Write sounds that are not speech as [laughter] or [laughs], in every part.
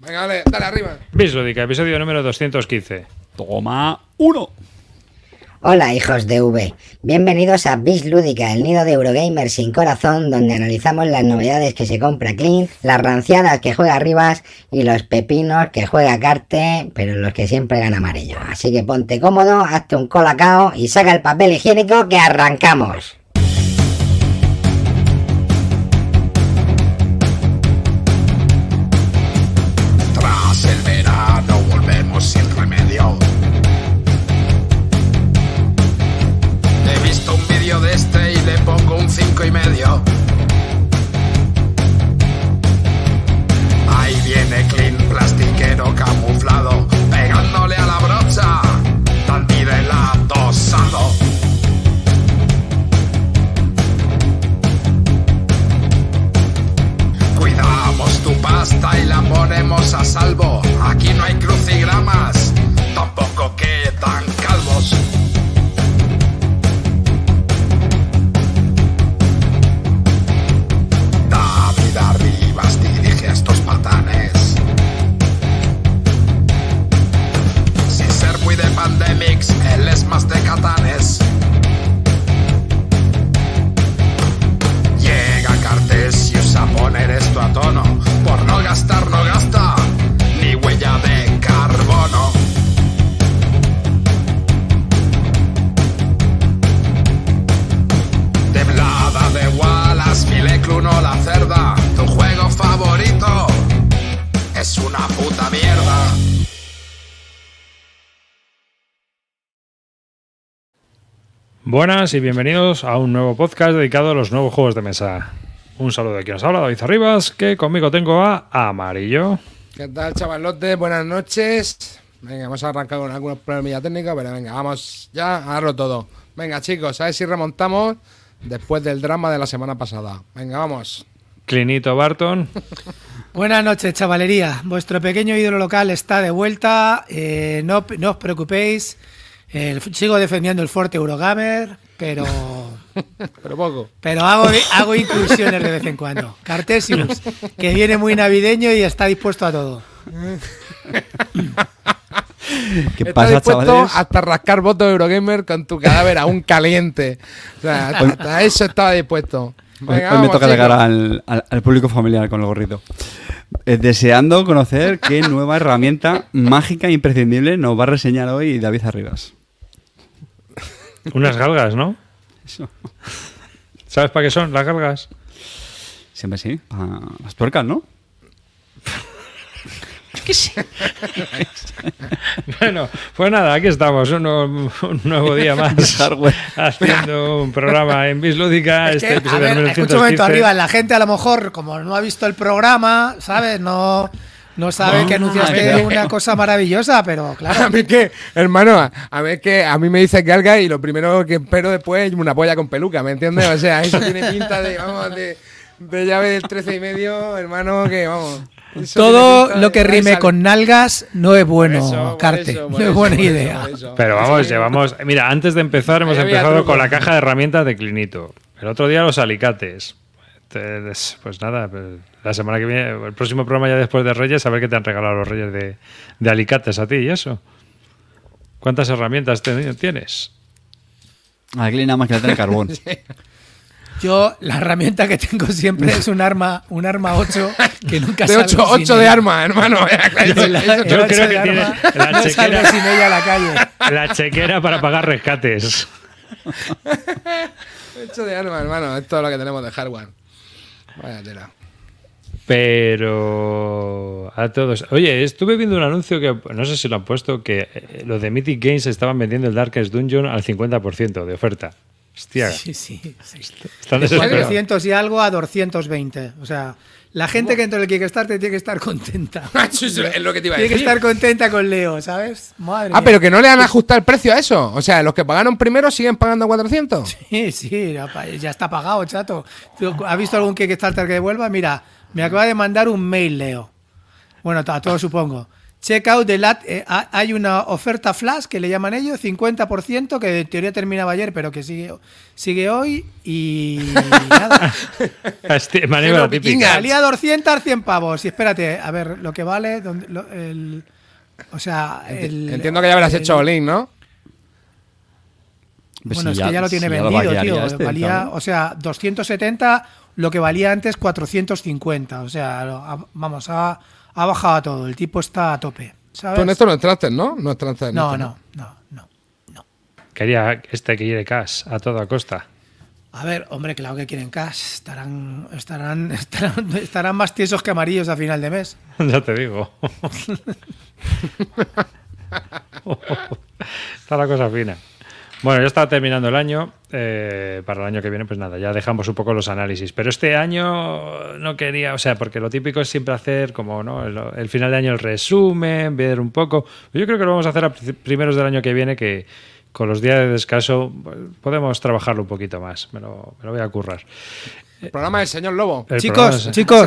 Venga, dale, dale arriba. Bislúdica, episodio número 215. Toma uno. Hola hijos de V, bienvenidos a Bis Lúdica, el nido de Eurogamer sin corazón, donde analizamos las novedades que se compra Clean, las ranciadas que juega Rivas y los pepinos que juega Carte, pero los que siempre gana amarillo. Así que ponte cómodo, hazte un colacao y saca el papel higiénico que arrancamos. Buenas y bienvenidos a un nuevo podcast dedicado a los nuevos juegos de mesa. Un saludo de quien nos habla, David Arribas, que conmigo tengo a Amarillo. ¿Qué tal, chavalotes? Buenas noches. Venga, vamos a arrancar con algunos problemillas técnicos, pero venga, vamos ya a darlo todo. Venga, chicos, a ver si remontamos después del drama de la semana pasada. Venga, vamos. Clinito Barton. [laughs] Buenas noches, chavalería. Vuestro pequeño ídolo local está de vuelta. Eh, no, no os preocupéis. Sigo defendiendo el fuerte Eurogamer, pero [laughs] Pero poco. pero hago, hago inclusiones de vez en cuando. Cartesius, que viene muy navideño y está dispuesto a todo. [laughs] ¿Qué Está pasa, dispuesto chavales? hasta rascar votos de Eurogamer con tu cadáver aún caliente. O sea, [laughs] hasta, hasta eso estaba dispuesto. Venga, hoy me vamos, toca llegar al, al- al público familiar con el gorrito. Eh, deseando conocer qué nueva herramienta mágica e imprescindible nos va a reseñar hoy David Arribas. Unas galgas, ¿no? Eso. ¿Sabes para qué son las galgas? Siempre sí. Ah, las tuercas, ¿no? Bueno, pues nada, aquí estamos, un, nuevo- un nuevo día [laughs] más Hardware. haciendo un programa en Bislúdica. Es Este que, a episodio ver, escucha un momento 215. arriba. La gente a lo mejor, como no ha visto el programa, ¿sabes? No, no sabe que anunciaste claro. una cosa maravillosa, pero [laughs] A claro. mí que, hermano, a- a mí que a mí me dice galga y lo primero que espero después es una polla con peluca, ¿me entiendes? O sea, eso tiene pinta de, vamos, de, de llave del 13 y medio, hermano, que vamos. eso Todo lo que rime sal- con nalgas no es bueno, eso, Carte. eso, no es eso, buena por eso, idea. por eso. Pero vamos, llevamos. Mira, antes de empezar, hemos empezado con la caja de herramientas de Clinito. El otro día los alicates. Entonces, Pues nada, pues la semana que viene, el próximo programa ya después de Reyes, a ver qué te han regalado los Reyes de, de alicates a ti y eso. ¿Cuántas herramientas te- tienes? Aquí nada más que la tiene carbón. [laughs] Yo, la herramienta que tengo siempre es un arma, un arma 8 que nunca De salgo 8, sin 8 de arma, hermano. [laughs] La- Yo ocho creo que tiene la [laughs] no chequera. salgo sin ella a la calle. La chequera para pagar rescates. 8 de arma, hermano. Es todo lo que tenemos de hardware. Vaya tela. Pero a todos. Oye, estuve viendo un anuncio que no sé si lo han puesto que eh, los de Mythic Games estaban vendiendo el Darkest Dungeon al 50% de oferta. Hostia, Sí, sí, sí. están De desesperados. 400 y algo a 220. O sea, la gente que entra en el Kickstarter tiene que estar contenta. [laughs] Es lo que te iba a Tiene que decir. estar contenta con Leo, ¿sabes? Madre Ah, mía. pero que no le han ajustado el precio a eso. O sea, los que pagaron primero siguen pagando 400. Sí, sí, ya está pagado, chato. ¿Tú ¿Has visto algún Kickstarter que devuelva? Mira, me acaba de mandar un mail, Leo. Bueno, a todos supongo. Check out the lat. eh, ha- hay una oferta flash que le llaman ellos, 50%, que en teoría terminaba ayer, pero que sigue, sigue hoy. Y [laughs] nada. Esti- maniobra típica. Valía 200, 100 pavos. Y espérate, a ver, lo que vale. donde- lo- el, o sea, el, Entiendo que ya habrás el- hecho Olin, ¿no? Pues Bueno, si es que ya lo tiene si ya vendido, tío. este, valía, o sea, 270, lo que valía antes 450. O sea, vamos, ha, ha bajado a todo. El tipo está a tope. ¿sabes? Tú en esto no entraste, ¿no? No entraste en no, esto, no, no, no. Quería este que lleve cash a toda costa. A ver, hombre, claro que quieren cash. Estarán, estarán, [laughs] estarán, estarán más tiesos que amarillos a final de mes. [laughs] ya te digo. [laughs] Está la cosa fina. Bueno, ya está terminando el año. eh, para el año que viene, pues nada, ya dejamos un poco los análisis. Pero este año no quería, o sea, porque lo típico es siempre hacer como, ¿no? El, el final de año el resumen, ver un poco. Yo creo que lo vamos a hacer a pri- primeros del año que viene, que con los días de descanso pues, podemos trabajarlo un poquito más. Me lo, me lo voy a currar. El programa del señor Lobo. El Chicos, es- chicos.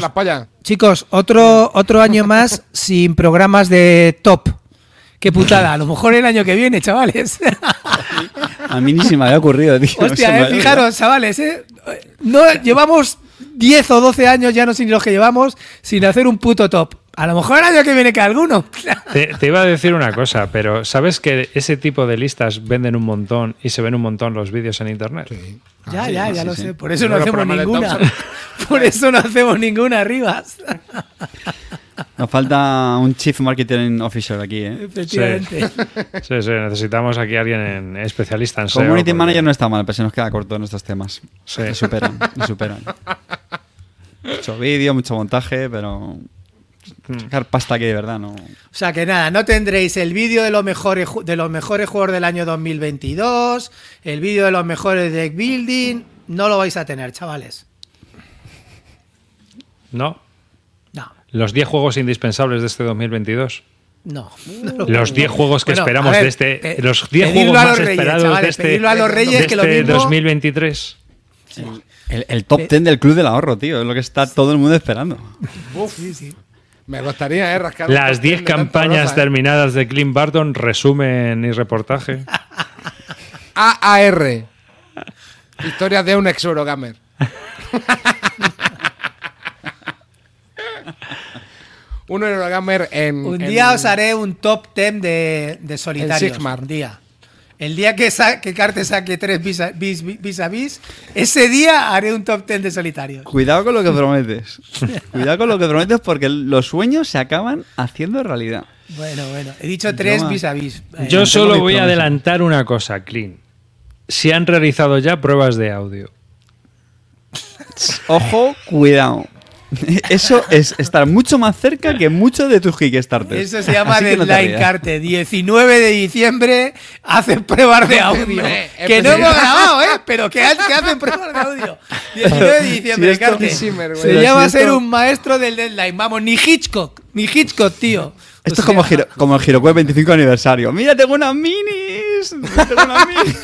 Chicos, otro, otro año más [laughs] sin programas de top. Qué putada. A lo mejor el año que viene, chavales. A mí ni se me había ocurrido, tío. Hostia, eh, fijaros, chavales, eh. No, llevamos 10 o 12 años, ya no sé ni los que llevamos, sin hacer un puto top. A lo mejor el año que viene que alguno. Te, te iba a decir una cosa, pero ¿sabes que ese tipo de listas venden un montón y se ven un montón los vídeos en internet? Ya, ya, ya sí, lo sí. sé. Por eso no hacemos ninguna. [laughs] Por eso no hacemos ninguna arriba. [laughs] Nos falta un Chief Marketing Officer aquí, ¿eh? Efectivamente. Sí, sí, necesitamos aquí a alguien en- especialista en SEO. Community porque- Manager no está mal, pero se nos queda corto en estos temas. Sí. Se superan, se superan. Mucho vídeo, mucho montaje, pero sacar pasta aquí de verdad, no. O sea que nada, no tendréis el vídeo de los mejores de los mejores juegos del año 2022, el vídeo de los mejores deck building, no lo vais a tener, chavales. No, los 10 juegos indispensables de este 2022. no. Los 10 juegos que Bueno, esperamos ver, de este. pe- los 10 pedidlo juegos más reyes, esperados chavales, de este, a los reyes de que lo este mismo- 2023. El, el top 10 del Club del Ahorro, tío, es lo que está todo el mundo esperando. Sí, sí. Me gustaría, ¿eh? Rascar Las top 10 ten de tanta campañas rosa, ¿eh? terminadas de Clint Barton, resumen y reportaje. [laughs] AAR. Historias de un ex Eurogamer. [laughs] un Eurogamer en. Un en- día os haré un top 10 de, de solitarios. Sigmar. Un día. El día que, sa que Carte saque tres vis a vis, vis a vis, ese día haré un top 10 de solitarios. Cuidado con lo que prometes. Cuidado con lo que prometes porque los sueños se acaban haciendo realidad. Bueno, bueno. He dicho tres vis a vis. Eh, Yo tengo solo voy a adelantar una cosa, Clint. Si han realizado ya pruebas de audio. Ojo, cuidado. [laughs] Eso es estar mucho más cerca que muchos de tus Kickstarter. Eso se llama no Deadline rías. Carte. 19 de diciembre hacen pruebas de [laughs] audio. Hombre, que no hemos grabado, ¿eh? Pero que, ha- que hacen pruebas de audio. [laughs] 19 de diciembre, Si Carte. Se llama si ser un maestro del Deadline. Vamos, ni Hitchcock. Ni Hitchcock, tío. Esto O es como, Giro- como el Girocue 25 aniversario. Mira, tengo unas minis. Tengo unas minis.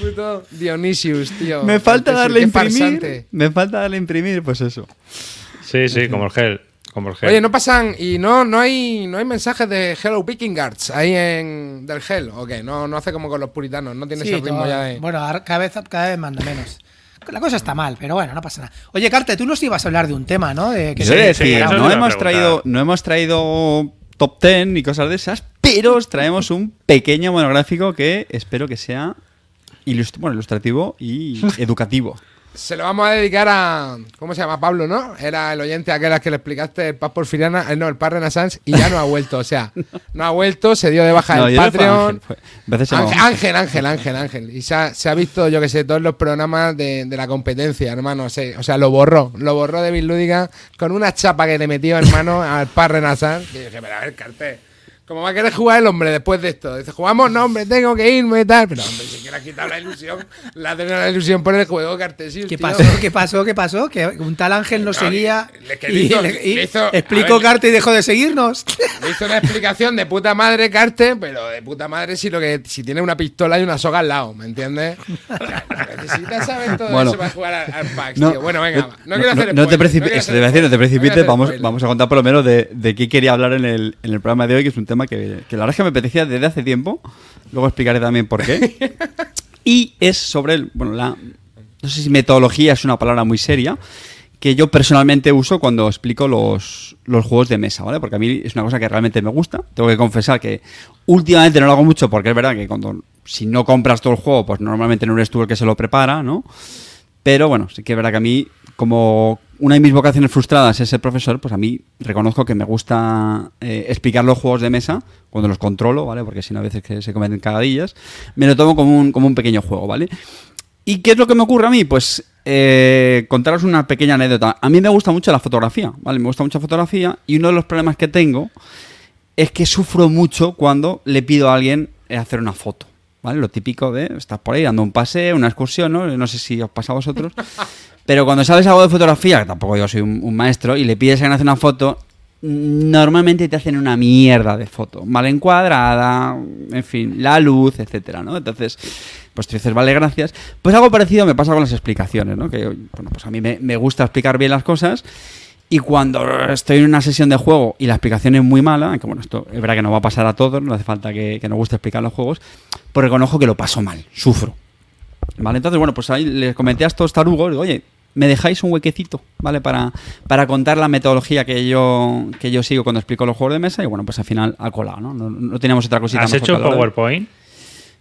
Puto Dionisius, tío. Me falta darle a imprimir. farsante. Me falta darle a imprimir, pues eso. Sí, sí, como el gel. Como el gel. Oye, no pasan y no no hay no hay mensajes de Hello Picking Guards ahí en del Hell, ¿o qué? No, no hace como con los puritanos, no tiene Sí, ese ritmo todo- ya de. Bueno, cada vez, cada vez manda menos. La cosa está mal, pero bueno, no pasa nada. Oye, Carte, tú nos ibas a hablar de un tema, ¿no? De que sí, decir, eso te no, hemos traído, no hemos traído top 10 ni cosas de esas, pero os traemos un pequeño monográfico que espero que sea ilust- bueno, ilustrativo y [laughs] educativo. Se lo vamos a dedicar a. ¿Cómo se llama? Pablo, ¿no? Era el oyente aquel al que le explicaste el Paz Porfiriana. eh, no, el Paz Renaissance y ya no ha vuelto. O sea, no ha vuelto, se dio de baja No, el yo no fue Patreon. Ángel, Ángel, Ángel, Ángel, Ángel, Ángel. Y se ha, se ha visto, yo que sé, todos los programas de, de la competencia, hermano. Se- o sea, lo borró. Lo borró de Bill Lúdica con una chapa que le metió, hermano, al Paz Renaissance. Y dije, pero a ver, cartel. Como va a querer jugar el hombre después de esto. Dice, jugamos, no, hombre, tengo que irme y tal. Pero, hombre, si quiere quitar la ilusión, la tengo la ilusión por el juego cartesio. ¿Qué tío. pasó? ¿Qué pasó? ¿Qué pasó? Que un tal Ángel nos No, seguía le- le y, hizo- le- y le hizo- a explicó ver, Carte y dejó de seguirnos. Me hizo una explicación de puta madre, Carte, pero de puta madre si lo que si tiene una pistola y una soga al lado, ¿me entiendes? Necesitas saber todo Bueno. eso para jugar al, al PAX, No, tío. Bueno, venga, no, no, quiero hacer no te spoiler, precipites, no te precipites, vamos, vamos a contar por lo menos de, de qué quería hablar en el, en el programa de hoy, que es un tema que, que la verdad es que me apetecía desde hace tiempo, luego explicaré también por qué. [laughs] y es sobre, el, bueno, la, no sé si metodología es una palabra muy seria, que yo personalmente uso cuando explico los, los juegos de mesa, ¿vale? Porque a mí es una cosa que realmente me gusta. Tengo que confesar que últimamente no lo hago mucho porque es verdad que cuando si no compras todo el juego, pues normalmente no eres tú el que se lo prepara, ¿no? Pero bueno, sí que es verdad que a mí, como una de mis vocaciones frustradas es ser profesor, pues a mí reconozco que me gusta eh, explicar los juegos de mesa cuando los controlo, ¿vale? Porque si no a veces que se cometen cagadillas. Me lo tomo como un, como un pequeño juego, ¿vale? ¿Y qué es lo que me ocurre a mí? Pues eh, contaros una pequeña anécdota. A mí me gusta mucho la fotografía, ¿vale? Me gusta mucho la fotografía y uno de los problemas que tengo es que sufro mucho cuando le pido a alguien hacer una foto. ¿Vale? Lo típico de estás por ahí dando un paseo, una excursión, ¿no? No sé si os pasa a vosotros. [laughs] Pero cuando sabes algo de fotografía, que tampoco yo soy un, un maestro, y le pides a alguien hacer una foto, normalmente te hacen una mierda de foto. Mal encuadrada, en fin, la luz, etcétera, ¿no? Entonces, pues tú dices, vale, gracias. Pues algo parecido me pasa con las explicaciones, ¿no? Que, bueno, pues a mí me, me gusta explicar bien las cosas. Y cuando estoy en una sesión de juego y la explicación es muy mala, que bueno, esto es verdad que no va a pasar a todos, no hace falta que, que nos guste explicar los juegos, pues reconozco que lo paso mal, sufro. ¿Vale? Entonces, bueno, pues ahí les comenté a estos tarugos, digo, oye, ¿me dejáis un huequecito, ¿vale? Para, para contar la metodología que yo, que yo sigo cuando explico los juegos de mesa y bueno, pues al final ha colado, ¿no? No, no teníamos otra cosita ¿Has mejor hecho un. PowerPoint?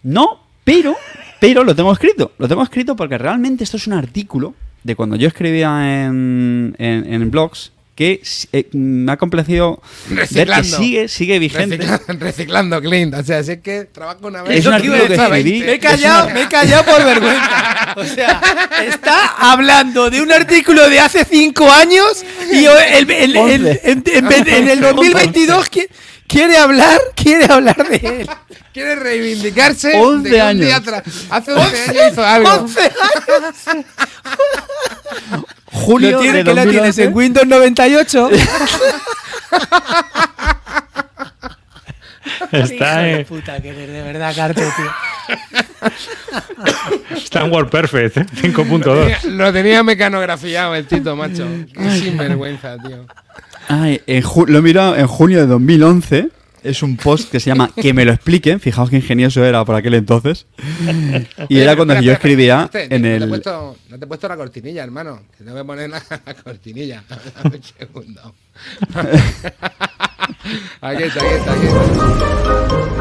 No, pero, pero lo tengo escrito. Lo tengo escrito porque realmente esto es un artículo de cuando yo escribía en, en, en blogs que eh, me ha complacido ver que Reciclando. sigue, sigue vigente. Reciclando, [laughs] reciclando, Clint. O sea, si es que trabajo una vez. Es un artículo que escribí. Me he callado, me he callado por vergüenza. O sea, está hablando de un artículo de hace cinco años y el- el- el- en, en- en el 2022 qui- quiere hablar, quiere hablar de él. Quiere reivindicarse. Once de que un años. día atrás- hace 11 años hizo algo. 11 años. [laughs] Julio Lo tiene, de que lo tienes 2011. en Windows 98. [laughs] Está en, puta que eres, de verdad, Carte, tío. está en WordPerfect, ¿eh? 5.2. Lo tenía mecanografiado el Tito, macho. Qué sinvergüenza, tío. Ay, en lo he mirado en junio de 2011. Es un post que se llama Que me lo expliquen. Fijaos qué ingenioso era por aquel entonces. Y era cuando Espera, yo escribía espera, en no Te he el. puesto, no te he puesto la cortinilla, hermano. Que tengo que poner la, la [laughs] cortinilla. [laughs] Dame un segundo. [laughs] aquí está, aquí está, aquí está.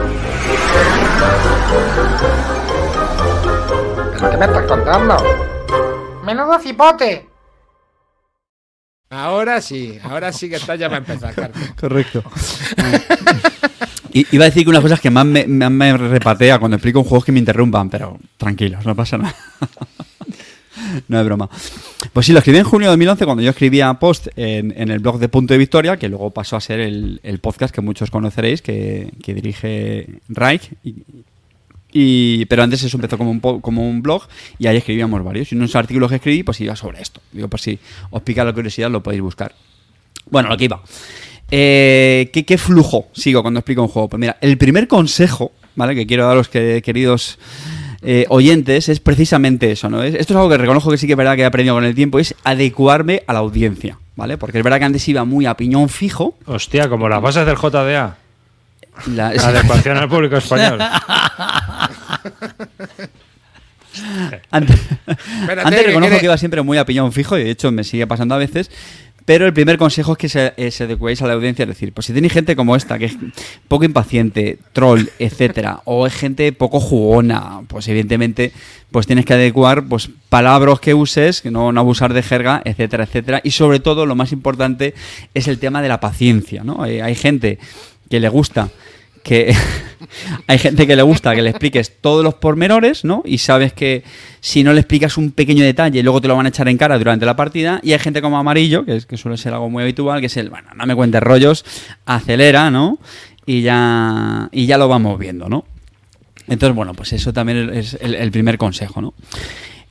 ¿Pero qué me estás contando? Menudo cipote. Ahora sí, ahora sí que está ya para empezar, Carlos. [laughs] Correcto. I- iba a decir que una cosa que más me, más me repatea cuando explico un juego es que me interrumpan, pero tranquilos, no pasa nada. [laughs] no es broma. Pues sí, lo escribí en junio de 2011 cuando yo escribía post en, en el blog de Punto de Victoria, que luego pasó a ser el, el podcast que muchos conoceréis, que, que dirige Reich. Y, pero antes eso empezó como un, como un blog y ahí escribíamos varios. Y unos artículos que escribí, pues iba sobre esto. Digo, por si os pica la curiosidad, lo podéis buscar. Bueno, lo que iba. Eh, ¿qué, flujo sigo cuando explico un juego? Pues mira, el primer consejo, ¿vale? Que quiero daros, que, queridos eh, oyentes, es precisamente eso, ¿no? Es- esto es algo que reconozco que sí que es verdad que he aprendido con el tiempo, es adecuarme a la audiencia, ¿vale? Porque es verdad que antes iba muy a piñón fijo. Hostia, como las bases del JDA. La, [laughs] Adecuación al público español. [laughs] Antes, antes que reconozco que iba siempre muy a piñón fijo y de hecho me sigue pasando a veces. Pero el primer consejo es que se, eh, se adecuéis a la audiencia, es decir, pues si tenéis gente como esta, que es poco impaciente, troll, etcétera, o es gente poco jugona, pues evidentemente pues tienes que adecuar pues palabras que uses, que no, no abusar de jerga, etcétera, etcétera. Y sobre todo, lo más importante es el tema de la paciencia, ¿no? Hay, hay gente que le gusta que [laughs] hay gente que le gusta que le expliques todos los pormenores, ¿no? Y sabes que si no le explicas un pequeño detalle, luego te lo van a echar en cara durante la partida. Y hay gente como amarillo, que, es, que suele ser algo muy habitual, que es el, bueno, no me cuentes rollos, acelera, ¿no? y ya, y ya lo vamos viendo, ¿no? Entonces, bueno, pues eso también es el, el primer consejo, ¿no?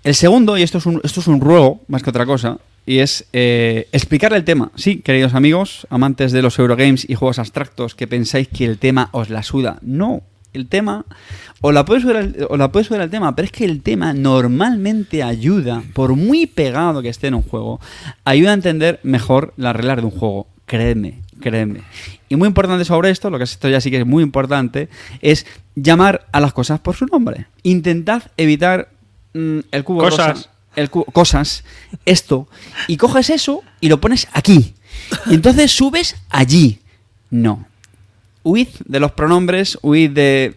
El segundo, y esto es un, esto es un ruego más que otra cosa, y es eh, explicarle el tema. Sí, queridos amigos, amantes de los Eurogames y juegos abstractos, que pensáis que el tema os la suda. No, el tema, o la puede sudar el, o la puede sudar el tema, pero es que el tema normalmente ayuda, por muy pegado que esté en un juego, ayuda a entender mejor las reglas de un juego. Créeme, créeme. Y muy importante sobre esto, lo que es esto ya sí que es muy importante, es llamar a las cosas por su nombre. Intentad evitar mm, el cubo Cosas. rosa, el cosas, esto, y coges eso y lo pones aquí. Y entonces subes allí. No. Huid de los pronombres, huid de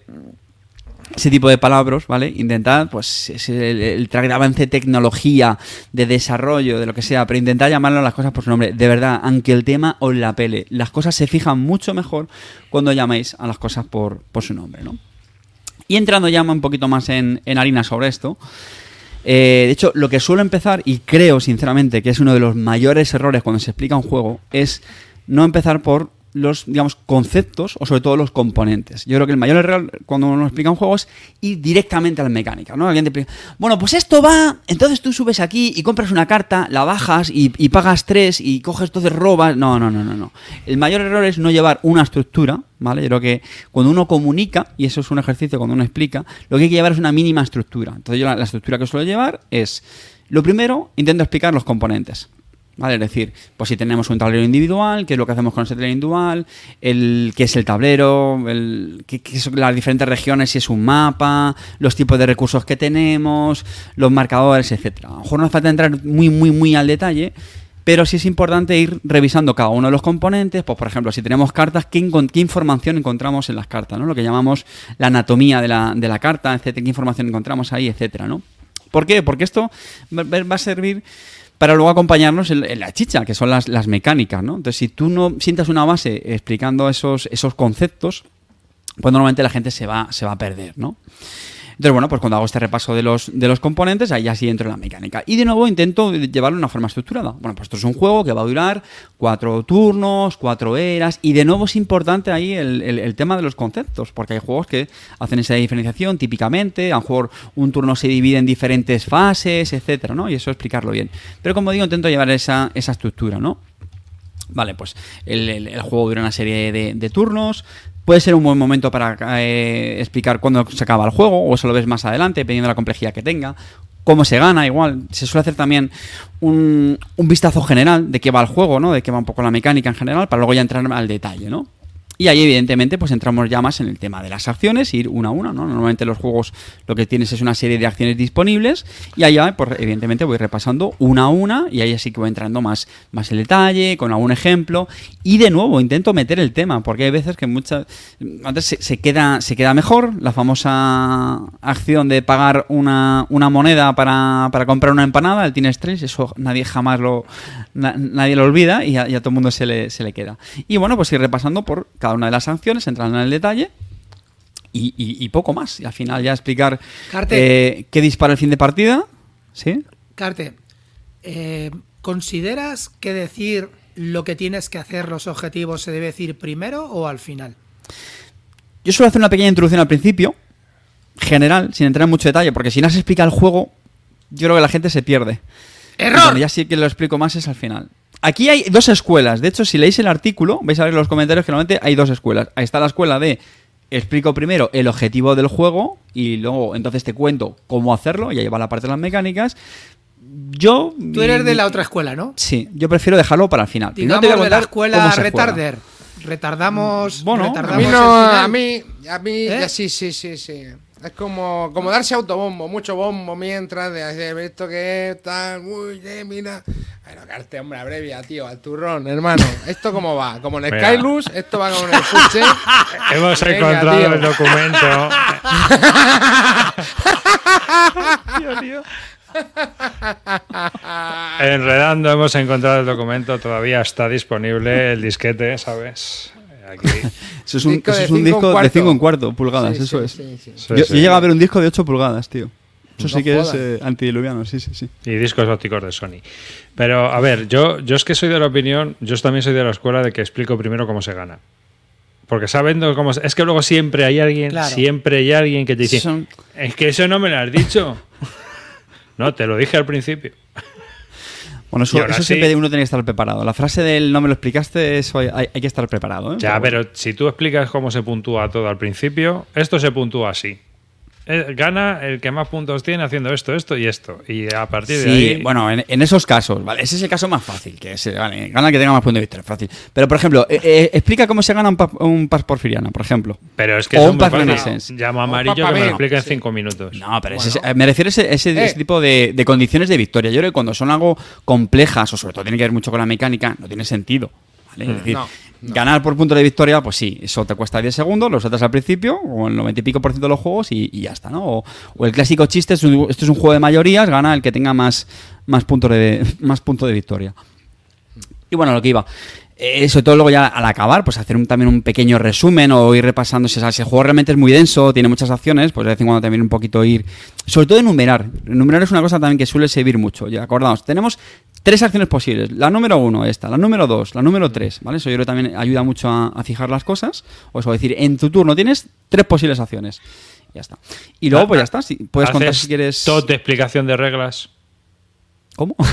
ese tipo de palabras, ¿vale? Intentad, pues, el, el de avance de tecnología, de desarrollo, de lo que sea, pero intentad llamarlo a las cosas por su nombre. De verdad, aunque el tema os la pele, las cosas se fijan mucho mejor cuando llamáis a las cosas por, por su nombre, ¿no? Y entrando ya un poquito más en harina sobre esto, eh, de hecho, lo que suelo empezar, y creo sinceramente que es uno de los mayores errores cuando se explica un juego, es no empezar por los, digamos, conceptos o sobre todo los componentes. Yo creo que el mayor error cuando uno explica un juego es ir directamente a la mecánica, ¿no? Alguien te explica, bueno, pues esto va, entonces tú subes aquí y compras una carta, la bajas y, pagas tres y coges, entonces robas. No, no, no, no, no. El mayor error es no llevar una estructura, ¿vale? Yo creo que cuando uno comunica, y eso es un ejercicio cuando uno explica, lo que hay que llevar es una mínima estructura. Entonces yo la, la estructura que suelo llevar es, lo primero, intento explicar los componentes. ¿Vale? Es decir, pues si tenemos un tablero individual, qué es lo que hacemos con ese tablero individual, el, qué es el tablero, el, qué, son las diferentes regiones, si es un mapa, los tipos de recursos que tenemos, los marcadores, etcétera. A lo mejor no falta entrar muy, muy, muy al detalle, pero sí es importante ir revisando cada uno de los componentes. Pues, por ejemplo, si tenemos cartas, ¿qué, qué información encontramos en las cartas? ¿no? Lo que llamamos la anatomía de la, de la carta, etcétera, qué información encontramos ahí, etcétera, ¿no? ¿Por qué? Porque esto va a servir para luego acompañarnos en, la chicha, que son las, las mecánicas, ¿no? Entonces, si tú no sientas una base explicando esos, esos conceptos, pues normalmente la gente se va, se va a perder, ¿no? Entonces, bueno, pues cuando hago este repaso de los, de los componentes, ahí ya sí entro en la mecánica. Y de nuevo intento llevarlo de una forma estructurada. Bueno, pues esto es un juego que va a durar cuatro turnos, cuatro eras. Y de nuevo es importante ahí el, el- tema de los conceptos, porque hay juegos que hacen esa diferenciación típicamente. A lo mejor un turno se divide en diferentes fases, etcétera, ¿no? Y eso explicarlo bien. Pero como digo, intento llevar esa, esa estructura, ¿no? Vale, pues el, el- juego dura una serie de turnos. Puede ser un buen momento para eh, explicar cuándo se acaba el juego, o eso lo ves más adelante, dependiendo de la complejidad que tenga. Cómo se gana, igual. Se suele hacer también un, un vistazo general de qué va el juego, ¿no? De qué va un poco la mecánica en general, para luego ya entrar al detalle, ¿no? Y ahí, evidentemente, pues entramos ya más en el tema de las acciones, ir una a una, ¿no? Normalmente los juegos lo que tienes es una serie de acciones disponibles y allá, pues evidentemente voy repasando una a una y ahí sí que voy entrando más, más en detalle, con algún ejemplo. Y de nuevo, intento meter el tema, porque hay veces que muchas... Antes se, queda, se queda mejor la famosa acción de pagar una, una moneda para, para comprar una empanada, el Tienes 3, eso nadie jamás lo... na- nadie lo olvida y a, y a todo el mundo se le, se le queda. Y bueno, pues ir repasando por cada una de las sanciones, entrando en el detalle y, y- y poco más. Y al final ya explicar Carte. eh, qué dispara el fin de partida. ¿Sí? Carte, eh, ¿consideras que decir lo que tienes que hacer, los objetivos, se debe decir primero o al final? Yo suelo hacer una pequeña introducción al principio, general, sin entrar en mucho detalle, porque si no se explica el juego, yo creo que la gente se pierde. Y ¡Error! ya sí que lo explico más es al final. Aquí hay dos escuelas. De hecho, si leéis el artículo, vais a ver en los comentarios que normalmente hay dos escuelas. Ahí está la escuela de explico primero el objetivo del juego y luego entonces te cuento cómo hacerlo y ahí va la parte de las mecánicas. Yo... Tú eres de la otra escuela, ¿no? Sí, yo prefiero dejarlo para el final. Digamos te voy a de la contar escuela juega. retarder. Retardamos, Bueno, a A retardamos mí no, a mí, a mí, ¿Eh? ya sí, sí, sí, sí. Es como, como darse autobombo, mucho bombo mientras de hacer esto que es tal, uy, eh, mira. Bueno, Carte, hombre, abrevia, tío, al turrón, hermano. ¿Esto cómo va? Como en Venga. Skylus, esto va como en el Fuche. [laughs] Hemos Venga, encontrado tío. el documento. [laughs] Enredando hemos encontrado el documento, todavía está disponible el disquete, ¿sabes? Aquí. [laughs] Eso es un, Disco eso de es un cinco disco de cuarto. 5 en cuarto pulgadas, Sí, eso sí, es. sí, sí. Sí, yo, sí. yo llegué a ver un disco de 8 pulgadas, tío. Eso sí que jodas. es eh, antidiluviano, sí, sí, sí. Y discos ópticos de Sony. Pero, a ver, yo, yo es que soy de la opinión, yo también soy de la escuela de que explico primero cómo se gana. Porque sabiendo cómo... Es que luego siempre hay alguien, Claro. siempre hay alguien que te dice, Son- es que eso no me lo has dicho. [laughs] no, te lo dije al principio. Bueno, eso, eso sí. siempre uno tiene que estar preparado. La frase del no me lo explicaste, eso hay, hay- hay que estar preparado. ¿eh? Ya, bueno. pero si tú explicas cómo se puntúa todo al principio, esto se puntúa así. Eh, Gana el que más puntos tiene haciendo esto, esto y esto. Y a partir de Sí, ahí. bueno, en, en esos casos, ¿vale? Ese es el caso más fácil, que es, vale, gana el que tenga más puntos de es fácil. Pero, por ejemplo, eh, eh, explica cómo se gana un, pa- un pas porfiriana, por ejemplo. Pero es que o un pas. Llamo a amarillo que me lo explique en Sí. cinco minutos. No, pero ese- Bueno. eh, me refiero a ese, ese- Eh. ese tipo de, de condiciones de victoria. Yo creo que cuando son algo complejas, o sobre todo tiene que ver mucho con la mecánica, no tiene sentido. ¿vale? Es decir, No, ganar por punto de victoria, pues sí, eso te cuesta 10 segundos, lo saltas al principio, o el 90 y pico por ciento de los juegos, y, ya está, ¿no? O, el clásico chiste, esto es un juego de mayorías, gana el que tenga más, más puntos de, [laughs] más puntos de victoria. Y bueno, lo que iba. Eh, sobre todo luego ya al acabar, pues hacer un- también un pequeño resumen o ir repasando. Si, el juego realmente es muy denso, tiene muchas acciones, pues de vez en cuando también un poquito ir. Sobre todo enumerar. Enumerar es una cosa también que suele servir mucho. Ya acordamos, tenemos tres acciones posibles. La número uno, esta. La número dos, la número tres. ¿Vale? Eso yo creo que también ayuda mucho a, a fijar las cosas. O eso, decir, en tu turno tienes tres posibles acciones. Ya está. Y luego, pues ya está. Si, puedes contar si quieres. Todo de explicación de reglas. ¿Cómo? [laughs]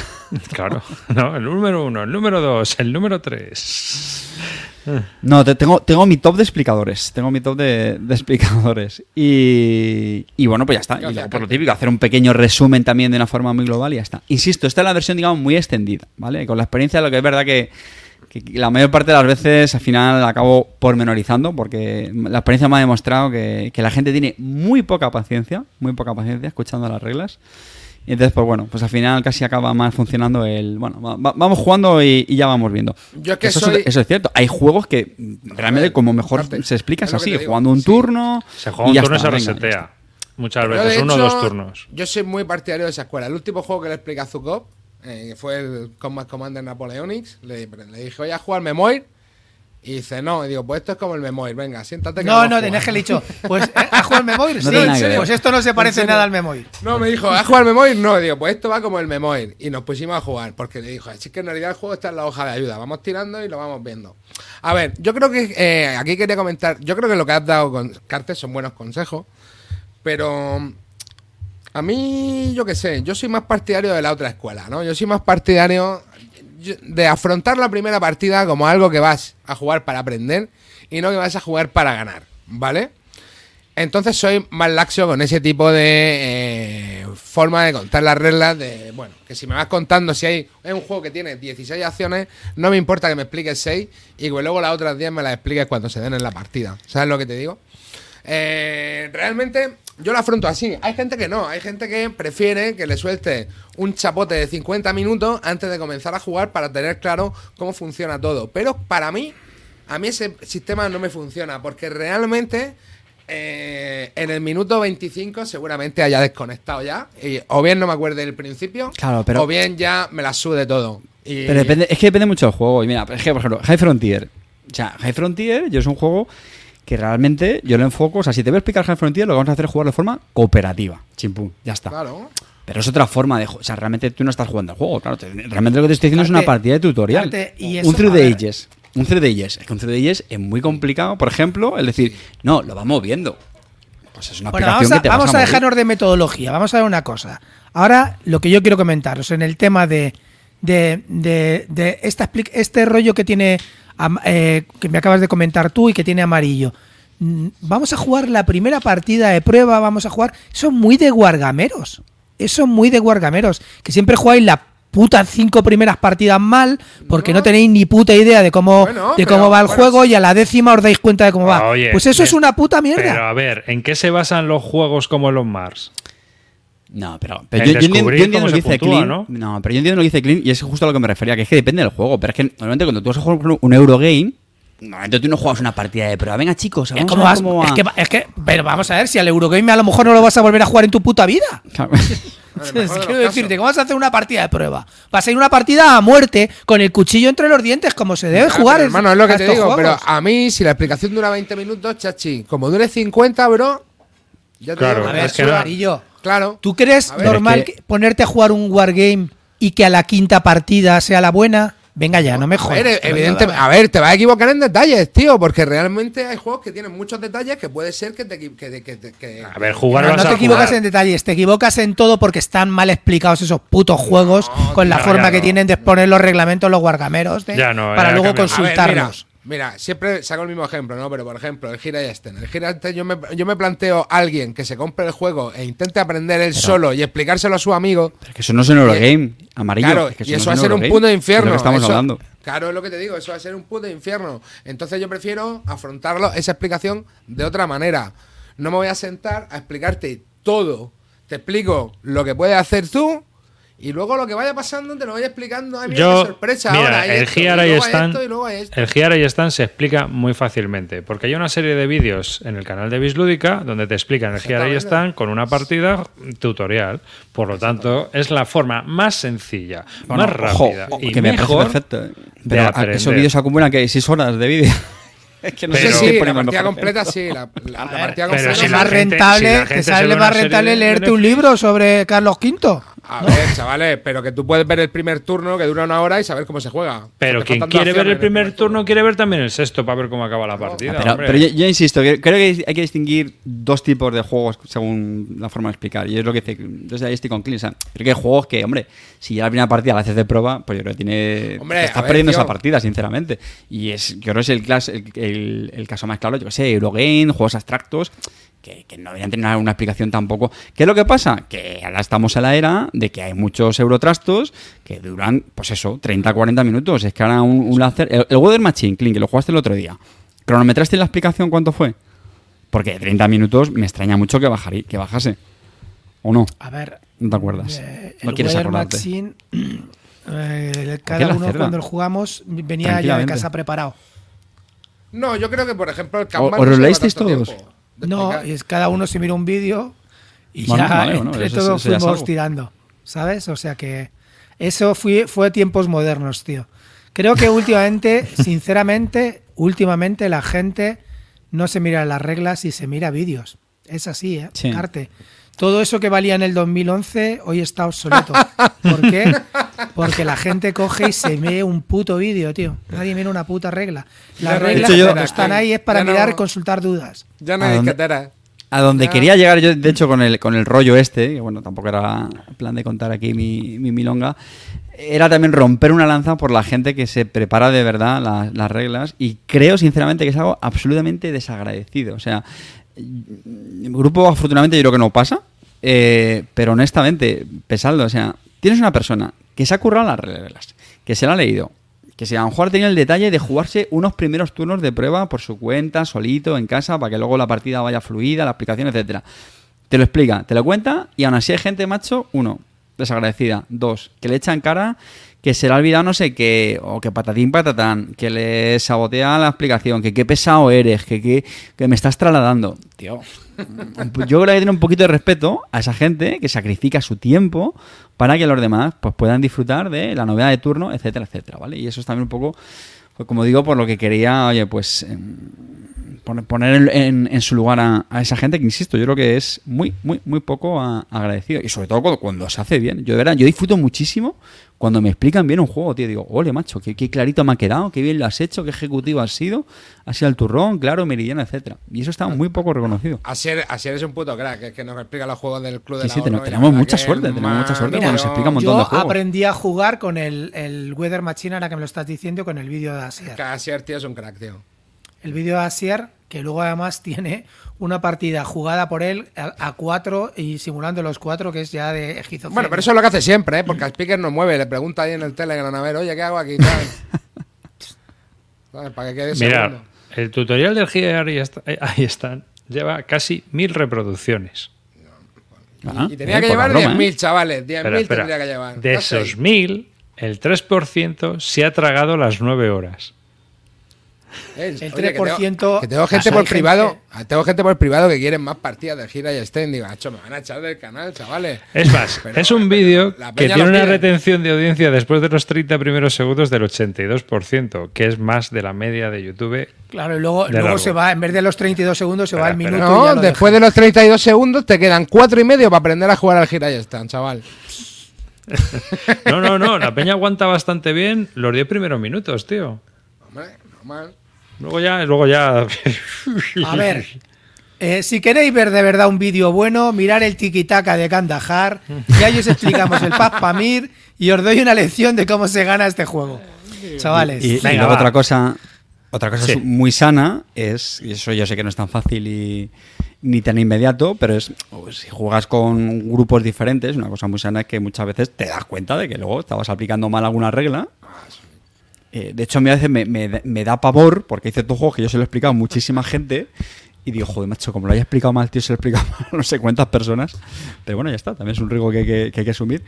Claro. No, el número uno, el número dos, el número tres. No, te- tengo, tengo mi top de explicadores. Tengo mi top de, de explicadores. Y, y bueno, pues ya está. Y luego, por lo típico, hacer un pequeño resumen también de una forma muy global y ya está. Insisto, esta es la versión, digamos, muy extendida, ¿vale? Con la experiencia, lo que es verdad que, que la mayor parte de las veces al final acabo pormenorizando porque la experiencia me ha demostrado que, que la gente tiene muy poca paciencia, muy poca paciencia escuchando las reglas. Y entonces, pues bueno, pues al final casi acaba más funcionando el... Bueno, va- va- vamos jugando y, y ya vamos viendo. Yo es que eso, soy- eso es cierto. Hay juegos que realmente ver, como mejor se explica es así, jugando un sí. turno... Se juega un ya turno y se venga, resetea. Muchas veces, uno o dos turnos. Yo soy muy partidario de esa escuela. El último juego que le expliqué a Zukov, eh, que fue el Combat Commander Napoleonics, le, le dije, voy a jugar Memoir. Y dice, no, y digo, pues esto es como el Memoir, venga, siéntate que No, no, jugar". tenías que dicho, [laughs] pues, ¿eh, ¿has jugado al Memoir? Sí, pues esto no se parece nada al Memoir. No, me dijo, ¿has jugado al Memoir? No, digo, pues esto va como el Memoir. Y nos pusimos a jugar, porque le dijo, es que en realidad el juego está en la hoja de ayuda. Vamos tirando y lo vamos viendo. A ver, yo creo que eh, aquí quería comentar, yo creo que lo que has dado con Cartes son buenos consejos, pero a mí, yo qué sé, yo soy más partidario de la otra escuela, ¿no? Yo soy más partidario de afrontar la primera partida como algo que vas a jugar para aprender y no que vas a jugar para ganar, ¿vale? Entonces soy más laxo con ese tipo de eh, forma de contar las reglas de, bueno, que si me vas contando si hay un juego que tiene 16 acciones, no me importa que me expliques 6 y que luego las otras 10 me las expliques cuando se den en la partida. ¿Sabes lo que te digo? Eh, realmente yo lo afronto así. Hay gente que no, hay gente que prefiere que le suelte un chapote de 50 minutos antes de comenzar a jugar para tener claro cómo funciona todo. Pero para mí, a mí ese sistema no me funciona porque realmente eh, en el minuto 25 seguramente haya desconectado ya. Y, o bien no me acuerde del principio, Claro, pero- o bien ya me la sube todo. Y, Pero depende, es que depende mucho del juego. Y mira, es que, por ejemplo, High Frontier. O sea, High Frontier yo es un juego que realmente yo lo enfoco. O sea, si te voy a explicar High Frontier, lo que vamos a hacer es jugar de forma cooperativa. Chimpum, ya está. Claro. Pero es otra forma de jugar. O sea, realmente tú no estás jugando el juego. Claro, te- realmente lo que te estoy diciendo es una partida de tutorial. Y un eso, Through a the ver. Ages. Un Through the Ages. Es que un Through the Ages es muy complicado. Por ejemplo, el decir, no, lo vamos viendo. Pues es una Bueno, aplicación vamos a, que te vas vamos a dejarnos de metodología. Vamos a ver una cosa. Ahora, lo que yo quiero comentaros en el tema de, de, de, de esta este rollo que tiene, eh, que me acabas de comentar tú y que tiene amarillo. Mm, Vamos a jugar la primera partida de prueba, vamos a jugar. Eso es muy de guargameros. Eso es muy de guargameros. Que siempre jugáis la puta cinco primeras partidas mal porque no, No. tenéis ni puta idea de cómo, Bueno, de pero, cómo va el bueno, juego y a la décima os dais cuenta de cómo va. Oye, pues eso es me- una puta mierda. Pero a ver, ¿en qué se basan los juegos como los Mars? No, pero, yo, yo entiendo, descubrir yo entiendo cómo lo que dice puntúa, Clean. ¿no? pero yo entiendo lo que dice Clean y es justo a lo que me refería, que es que depende del juego. Pero es que normalmente cuando tú vas a jugar un Eurogame, normalmente tú no juegas una partida de prueba. Venga, chicos, Es, vamos como a ver vas- cómo es va. que, es que- pero vamos a ver, si al Eurogame a lo mejor no lo vas a volver a jugar en tu puta vida. [laughs] [laughs] Quiero casos. decirte que vas a hacer una partida de prueba. Vas a ir una partida a muerte con el cuchillo entre los dientes, como se debe Ah, jugar. hermano, es lo que te digo. Pero a mí, si la explicación dura 20 minutos, chachi, como dure 50, bro. Ya te Claro, digo, A ver, es que no- Amarillo, Claro. ¿tú crees A ver, normal es que- que ponerte a jugar un wargame y que a la quinta partida sea la buena? Venga ya, no me A jodas. ver, que evidente- venga, a ver, te vas a equivocar en detalles, tío, porque realmente hay juegos que tienen muchos detalles que puede ser que te que, que- que- A ver, jugar No, no a te equivocas jugar. en detalles, te equivocas en todo porque están mal explicados esos putos juegos con la forma que tienen de exponer los reglamentos los guargameros de- Ya no, para ya luego. A ver, consultarlos. Mira, siempre saco el mismo ejemplo, ¿no? Pero por ejemplo, el Gira y Esten. El Gira y Esten, yo me, yo me planteo a alguien que se compre el juego e intente aprender él solo y explicárselo a su amigo. Pero es que eso no es un Eurogame, amarillo. Claro, es que y eso no va a ser un punto de es infierno. lo que estamos eso- hablando. Claro, es lo que te digo, eso va a ser un punto de infierno. Entonces yo prefiero afrontarlo, esa explicación, de otra manera. No me voy a sentar a explicarte todo. Te explico lo que puedes hacer tú y luego lo que vaya pasando te lo voy explicando. Ay, mira Yo, qué sorpresa, mira, ahora hay el esto, y Giara y luego hay Stan, esto, y luego hay esto. el Giara y Stan se explica muy fácilmente, porque hay una serie de vídeos en el canal de Bislúdica donde te explican el Giara y Exactamente. Stan con una partida tutorial. Por lo tanto, es la forma más sencilla, Bueno, más ojo, rápida y que me mejor perfecto. Pero a- aprender. esos vídeos acumulan que 6 horas de vídeo. [laughs] es que no Pero- sé si sí, la partida completa sí. La, la- la [laughs] ver, partida completa si es la más gente- rentable, si te sale más rentable de leerte un libro sobre Carlos V. A ver, chavales, pero que tú puedes ver el primer turno que dura una hora y saber cómo se juega. Pero quien quiere ver el primer turno quiere ver también el sexto para ver cómo acaba la partida. Pero, hombre. pero yo, yo insisto, que creo que hay que distinguir dos tipos de juegos según la forma de explicar. Y es lo que dice. Entonces ahí estoy con Clint. O sea, creo que hay juegos que, hombre, si ya la primera partida la haces de prueba, pues yo creo que tiene. Hombre, ver, perdiendo esa partida, sinceramente. Y es, yo creo que es el, clas- el, el- el caso más claro, yo que sé, Eurogame, juegos abstractos. Que, que no deberían tener una explicación tampoco. ¿Qué es lo que pasa? Que ahora estamos en la era de que hay muchos eurotrastos que duran, pues eso, 30-40 minutos. Es que ahora un, un láser. El, el Weather Machine, Clint, que lo jugaste el otro día. ¿Cronometraste la explicación cuánto fue? Porque 30 minutos me extraña mucho que, bajarí- que bajase. ¿O no? A ver. ¿No te acuerdas? eh, no el quieres Weather acordarte. Machine, [clears throat] eh, cada uno cerda? cuando lo jugamos venía ya de casa preparado. No, yo creo que, por ejemplo, el ¿O- Kanban os lo no todos? tiempo No, es cada uno se mira un vídeo y ya entre todos fuimos algo. tirando, ¿sabes? O sea que eso fue, fue tiempos modernos, tío. Creo que últimamente, [laughs] sinceramente, últimamente la gente no se mira las reglas y se mira vídeos. Es así, ¿eh? Sí. Carte. Todo eso que valía en el 2011 hoy está obsoleto. ¿Por qué? Porque la gente coge y se ve un puto vídeo, tío. Nadie mira una puta regla. Las no reglas cuando están ahí es para ya no- mirar y consultar dudas. Ya no ¿A hay. A donde Ya. quería llegar yo, de hecho, con el, con el rollo este, que bueno, tampoco era plan de contar aquí mi, mi milonga, era también romper una lanza por la gente que se prepara de verdad las reglas y creo sinceramente que es algo absolutamente desagradecido. O sea, grupo afortunadamente yo creo que no pasa, eh, pero honestamente, pesadlo, o sea, tienes una persona que se ha currado las reglas, que se la ha leído, que se a lo mejor tenido el detalle de jugarse unos primeros turnos de prueba por su cuenta, solito, en casa, para que luego la partida vaya fluida, la aplicación, etcétera. Te lo explica, te lo cuenta y aún así hay gente, macho, uno, desagradecida, dos, que le echan cara que se le ha olvidado no sé qué, o que patatín patatán, que le sabotea la explicación, que qué pesado eres, que, que, me estás trasladando. Tío, yo creo que tener un poquito de respeto a esa gente que sacrifica su tiempo para que los demás pues puedan disfrutar de la novedad de turno, etcétera, etcétera, ¿vale? Y eso es también un poco, pues, como digo, por lo que quería, oye, pues em, pon- poner en, en- su lugar a, esa gente que, insisto, yo creo que es muy, muy, muy poco agradecido. Y sobre todo cuando, cuando se hace bien. Yo, de verdad, yo disfruto muchísimo cuando me explican bien un juego, tío. Digo, ole, macho, qué, qué clarito me ha quedado, qué bien lo has hecho, qué ejecutivo has sido. Ha sido el turrón, claro, meridiano, etcétera. Y eso está muy poco reconocido. Así eres un puto crack, que es que nos explica los juegos del club de Sí, la sí, tenemos- mucha que suerte, es tenemos mucha suerte cuando se explica un montón Yo de juegos. aprendí a jugar con el, el Weather Machine, ahora que me lo estás diciendo, con el vídeo de Asier. Casier, tío, es un crack, tío. El vídeo de Asier, que luego además tiene una partida jugada por él a, a cuatro y simulando los cuatro, que es ya de esquizofrenia. Bueno, pero eso es lo que hace siempre, ¿eh? Porque al speaker no mueve, le pregunta ahí en el Telegram, a ver, oye, ¿qué hago aquí? [laughs] Para que quede Mirad, segundo. el tutorial del GR está- eh, ahí están. Lleva casi mil reproducciones. Ah, Y tenía eh, que llevar broma, 10.000, ¿eh? chavales. 10.000 Espera, espera. tendría que llevar. De sé. esos mil, el 3% se ha tragado las 9 horas. Eh, El oye, que 3%, tengo- Que tengo gente por gente- privado. Tengo gente por privado que quieren más partidas de gira y estén. Digo, macho, me van a echar del canal, chavales. Es más, Pero- es un vídeo que tiene una retención de audiencia después de los 30 primeros segundos del 82%, que es más de la media de YouTube. Claro, y luego, luego largo. se va, en vez de los 32 segundos, se va al minuto. y ya No, lo después deja. de los 32 segundos te quedan cuatro y medio para aprender a jugar al gira y están, chaval. [laughs] No, no, no, la peña aguanta bastante bien los 10 primeros minutos, tío. Hombre, normal. Luego ya, luego ya. A ver, eh, si queréis ver de verdad un vídeo bueno, mirar el tiki-taka de Kandahar, y ahí os explicamos el Paz Pamir y os doy una lección de cómo se gana este juego. Chavales, Y, y Venga, luego va. otra cosa, otra cosa Sí. muy sana es, y eso yo sé que no es tan fácil y ni tan inmediato, pero es pues, si juegas con grupos diferentes, una cosa muy sana es que muchas veces te das cuenta de que luego estabas aplicando mal alguna regla. Eh, de hecho, a mí a veces me, me- me da pavor, porque hay ciertos juegos que yo se lo he explicado a muchísima gente. Y digo, joder, macho, como lo haya explicado mal, tío, se lo he explicado [laughs] mal a no sé cuántas personas. Pero bueno, ya está, también es un riesgo que hay que, que hay que asumir.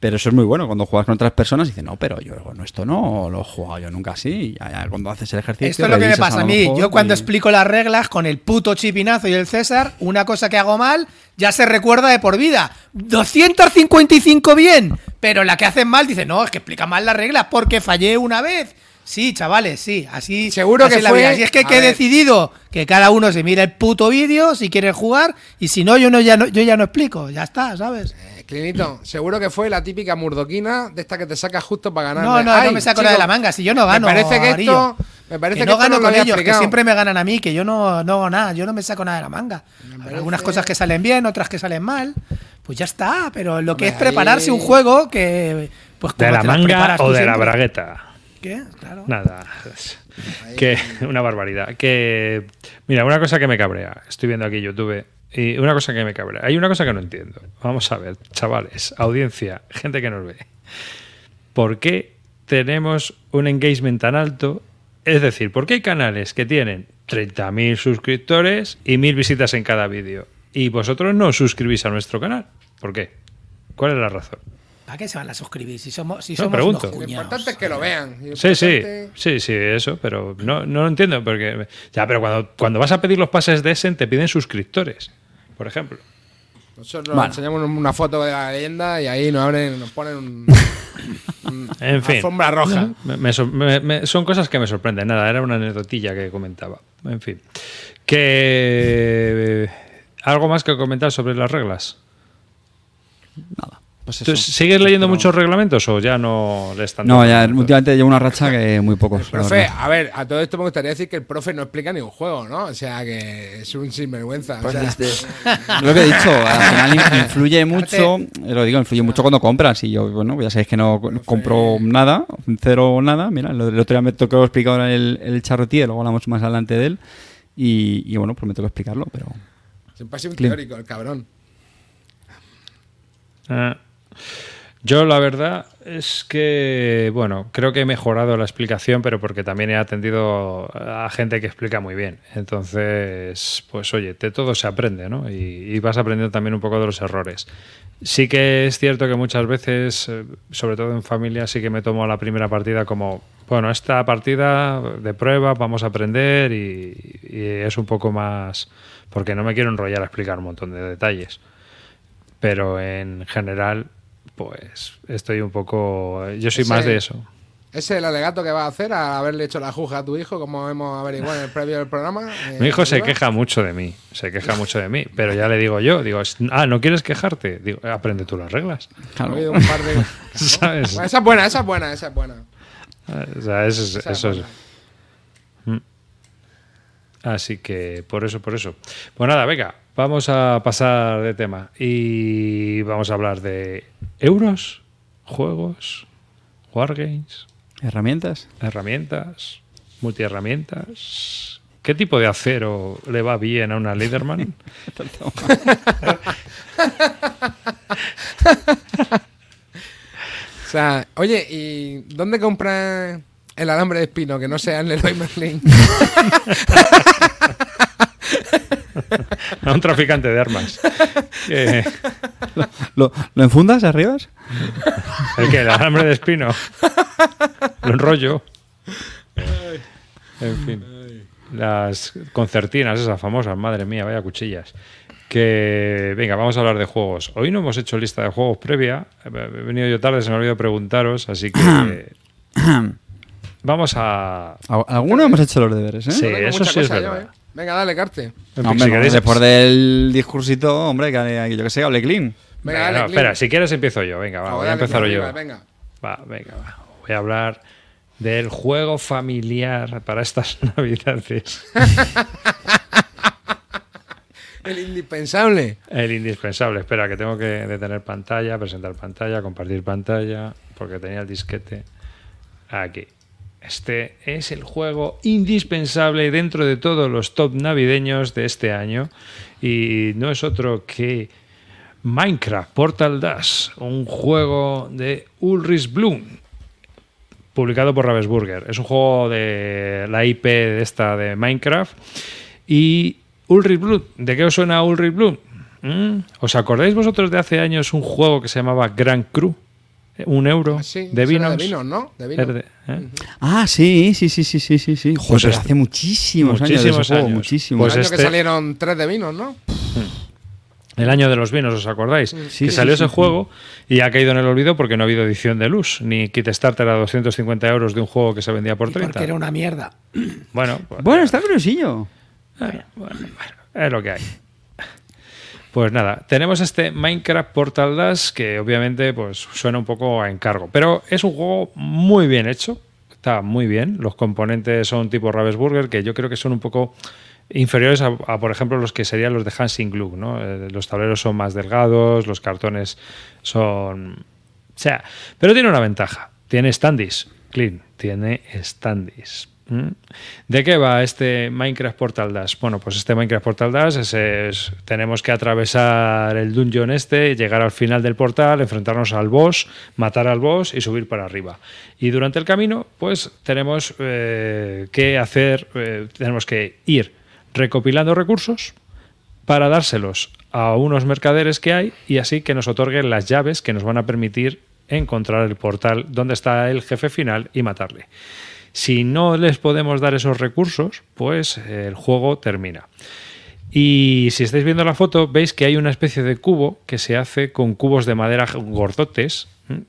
Pero eso es muy bueno cuando juegas con otras personas dices, no, pero yo no, esto no lo he jugado yo nunca así. Y ya, ya cuando haces el ejercicio. Esto es lo que me pasa a mí. Yo cuando y- explico las reglas con el puto chipinazo y el César, una cosa que hago mal ya se recuerda de por vida. 255 bien, pero la que hacen mal dice, no, es que explica mal las reglas porque fallé una vez. Sí, chavales, sí, así. Seguro así que es la fue- vida. Es que, he ver. decidido que cada uno se mire el puto vídeo si quiere jugar y si no, yo no ya no, yo ya no explico. Ya está, ¿sabes? Clinito, seguro que fue la típica murdoquina de esta que te sacas justo para ganar. No, no, no me saco nada de la manga. Si yo no gano, Me parece que esto. Me parece que que, no gano con ellos, que explicado. siempre me ganan a mí, que yo no, no hago nada, yo no me saco nada de la manga. Hay algunas cosas que salen bien, otras que salen mal, pues ya está, pero lo que Hombre, es prepararse ahí- un juego que pues ¿De la manga o de la bragueta? ¿Qué? Claro. Nada. Que una barbaridad. Que mira, una cosa que me cabrea. Estoy viendo aquí YouTube y una cosa que me cabrea. Hay una cosa que no entiendo. Vamos a ver, chavales, audiencia, gente que nos ve. ¿Por qué tenemos un engagement tan alto? Es decir, ¿por qué hay canales que tienen 30.000 suscriptores y 1.000 visitas en cada vídeo? Y vosotros no os suscribís a nuestro canal. ¿Por qué? ¿Cuál es la razón? ¿Para qué se van a suscribir si somos, si No, somos pregunto. unos Lo importante es que lo vean. Sí, sí, sí, sí, eso, pero no, no lo entiendo porque ya, pero cuando, cuando vas a pedir los pases de Essen te piden suscriptores, por ejemplo. Nosotros Bueno. enseñamos una foto de la leyenda y ahí nos abren, nos ponen un, [laughs] un- En fin. alfombra roja. Me- me sor- me- me- son cosas que me sorprenden. Nada, era una anecdotilla que comentaba. En fin. Que algo más que comentar sobre las reglas. Nada. Pues ¿Tú eso. ¿Sigues leyendo Pero- muchos reglamentos o ya no le están No, ya últimamente llevo una racha que muy pocos. la Profe, a ver, a todo esto me gustaría decir que el profe no explica ningún juego, ¿no? O sea, que es un sinvergüenza. Pues o sea, este- [laughs] lo que he dicho, al final in- influye mucho, lo digo, influye mucho cuando compras. Y yo, bueno, ya sabéis que no co- compro nada, cero nada. Mira, lo- el otro día me tocó explicar el, el charrotí, luego hablamos más adelante de él. Y, y bueno, pues me tocó explicarlo, pero. siempre ha sido un Clean. teórico, el cabrón. Ah. Yo la verdad es que, bueno, creo que he mejorado la explicación, pero porque también he atendido a gente que explica muy bien. Entonces, pues oye, de todo se aprende, ¿no? Y, vas aprendiendo también un poco de los errores. Sí que es cierto que muchas veces, eh, sobre todo en familia, sí que me tomo la primera partida como, bueno, esta partida de prueba, vamos a aprender y es un poco más, porque no me quiero enrollar a explicar un montón de detalles pero en general pues estoy un poco yo soy Ese- más de eso ¿Ese es el alegato que vas a hacer a haberle hecho la juja a tu hijo, como hemos averiguado en el previo del programa? Eh, mi hijo se queja mucho de mí se queja mucho de mí pero ya le digo yo digo ah no quieres quejarte digo aprende tú las reglas Ha Claro. habido un par de- [laughs] [laughs] sabes Bueno, esa es buena, esa es buena, esa es buena. o sea, eso es, Esa es eso es- buena. Mm. así que por eso por eso pues nada venga vamos a pasar de tema y vamos a hablar de euros juegos wargames ¿Herramientas? herramientas, multiherramientas. ¿Qué tipo de acero le va bien a una Leaderman? [laughs] O sea, oye, ¿y dónde compras el alambre de espino que no sea en Leroy Merlin? [laughs] [laughs] a un traficante de armas. [laughs] Eh, ¿Lo, ¿Lo enfundas arriba? ¿El que ¿El alambre de espino? Lo enrollo. En fin. Las concertinas, esas famosas, madre mía, vaya cuchillas. Que, venga, vamos a hablar de juegos. Hoy no hemos hecho lista de juegos previa. He venido yo tarde, se me ha olvidado preguntaros, así que [clears throat] vamos a... Al- Algunos hemos hecho los deberes, ¿eh? Sí, eso sí es cosa verdad. ¿eh? Venga, dale, Carte. No, hombre, queréis- después del discursito, hombre, que, yo que sé, hable clean. Venga, Venga, dale, no, Clint. espera, si quieres empiezo yo. Venga, va, No, voy a empezar yo. venga, Venga. Va, venga, va. Voy a hablar del juego familiar para estas [laughs] navidades. [laughs] El indispensable. El indispensable. Espera, que tengo que detener pantalla, presentar pantalla, compartir pantalla, porque tenía el disquete aquí. Este es el juego indispensable dentro de todos los top navideños de este año y no es otro que Minecraft Portal Dash, un juego de Ulrich Bloom, publicado por Ravensburger. Es un juego de la IP de esta de Minecraft. Y Ulrich Bloom, ¿de qué os suena Ulrich Bloom? ¿Mm? ¿Os acordáis vosotros de hace años un juego que se llamaba Grand Cru? Eh, Un euro Ah, Sí, de vinos. De vinos, ¿no? De vinos. Verde, ¿eh? Ah, sí, sí, sí, sí, sí, sí. sí. Joder, Pues este- hace muchísimos, años. de muchísimos ese juego, años. Muchísimos. Pues El año este- que salieron tres de vinos, ¿no? El año de los vinos, ¿os acordáis? Sí, que sí, salió sí, ese sí. juego y ha caído en el olvido porque no ha habido edición de luz, ni Kickstarter a 250 euros de un juego que se vendía por Y 30. porque era una mierda. Bueno, pues, Bueno, está curiosillo. Bueno, bueno, es lo que hay. Pues nada, tenemos este Minecraft Portal Dash que obviamente pues suena un poco a encargo, pero es un juego muy bien hecho, está muy bien, los componentes son tipo Ravensburger que yo creo que son un poco inferiores a, por ejemplo los que serían los de Hansing Glue, ¿no? Eh, los tableros son más delgados, los cartones son o sea, pero tiene una ventaja, tiene standis, clean, tiene standis. ¿Mm? ¿De qué va este Minecraft Portal Dash? Bueno, pues este Minecraft Portal Dash es, tenemos que atravesar el dungeon este, llegar al final del portal, enfrentarnos al boss, matar al boss y subir para arriba. Y durante el camino, pues tenemos eh, que hacer, eh, tenemos que ir recopilando recursos para dárselos a unos mercaderes que hay y así que nos otorguen las llaves que nos van a permitir encontrar el portal donde está el jefe final y matarle. Si no les podemos dar esos recursos, pues el juego termina. Y si estáis viendo la foto, veis que hay una especie de cubo que se hace con cubos de madera gordotes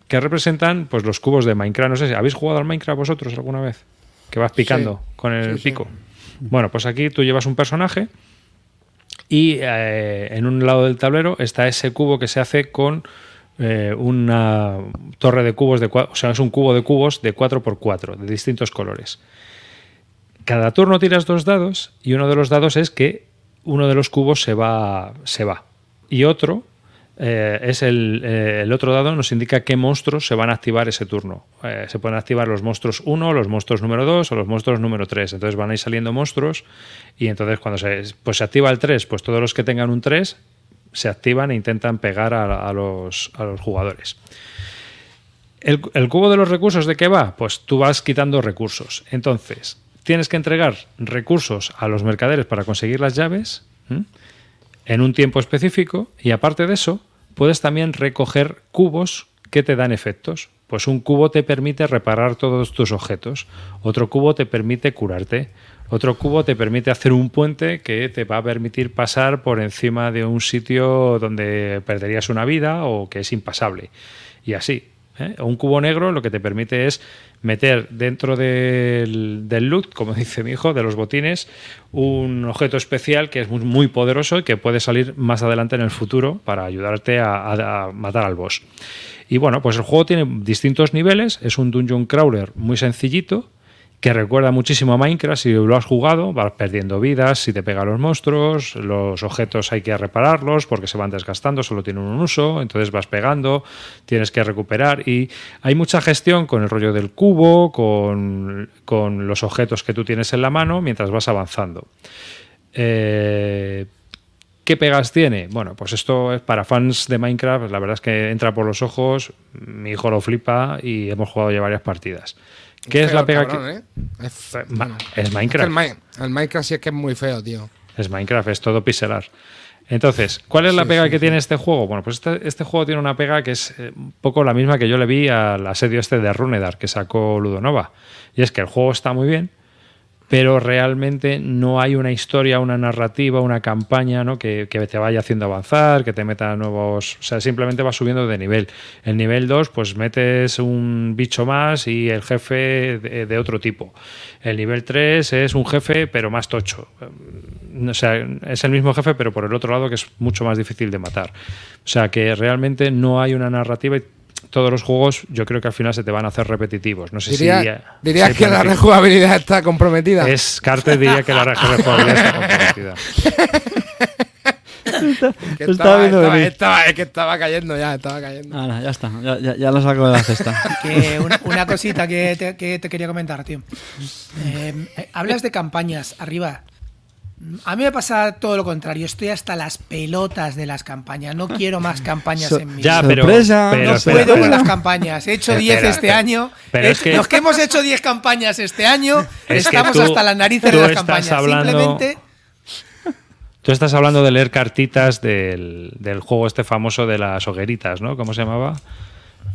que representan pues los cubos de Minecraft. No sé si habéis jugado al Minecraft vosotros alguna vez, que vas picando Sí. con el Sí, sí. pico. Bueno, pues aquí tú llevas un personaje y eh, en un lado del tablero está ese cubo que se hace con eh, una torre de cubos, de o sea, es un cubo de cubos de 4x4, de distintos colores. Cada turno tiras dos dados y uno de los dados es que uno de los cubos se va, se va. Y otro eh, es el, eh, el otro dado nos indica qué monstruos se van a activar ese turno. Se pueden activar los monstruos 1, los monstruos número 2 o los monstruos número 3. Entonces van a ir saliendo monstruos y entonces cuando se, pues se activa el 3, pues todos los que tengan un 3 se activan e intentan pegar a, los, a los jugadores. El, cubo de los recursos de qué va? Pues tú vas quitando recursos. Entonces, tienes que entregar recursos a los mercaderes para conseguir las llaves en un tiempo específico y aparte de eso, puedes también recoger cubos que te dan efectos. Pues un cubo te permite reparar todos tus objetos, otro cubo te permite curarte, otro cubo te permite hacer un puente que te va a permitir pasar por encima de un sitio donde perderías una vida o que es impasable. Y así. ¿eh? Un cubo negro lo que te permite es meter dentro del, loot, como [laughs] dice mi hijo, de los botines, un objeto especial que es muy, poderoso y que puede salir más adelante en el futuro para ayudarte a- a matar al boss. Y bueno, pues el juego tiene distintos niveles, es un dungeon crawler muy sencillito, que recuerda muchísimo a Minecraft si lo has jugado, vas perdiendo vidas, si te pegan los monstruos, los objetos hay que repararlos porque se van desgastando, solo tienen un uso, entonces vas pegando, tienes que recuperar y hay mucha gestión con el rollo del cubo, con, con los objetos que tú tienes en la mano mientras vas avanzando. Eh, ¿Qué pegas tiene? Bueno, pues esto es para fans de Minecraft, la verdad es que entra por los ojos, mi hijo lo flipa y hemos jugado ya varias partidas. ¿Qué es la pega cabrón, que...? ¿eh? Es, Ma- es Minecraft. El, Mi- el Minecraft sí es que es muy feo, tío. Es Minecraft, es todo pixelar. Entonces, ¿cuál es la Sí, pega sí, que sí. tiene este juego? Bueno, pues este, este juego tiene una pega que es eh, un poco la misma que yo le vi al asedio este de Runedar que sacó Ludonova. Y es que el juego está muy bien, pero realmente no hay una historia, una narrativa, una campaña ¿no? que, que te vaya haciendo avanzar, que te meta nuevos... O sea, simplemente vas subiendo de nivel. El nivel 2, pues metes un bicho más y el jefe de, otro tipo. El nivel 3 es un jefe, pero más tocho o sea, es el mismo jefe, pero por el otro lado que es mucho más difícil de matar. O sea, que realmente no hay una narrativa todos los juegos yo creo que al final se te van a hacer repetitivos. No sé Diría- si... dirías si que la rejugabilidad está comprometida. Es Carter diría que la rejugabilidad está comprometida. [laughs] Que estaba estaba, viendo estaba- es que estaba cayendo ya, estaba cayendo. Ahora, ya está, ya, ya- ya lo saco de la cesta. [laughs] Que una, una cosita que te, que te quería comentar, tío. [laughs] Eh, eh, hablas de campañas arriba. A mí me pasa todo lo contrario. Estoy hasta las pelotas de las campañas. No quiero más [laughs] campañas So- en mi Ya, vida. pero, Sorpresa. pero no puedo con las campañas. He hecho Espera, 10 este año. Pero es que- Los que hemos hecho 10 campañas este año, [laughs] Es estamos tú- hasta las narices de las campañas. hablando- Simplemente. Tú estás hablando de leer cartitas del, del juego este famoso de las hogueritas, ¿no? ¿Cómo se llamaba?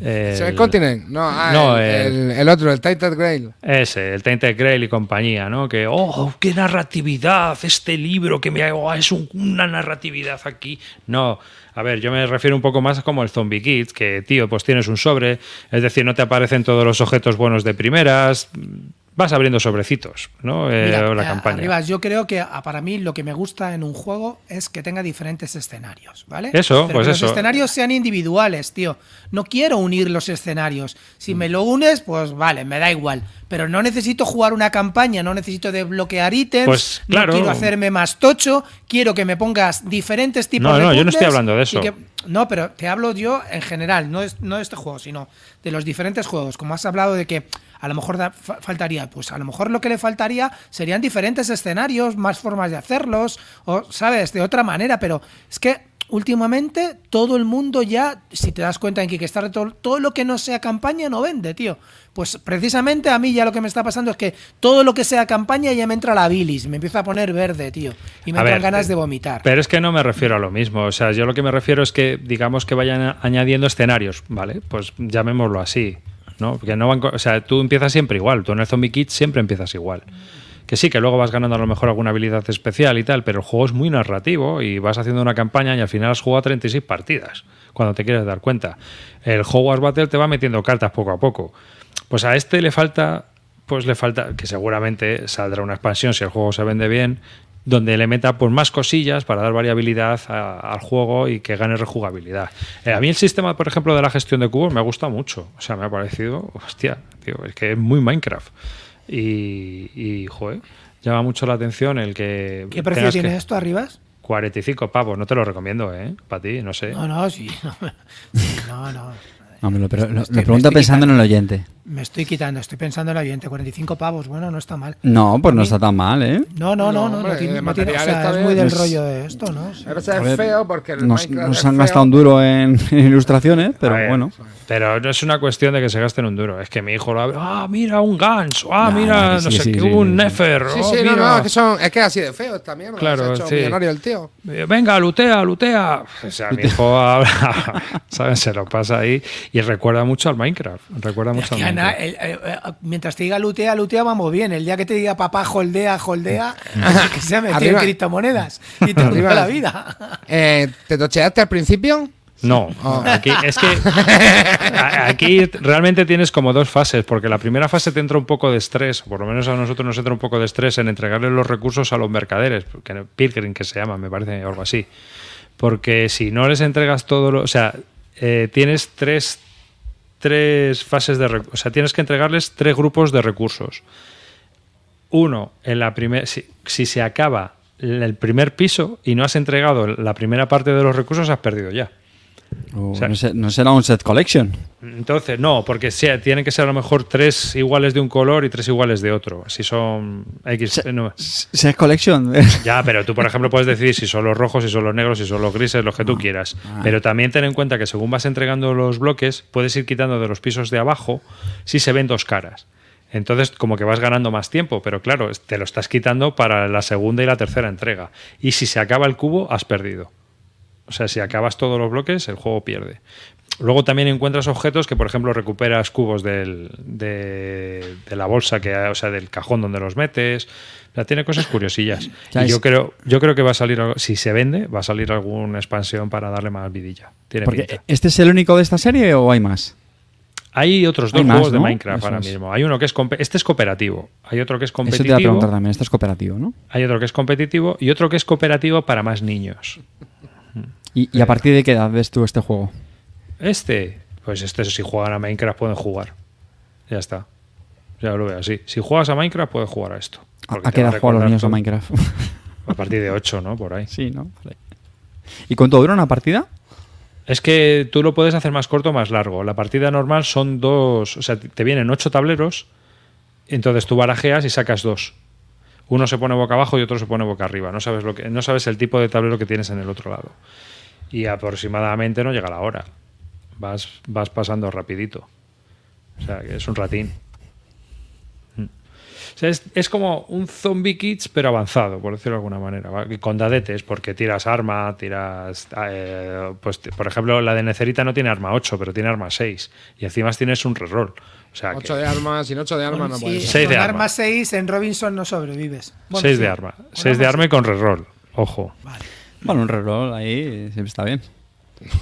El- ¿Se ve el Continent? No, ah, No, el, el- el- el otro, el Titan Grail. Ese, el Tainted Grail y compañía, ¿no? Que, oh, qué narratividad, este libro que me ha oh, es un- una narratividad aquí. No, a ver, yo me refiero un poco más como el Zombie Kit, que, tío, pues tienes un sobre, es decir, no te aparecen todos los objetos buenos de primeras, vas abriendo sobrecitos, ¿no? Eh, Mira, la eh, campaña. Arribas, yo creo que ah, para mí lo que me gusta en un juego es que tenga diferentes escenarios, ¿vale? Eso, Pero pues que eso. Los escenarios sean individuales, tío. No quiero unir los escenarios. Si me lo unes, pues vale, me da igual. Pero no necesito jugar una campaña, no necesito desbloquear ítems, Pues, claro. no quiero hacerme más tocho, quiero que me pongas diferentes tipos No, de no, yo no estoy hablando de eso. que- no, pero te hablo yo en general, no, es, no de este juego, sino de los diferentes juegos. Como has hablado de que a lo mejor da- fa- faltaría, pues a lo mejor lo que le faltaría serían diferentes escenarios, más formas de hacerlos, o, ¿sabes? De otra manera, pero es que últimamente todo el mundo ya, si te das cuenta en Kickstarter, todo, todo lo que no sea campaña no vende, tío. Pues precisamente a mí ya lo que me está pasando es que todo lo que sea campaña ya me entra la bilis, me empieza a poner verde, tío. Y me A entran ver, ganas eh, de vomitar. Pero es que no me refiero a lo mismo. O sea, yo lo que me refiero es que, digamos, que vayan añadiendo escenarios, ¿vale? Pues llamémoslo así, ¿no? Porque no van, o sea, tú empiezas siempre igual. Tú en el Zombie Kit siempre empiezas igual. Que sí, que luego vas ganando a lo mejor alguna habilidad especial y tal, pero el juego es muy narrativo y vas haciendo una campaña y al final has jugado 36 partidas, cuando te quieres dar cuenta. El Hogwarts Battle te va metiendo cartas poco a poco. Pues a este le falta, pues le falta, que seguramente saldrá una expansión si el juego se vende bien, donde le meta pues más cosillas para dar variabilidad a- al juego y que gane rejugabilidad. Eh, a mí el sistema, por ejemplo, de la gestión de cubos me ha gustado mucho. O sea, me ha parecido, hostia, tío, es que es muy Minecraft. Y, y joder, llama mucho la atención el que... ¿Qué precio tiene que- esto, Arribas? 45 pavos, no te lo recomiendo, ¿eh? Para ti, no sé. No, no, sí. [laughs] No, no, no. Me lo, pero, lo- Estoy- lo pregunto pensando en el oyente. Me estoy quitando, estoy pensando en el oyente. 45 pavos, bueno, no está mal. No, pues no está tan mal, ¿eh? No, no, no, No, hombre, no tiene, no tiene- o sea, es muy del Es- rollo de esto, ¿no? Sí. Es feo porque el Nos, han feo. gastado un duro en, [laughs] en ilustraciones, pero ver, bueno. Pero no es una cuestión de que se gasten un duro. Es que mi hijo lo abre. Ah, mira, un Gans. Ah, No, mira, no sí, sé sí, qué, sí, un sí. Nefer. Sí, oh, sí, no, mira. no, es que, son, es que es así de feo esta mierda. Claro, hecho sí. millonario el tío. Eh, Venga, lutea, lutea. O sea, mi [laughs] hijo habla, ¿sabes? Se lo pasa ahí y recuerda mucho al Minecraft. Recuerda mucho al Minecraft. el- eh, mientras te diga lutea, lutea, vamos bien. El día que te diga papá, holdea, holdea, [laughs] [laughs] que se ha metido en criptomonedas y te Arriba. la vida. [laughs] Eh, ¿Te tocheaste al principio? No, Oh. aquí es que aquí realmente tienes como dos fases, porque la primera fase te entra un poco de estrés, por lo menos a nosotros nos entra un poco de estrés en entregarle los recursos a los mercaderes, que Pilgrim que se llama, me parece, o algo así. Porque si no les entregas todo lo, o sea, eh, tienes tres tres fases de, o sea, tienes que entregarles tres grupos de recursos. Uno, en la primera, si, si se acaba el primer piso y no has entregado la primera parte de los recursos, has perdido ya. O O sea- no, sé- no será un set collection. Entonces, no, porque sea, tienen que ser a lo mejor tres iguales de un color y tres iguales de otro. Si son X. Se- no. Set collection. [laughs] Ya, pero tú, por ejemplo, puedes decidir si son los rojos, si son los negros, si son los grises, los que tú quieras. Pero también ten en cuenta que según vas entregando los bloques, puedes ir quitando de los pisos de abajo si se ven dos caras. Entonces, como que vas ganando más tiempo, pero claro, te lo estás quitando para la segunda y la tercera entrega. Y si se acaba el cubo, has perdido. O sea, si acabas todos los bloques, el juego pierde. Luego también encuentras objetos que, por ejemplo, recuperas cubos del- de, de la bolsa, que, o sea, del cajón donde los metes. O sea, tiene cosas curiosillas. [laughs] Y yo creo, yo creo que va a salir, si se vende, va a salir alguna expansión para darle más vidilla. Tiene Porque pinta. ¿Este es el único de esta serie o hay más? Hay otros Hay dos más, juegos de. Minecraft Eso ahora es. mismo. Hay uno que es este es cooperativo, hay otro que es Eso te iba a competitivo, preguntar también. Esto es cooperativo, ¿no? hay otro que es competitivo y otro que es cooperativo para más niños. ¿Y, y a partir de qué edad ves tú este juego? Este, pues este si juegan a Minecraft pueden jugar. Ya está. Ya lo veo así. Si juegas a Minecraft puedes jugar a esto. ¿A, qué edad juegan los niños a. Minecraft? [laughs] A partir de 8, ¿no? Por ahí. sí, ¿no? Vale. ¿Y cuánto dura una partida? Es que tú lo puedes hacer más corto o más largo. La partida normal son dos, o sea, te vienen ocho tableros, entonces tú barajeas y sacas dos. Uno se pone boca abajo y otro se pone boca arriba. No sabes lo que, no sabes el tipo de tablero que tienes en el otro lado. Y aproximadamente no llega la hora. Vas, vas pasando rapidito. O sea, que es un ratín. Mm. O sea, es, es como un zombie kits, pero avanzado, por decirlo de alguna manera. ¿va? Con dadetes, porque tiras arma, tiras. eh, pues, por ejemplo, la de Necerita no tiene arma 8, pero tiene arma 6. Y encima tienes un reroll. O sea, que 8 de armas, sin 8 de armas no Sí, puede ser. Seis de con arma. arma 6 en Robinson no sobrevives. Bueno, 6 sí, de arma. con 6 de arma arma y con reroll. Ojo. Bueno, un reroll ahí siempre está bien.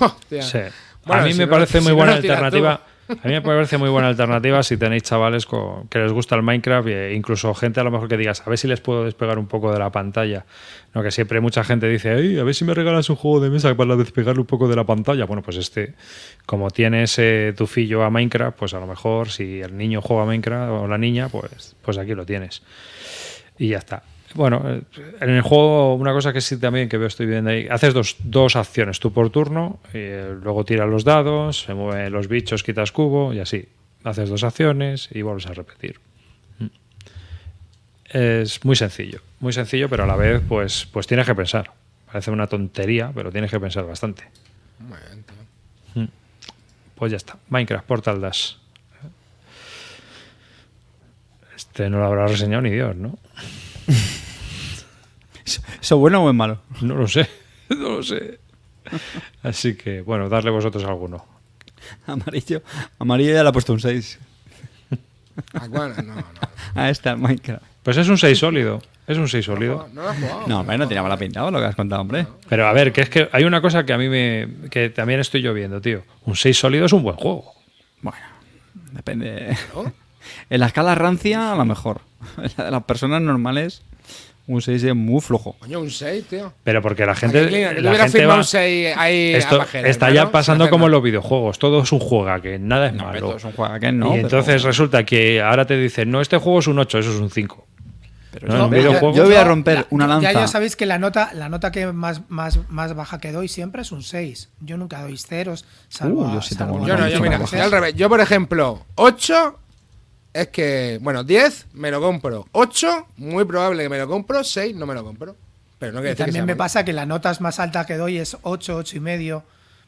Hostia. Sí. Bueno, a mí si me no- parece si muy buena alternativa. A mí me parece muy buena alternativa si tenéis chavales con- que les gusta el Minecraft e incluso gente a lo mejor que digas, a ver si les puedo despegar un poco de la pantalla. No, que siempre mucha gente dice, "Ey, a ver si me regalas un juego de mesa para despegarle un poco de la pantalla. Bueno, pues este, como tiene ese tufillo a Minecraft, pues a lo mejor si el niño juega a Minecraft o la niña, pues, pues aquí lo tienes. Y ya está. Bueno, eh, en el juego una cosa que sí también que veo estoy viendo ahí, haces dos, dos acciones, tú por turno, eh, luego tiras los dados, se mueven los bichos, quitas cubo y así. Haces dos acciones y vuelves a repetir. Mm. Es muy sencillo, muy sencillo, pero a la vez pues, pues tienes que pensar. Parece una tontería, pero tienes que pensar bastante. Muy bien, tío. Pues ya está. Minecraft Portal Dash. Este no lo habrá reseñado ni Dios, ¿no? [laughs] ¿Eso- ¿Eso bueno o es malo? No lo sé, [laughs] no lo sé. Así que, bueno, darle vosotros alguno. Amarillo. Amarillo ya le ha puesto un 6. ¿A cuál? No, no. [laughs] A esta Minecraft. Pues es un 6 sólido. Es un 6 sólido. No lo has jugado. No, hombre, no tenía mala pinta lo que has contado, hombre. Pero a ver, que es que hay una cosa que a mí me. que también estoy yo viendo, tío. Un 6 sólido es un buen juego. Bueno, depende. [laughs] En la escala rancia, a lo mejor. En la de las personas normales, un 6 es muy flojo. Coño, un 6, tío. Pero porque la ¿A gente. Que la gente firmado va- un 6 ahí esto a pajera, está hermano, ya pasando como en los videojuegos. Todo es un juega, que nada es No, malo. todo es un juego que no. y pero- entonces resulta que ahora te dicen, no, este juego es un 8, eso es un 5. pero No, yo- en videojuegos- Yo voy a romper La- una lanza. Ya, ya sabéis que la nota, la nota que más, más, más baja que doy siempre es un 6. Yo nunca doy ceros, salvo. Uh, yo sí salvo Yo no, yo mira, yo al revés. Yo, por ejemplo, 8 es que, bueno, 10 me lo compro. 8, muy probable que me lo compro. 6 no me lo compro. Pero no quiere Y decir que también sea me pasa que la nota más alta que doy es 8, 8 y medio.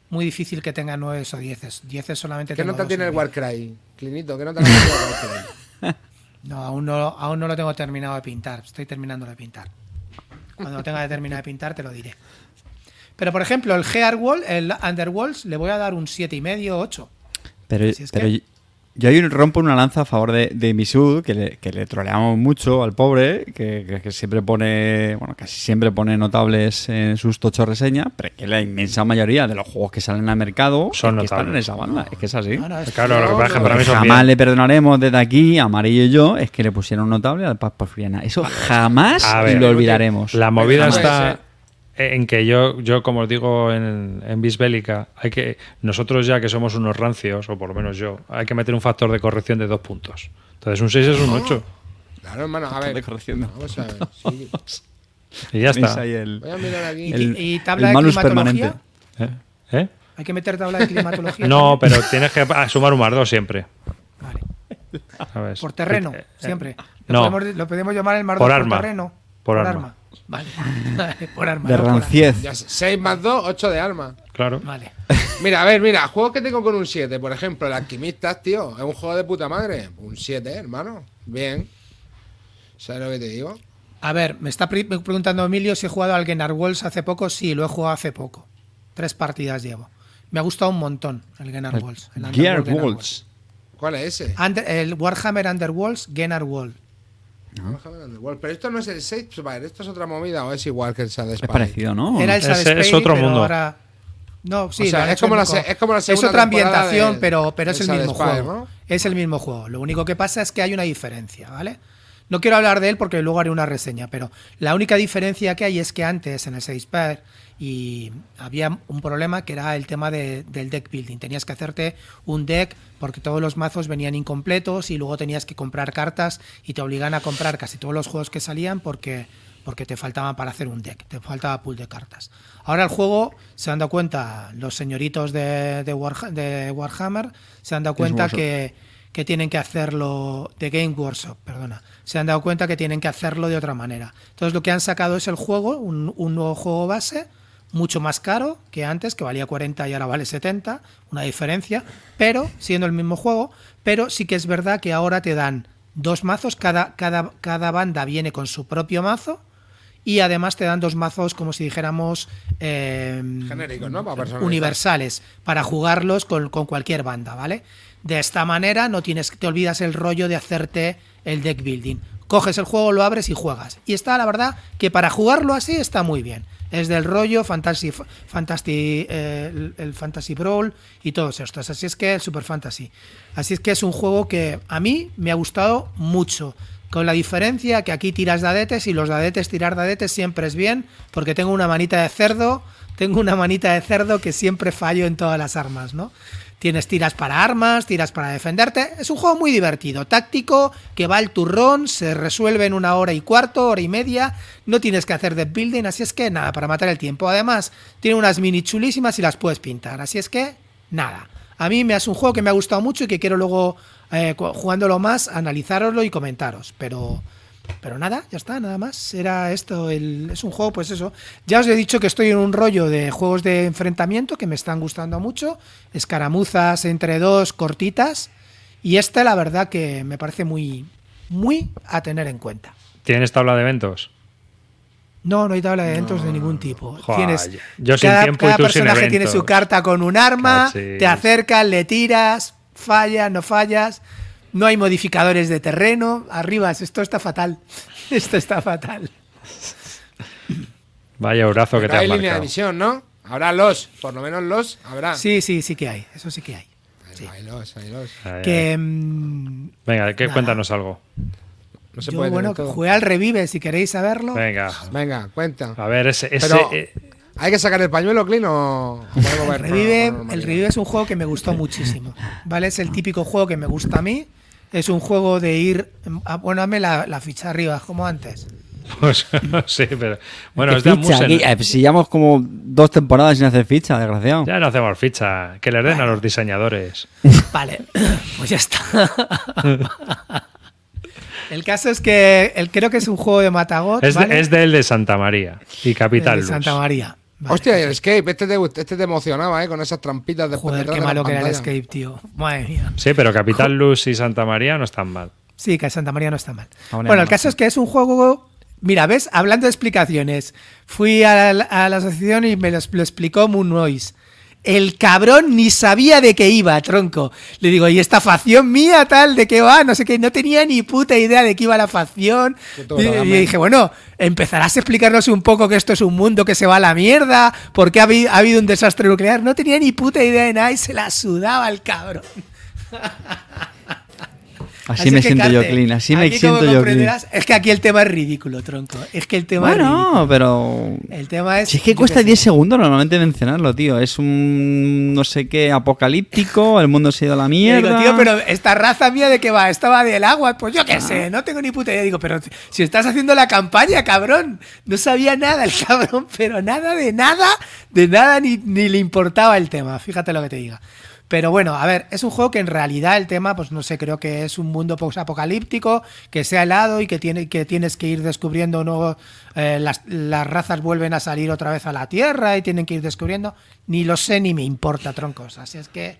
Muy difícil que tenga 9 o 10. 10 solamente ¿Qué tengo nota tiene el. Warcry? Clinito, ¿qué nota tiene el Warcry? [laughs] No aún, no, aún no lo tengo terminado de pintar. Estoy terminando de pintar. Cuando lo tenga de terminar de pintar te lo diré. Pero por ejemplo, el Gearwall, el Underworlds, le voy a dar un 7,5 y medio, 8. Pero, Si es pero que- yo- ahí rompo una lanza a favor de, de Misud, que le, que le troleamos mucho al pobre, que, que- que siempre pone, bueno, casi siempre pone notables en sus tochos reseñas, pero que la inmensa mayoría de los juegos que salen al mercado Son es que están en notables. esa banda. Es que es así. Es- Claro, lo que pasa es que para mí son jamás bien. le perdonaremos desde aquí, Amarillo y yo, es que le pusieron notable al Paz Porfiriana. Eso jamás lo olvidaremos. La movida está en que yo, yo como os digo en, en Bisbélica, hay que nosotros ya que somos unos rancios, o por lo menos yo, hay que meter un factor de corrección de dos puntos. Entonces un 6 es un 8. Claro, hermano, a ver. de corrección, no. Vamos a ver. [laughs] sí. Y ya está. ahí el, Voy a mirar aquí. el- y tabla el de permanente. ¿Eh? ¿Eh? Hay que meter tabla de climatología. No, también. pero tienes que ah, sumar un más dos siempre. Vale. ¿sabes? Por terreno, Eh, eh, siempre. no. Lo, podemos, lo podemos llamar el mar Por por arma. terreno. Por arma. [laughs] Vale, por arma. De no ranciez. 6 más 2, 8 de arma. Claro. Vale. Mira, a ver, mira, juegos que tengo con un 7. Por ejemplo, el Alquimistas, tío. Es un juego de puta madre. Un 7, hermano. Bien. ¿Sabes lo que te digo? A ver, me está pre- preguntando Emilio si he jugado al Genar Walls hace poco. Sí, lo he jugado hace poco. Tres partidas llevo. Me ha gustado un montón el Genar Walls. el Genar Walls. ¿Cuál es ese? Under- el Warhammer Underworlds Genar Pero esto no es el Shadespire, esto es otra movida o es igual que el Shadespire. Es parecido, ¿no? Era el es otro pero mundo. ahora No, sí, O sea, es como la es como la Es segunda otra temporada ambientación, pero, pero es el mismo Spire, juego. ¿no? Es el mismo juego. Lo único que pasa es que hay una diferencia, ¿vale? No quiero hablar de él porque luego haré una reseña, pero la única diferencia que hay es que antes en el 6 Spire y había un problema que era el tema de- del deck building. Tenías que hacerte un deck porque todos los mazos venían incompletos y luego tenías que comprar cartas y te obligan a comprar casi todos los juegos que salían porque porque te faltaba para hacer un deck, te faltaba pool de cartas. Ahora el juego se han dado cuenta, los señoritos de, de, Warha- de Warhammer se han dado cuenta que, que tienen que hacerlo, de Game Workshop, perdona, se han dado cuenta que tienen que hacerlo de otra manera. Entonces lo que han sacado es el juego, un, un nuevo juego base, mucho más caro que antes, que valía 40 y ahora vale 70, una diferencia, pero siendo el mismo juego, pero sí que es verdad que ahora te dan dos mazos, cada, cada, cada banda viene con su propio mazo y además te dan dos mazos como si dijéramos eh, Genéricos, ¿no? Para universales para jugarlos con, con cualquier banda, ¿vale? De esta manera no tienes, te olvidas el rollo de hacerte el deck building. Coges el juego, lo abres y juegas. Y está, la verdad, que para jugarlo así está muy bien. Es del rollo Fantasy, Fantasy eh, el, Fantasy Brawl y todos estos. Así es que el Super Fantasy. Así es que es un juego que a mí me ha gustado mucho. Con la diferencia que aquí tiras dadetes y los dadetes, tirar dadetes siempre es bien, porque tengo una manita de cerdo, tengo una manita de cerdo que siempre fallo en todas las armas, ¿no? Tienes tiras para armas, tiras para defenderte. Es un juego muy divertido, táctico, que va al turrón, se resuelve en una hora y cuarto, hora y media. No tienes que hacer deck building, así es que nada, para matar el tiempo. Además, tiene unas mini chulísimas y las puedes pintar, así es que nada. A mí me es un juego que me ha gustado mucho y que quiero luego, eh, jugándolo más, analizároslo y comentaros. Pero, pero nada, ya está, nada más. Era esto, el, es un juego, pues eso. Ya os he dicho que estoy en un rollo de juegos de enfrentamiento que me están gustando mucho. Escaramuzas entre dos, cortitas. Y este, la verdad, que me parece muy, muy a tener en cuenta. ¿Tienes tabla de eventos? No, no hay tabla de eventos de ningún tipo. Joder, Tienes yo sin cada, tiempo y cada tú sin personaje tiene su carta con un arma, Cachis. te acercas, le tiras, fallas, no fallas. No hay modificadores de terreno. Arriba, esto está fatal. [laughs] Esto está fatal. Vaya brazo que Pero te has hay línea de marcado. misión, ¿no? Habrá los, por lo menos los, habrá. Sí, sí, sí que hay. Eso sí que hay. Hay, hay los, hay los. Ay, ay. Que mm, Venga, que cuéntanos algo. No se yo, puede bueno, todo. jugué al revive si queréis saberlo. Venga. Venga, cuenta. A ver, ese. ese Pero, eh, ¿hay que sacar el pañuelo, Clean, o El revive, el revive es un juego que me gustó muchísimo. ¿Vale? Es el típico juego que me gusta a mí. Es un juego de ir. A, bueno, dame la, la ficha arriba, como antes. pues, [laughs] sí, pero. Bueno, ¿Qué es de. Aquí, eh, si llevamos como dos temporadas sin hacer ficha, desgraciado. Ya no hacemos ficha. Que les den a los diseñadores. [laughs] Vale, [laughs] pues ya está. El caso es que el, creo que es un juego de Matagot. Es, es del de Santa María y Capital de Luz. Santa María. Vale. Hostia, el escape, este te, este te emocionaba, ¿eh? Con esas trampitas de Joder, qué malo que era el escape, tío. Madre mía. Sí, pero Capital Luz y Santa María no están mal. Sí, que Santa María no está mal. Bueno, no. el caso es que es un juego. Mira, ¿ves? Hablando de explicaciones, fui a la, a la asociación y me lo, lo explicó Moon Noise. El cabrón ni sabía de qué iba, tronco. Le digo, ¿y esta facción mía tal? ¿De qué va? No sé qué. No tenía ni puta idea de qué iba la facción. Y, y dije, bueno, empezarás a explicarnos un poco que esto es un mundo que se va a la mierda, porque ha, habi- ha habido un desastre nuclear. No tenía ni puta idea de nada y se la sudaba el cabrón. [laughs] Así, me que, siento yo clean, así me siento yo clean. Es que aquí el tema es ridículo, tronco. Es que el tema es. Bueno, pero... El tema es. Si es que cuesta qué 10 sé. segundos normalmente mencionarlo, tío. Es un no sé qué apocalíptico, el mundo se ha ido a la mierda. Digo, tío, pero esta raza mía de qué va, estaba del agua, pues yo qué sé, no tengo ni puta idea. Digo, pero si estás haciendo la campaña, cabrón, no sabía nada el [laughs] cabrón, pero nada de nada, de nada ni, ni le importaba el tema, fíjate lo que te diga. Pero bueno, a ver, es un juego que en realidad el tema, pues no sé, creo que es un mundo post-apocalíptico, que sea helado y que, tiene, que tienes que ir descubriendo nuevos. eh, las, las razas vuelven a salir otra vez a la Tierra y tienen que ir descubriendo. Ni lo sé ni me importa, troncos. Así es que.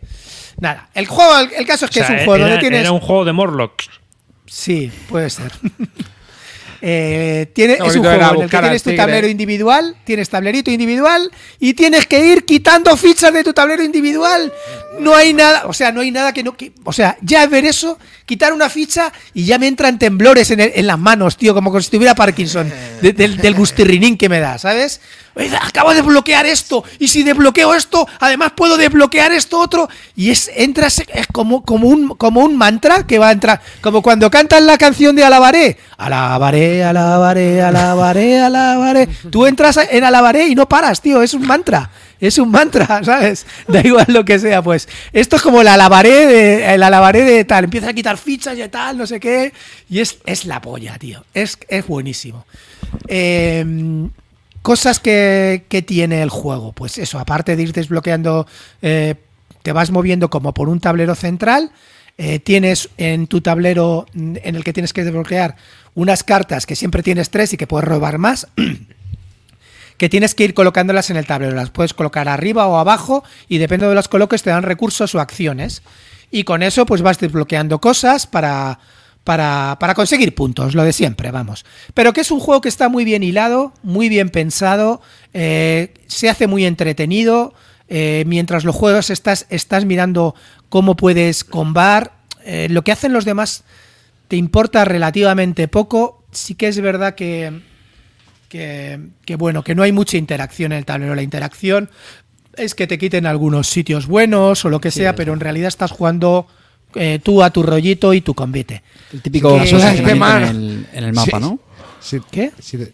Nada, el juego, el, el caso es que O sea, es un juego era, donde tienes. era un juego de Morlocks. Sí, puede ser. [laughs] Eh, tiene, es un juego en el que tienes tu tablero individual, tienes tablerito individual y tienes que ir quitando fichas de tu tablero individual. No hay nada, o sea, no hay nada que no. que- o sea, ya ver eso, quitar una ficha y ya me entran temblores en, el- en las manos, tío, como si tuviera Parkinson, de- del, del gustirrinín que me da, ¿sabes? Acabo de bloquear esto, y si desbloqueo esto, además puedo desbloquear esto otro, y es entras es como, como, un, como un mantra que va a entrar, como cuando cantan la canción de Alabaré, Alabaré, Alabaré, Alabaré, Alabaré. Tú entras en Alabaré y no paras, tío, es un mantra. Es un mantra, [laughs] ¿sabes? Da igual lo que sea, pues. Esto es como el alabaré de, el alabaré de tal. Empieza a quitar fichas y tal, no sé qué. Y es, es la polla, tío. Es, es buenísimo. Eh, cosas que, que tiene el juego. Pues eso, aparte de ir desbloqueando, eh, te vas moviendo como por un tablero central. eh, tienes en tu tablero en el que tienes que desbloquear unas cartas que siempre tienes tres y que puedes robar más. [clears throat] que tienes que ir colocándolas en el tablero. Las puedes colocar arriba o abajo y depende de los coloques te dan recursos o acciones. Y con eso pues vas desbloqueando cosas para, para, para conseguir puntos, lo de siempre, vamos. Pero que es un juego que está muy bien hilado, muy bien pensado, eh, se hace muy entretenido. eh, mientras lo juegas estás, estás mirando cómo puedes combar. eh, lo que hacen los demás te importa relativamente poco. Sí que es verdad que, que, que, bueno, que no hay mucha interacción en el tablero. La interacción es que te quiten algunos sitios buenos o lo que sea, pero en realidad estás jugando eh, tú a tu rollito y tu convite. El típico Que- posicionamiento en el, en el mapa, Sí. ¿no? Sí, ¿Qué? de-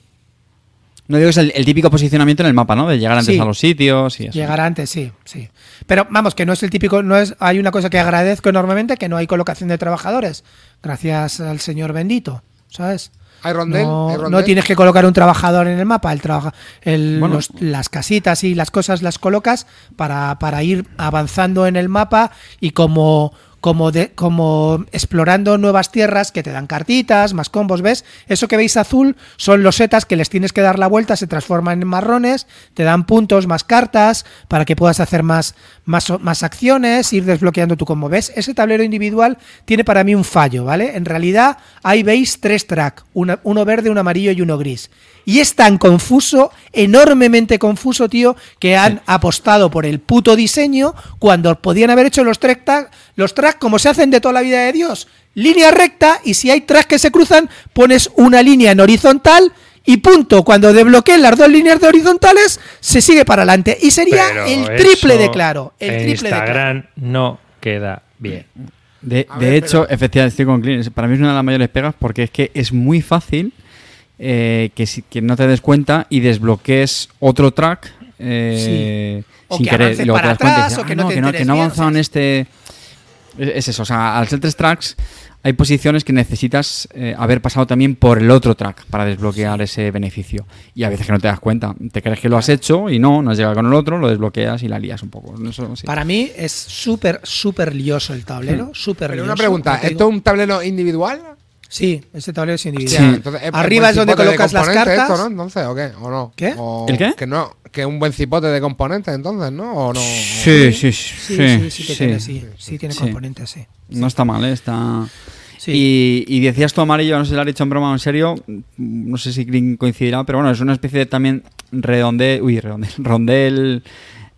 No digo que es el, el típico posicionamiento en el mapa, ¿no? De llegar antes a los sitios y eso. Llegar antes, sí, sí. Pero vamos, que no es el típico, no es, hay una cosa que agradezco enormemente, que no hay colocación de trabajadores, gracias al señor bendito, ¿sabes? ¿Hay rondel? No, ¿Hay rondel? no tienes que colocar un trabajador en el mapa, el trabaja, el- Bueno. los- las casitas y las cosas las colocas para, para ir avanzando en el mapa y como, como, de, como explorando nuevas tierras que te dan cartitas, más combos, ¿ves? Eso que veis azul son los setas que les tienes que dar la vuelta, se transforman en marrones, te dan puntos, más cartas, para que puedas hacer más, más, acciones, ir desbloqueando tu combo. ¿Ves? Ese tablero individual tiene para mí un fallo, ¿vale? En realidad ahí veis tres tracks, una- uno verde, uno amarillo y uno gris. Y es tan confuso, enormemente confuso, tío, que han apostado por el puto diseño cuando podían haber hecho los tres tag- los tracks como se hacen de toda la vida de Dios. Línea recta y si hay tracks que se cruzan, pones una línea en horizontal y punto. Cuando desbloqueen las dos líneas de horizontales, se sigue para adelante. Y sería Pero el triple de claro. El en triple de claro. Instagram no queda bien. De, A de ver, hecho, pero- efectivamente, estoy con Clean. Para mí es una de las mayores pegas porque es que es muy fácil eh, que, si- que no te des cuenta y desbloquees otro track eh, O sin que querer. y luego te para das cuenta y atrás, dices, o que "Ah, no que no, que no bien", avanzado en este. Es es eso, o sea, al ser tres tracks hay posiciones que necesitas eh, haber pasado también por el otro track para desbloquear ese beneficio. Y a veces que no te das cuenta. Te crees que lo has hecho y no, no has llegado con el otro, lo desbloqueas y la lías un poco. Eso sí. Para mí es súper, súper lioso el tablero. Súper Pero lioso. una pregunta, ¿esto es un tablero individual? Sí, ese tablero es individual. Sí. Entonces, ¿es- Arriba buen es donde colocas las componentes cartas. Esto, ¿no? Entonces, ¿o qué? ¿O no? ¿Qué? O ¿El qué? Que no, que un buen cipote de componentes, entonces, ¿no? ¿O no? Sí, sí, sí. Sí, sí, sí, que tiene, sí, sí tiene Sí. componentes, sí. No está mal, ¿eh? está. Sí. Y, y decías tú amarillo, no sé si lo has dicho en broma o en serio, no sé si coincidirá, pero bueno, es una especie de también redondel, uy, redondel, rondel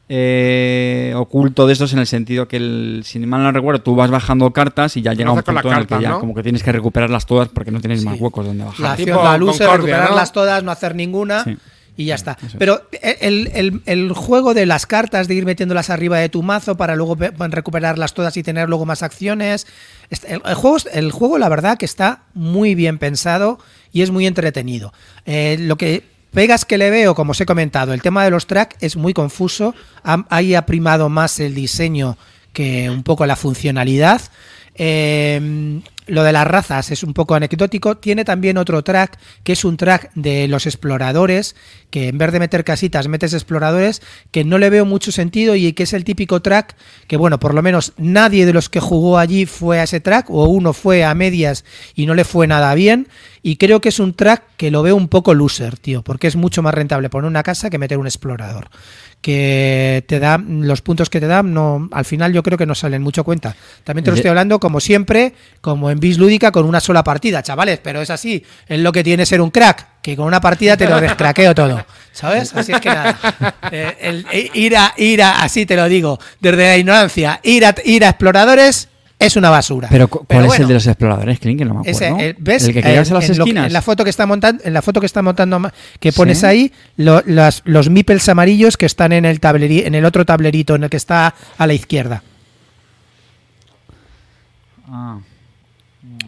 eh, oculto de estos en el sentido que, el, si mal no recuerdo, tú vas bajando cartas y ya llega un punto en el que ya ¿no? como que tienes que recuperarlas todas porque no tienes Sí. más huecos donde bajar. La Tipo acción, la luz es recuperarlas ¿no? todas, no hacer ninguna Sí. y ya está. Es. Pero el, el- el juego de las cartas, de ir metiéndolas arriba de tu mazo para luego pe- recuperarlas todas y tener luego más acciones. est- El, el juego, es- el juego, la verdad, que está muy bien pensado y es muy entretenido. Eh, lo que pegas que le veo, como os he comentado, el tema de los tracks es muy confuso. Ahí ha primado más el diseño que un poco la funcionalidad. Eh, lo de las razas es un poco anecdótico. Tiene también otro track, que es un track de los exploradores, que en vez de meter casitas, metes exploradores, que no le veo mucho sentido y que es el típico track que, bueno, por lo menos nadie de los que jugó allí fue a ese track, o uno fue a medias y no le fue nada bien. Y creo que es un track que lo veo un poco loser, tío, porque es mucho más rentable poner una casa que meter un explorador que te da los puntos que te dan no al final yo creo que no salen mucho cuenta también te lo De- estoy hablando como siempre como en bis lúdica con una sola partida chavales pero es así es lo que tiene ser un crack que con una partida te lo descraqueo todo ¿Sabes? Así es que nada. [laughs] Eh, el- eh, ir, a, ir a, así te lo digo, desde la ignorancia, ir a, ir a exploradores es una basura. Pero, cu- ¿cuál es bueno, el de los exploradores, Clint? Que no me acuerdo. ese, eh, ¿Ves? El que Eh, querías en las en lo que- esquinas. en la foto que está montando, en la foto que está montando, que pones Sí. ahí, lo- las- los meeples amarillos que están en el tableri- en el otro tablerito, en el que está a la izquierda. Ah.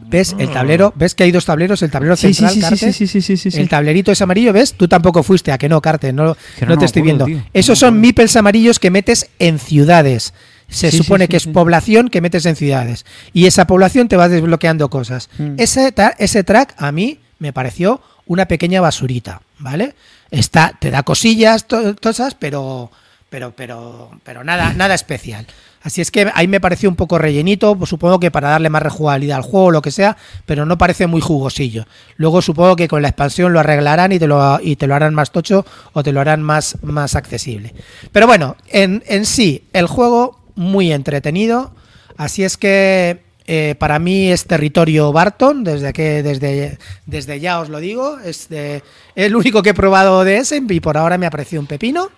¿Ves? El tablero, ¿ves que hay dos tableros? El tablero central, sí, sí, Carte, sí. El tablerito es amarillo, ¿ves? Tú tampoco fuiste, a que no, Carte, no, Que no no te estoy acuerdo, viendo. tío. Esos No son meeples amarillos que metes en ciudades. Se Sí, supone sí, que es población que metes en ciudades. Y esa población te va desbloqueando cosas. Mm. Ese, ese track a mí me pareció una pequeña basurita, ¿vale? Está, te da cosillas, to- cosas, pero, pero, pero, pero nada, nada especial. Así es que ahí me pareció un poco rellenito, pues supongo que para darle más rejugabilidad al juego o lo que sea, pero no parece muy jugosillo. Luego supongo que con la expansión lo arreglarán y te lo, y te lo harán más tocho o te lo harán más, más accesible. Pero bueno, en, en sí, el juego muy entretenido. Así es que eh, para mí es territorio Barton, desde que desde, desde ya os lo digo. Es de- el único que he probado de ese y por ahora me ha parecido un pepino.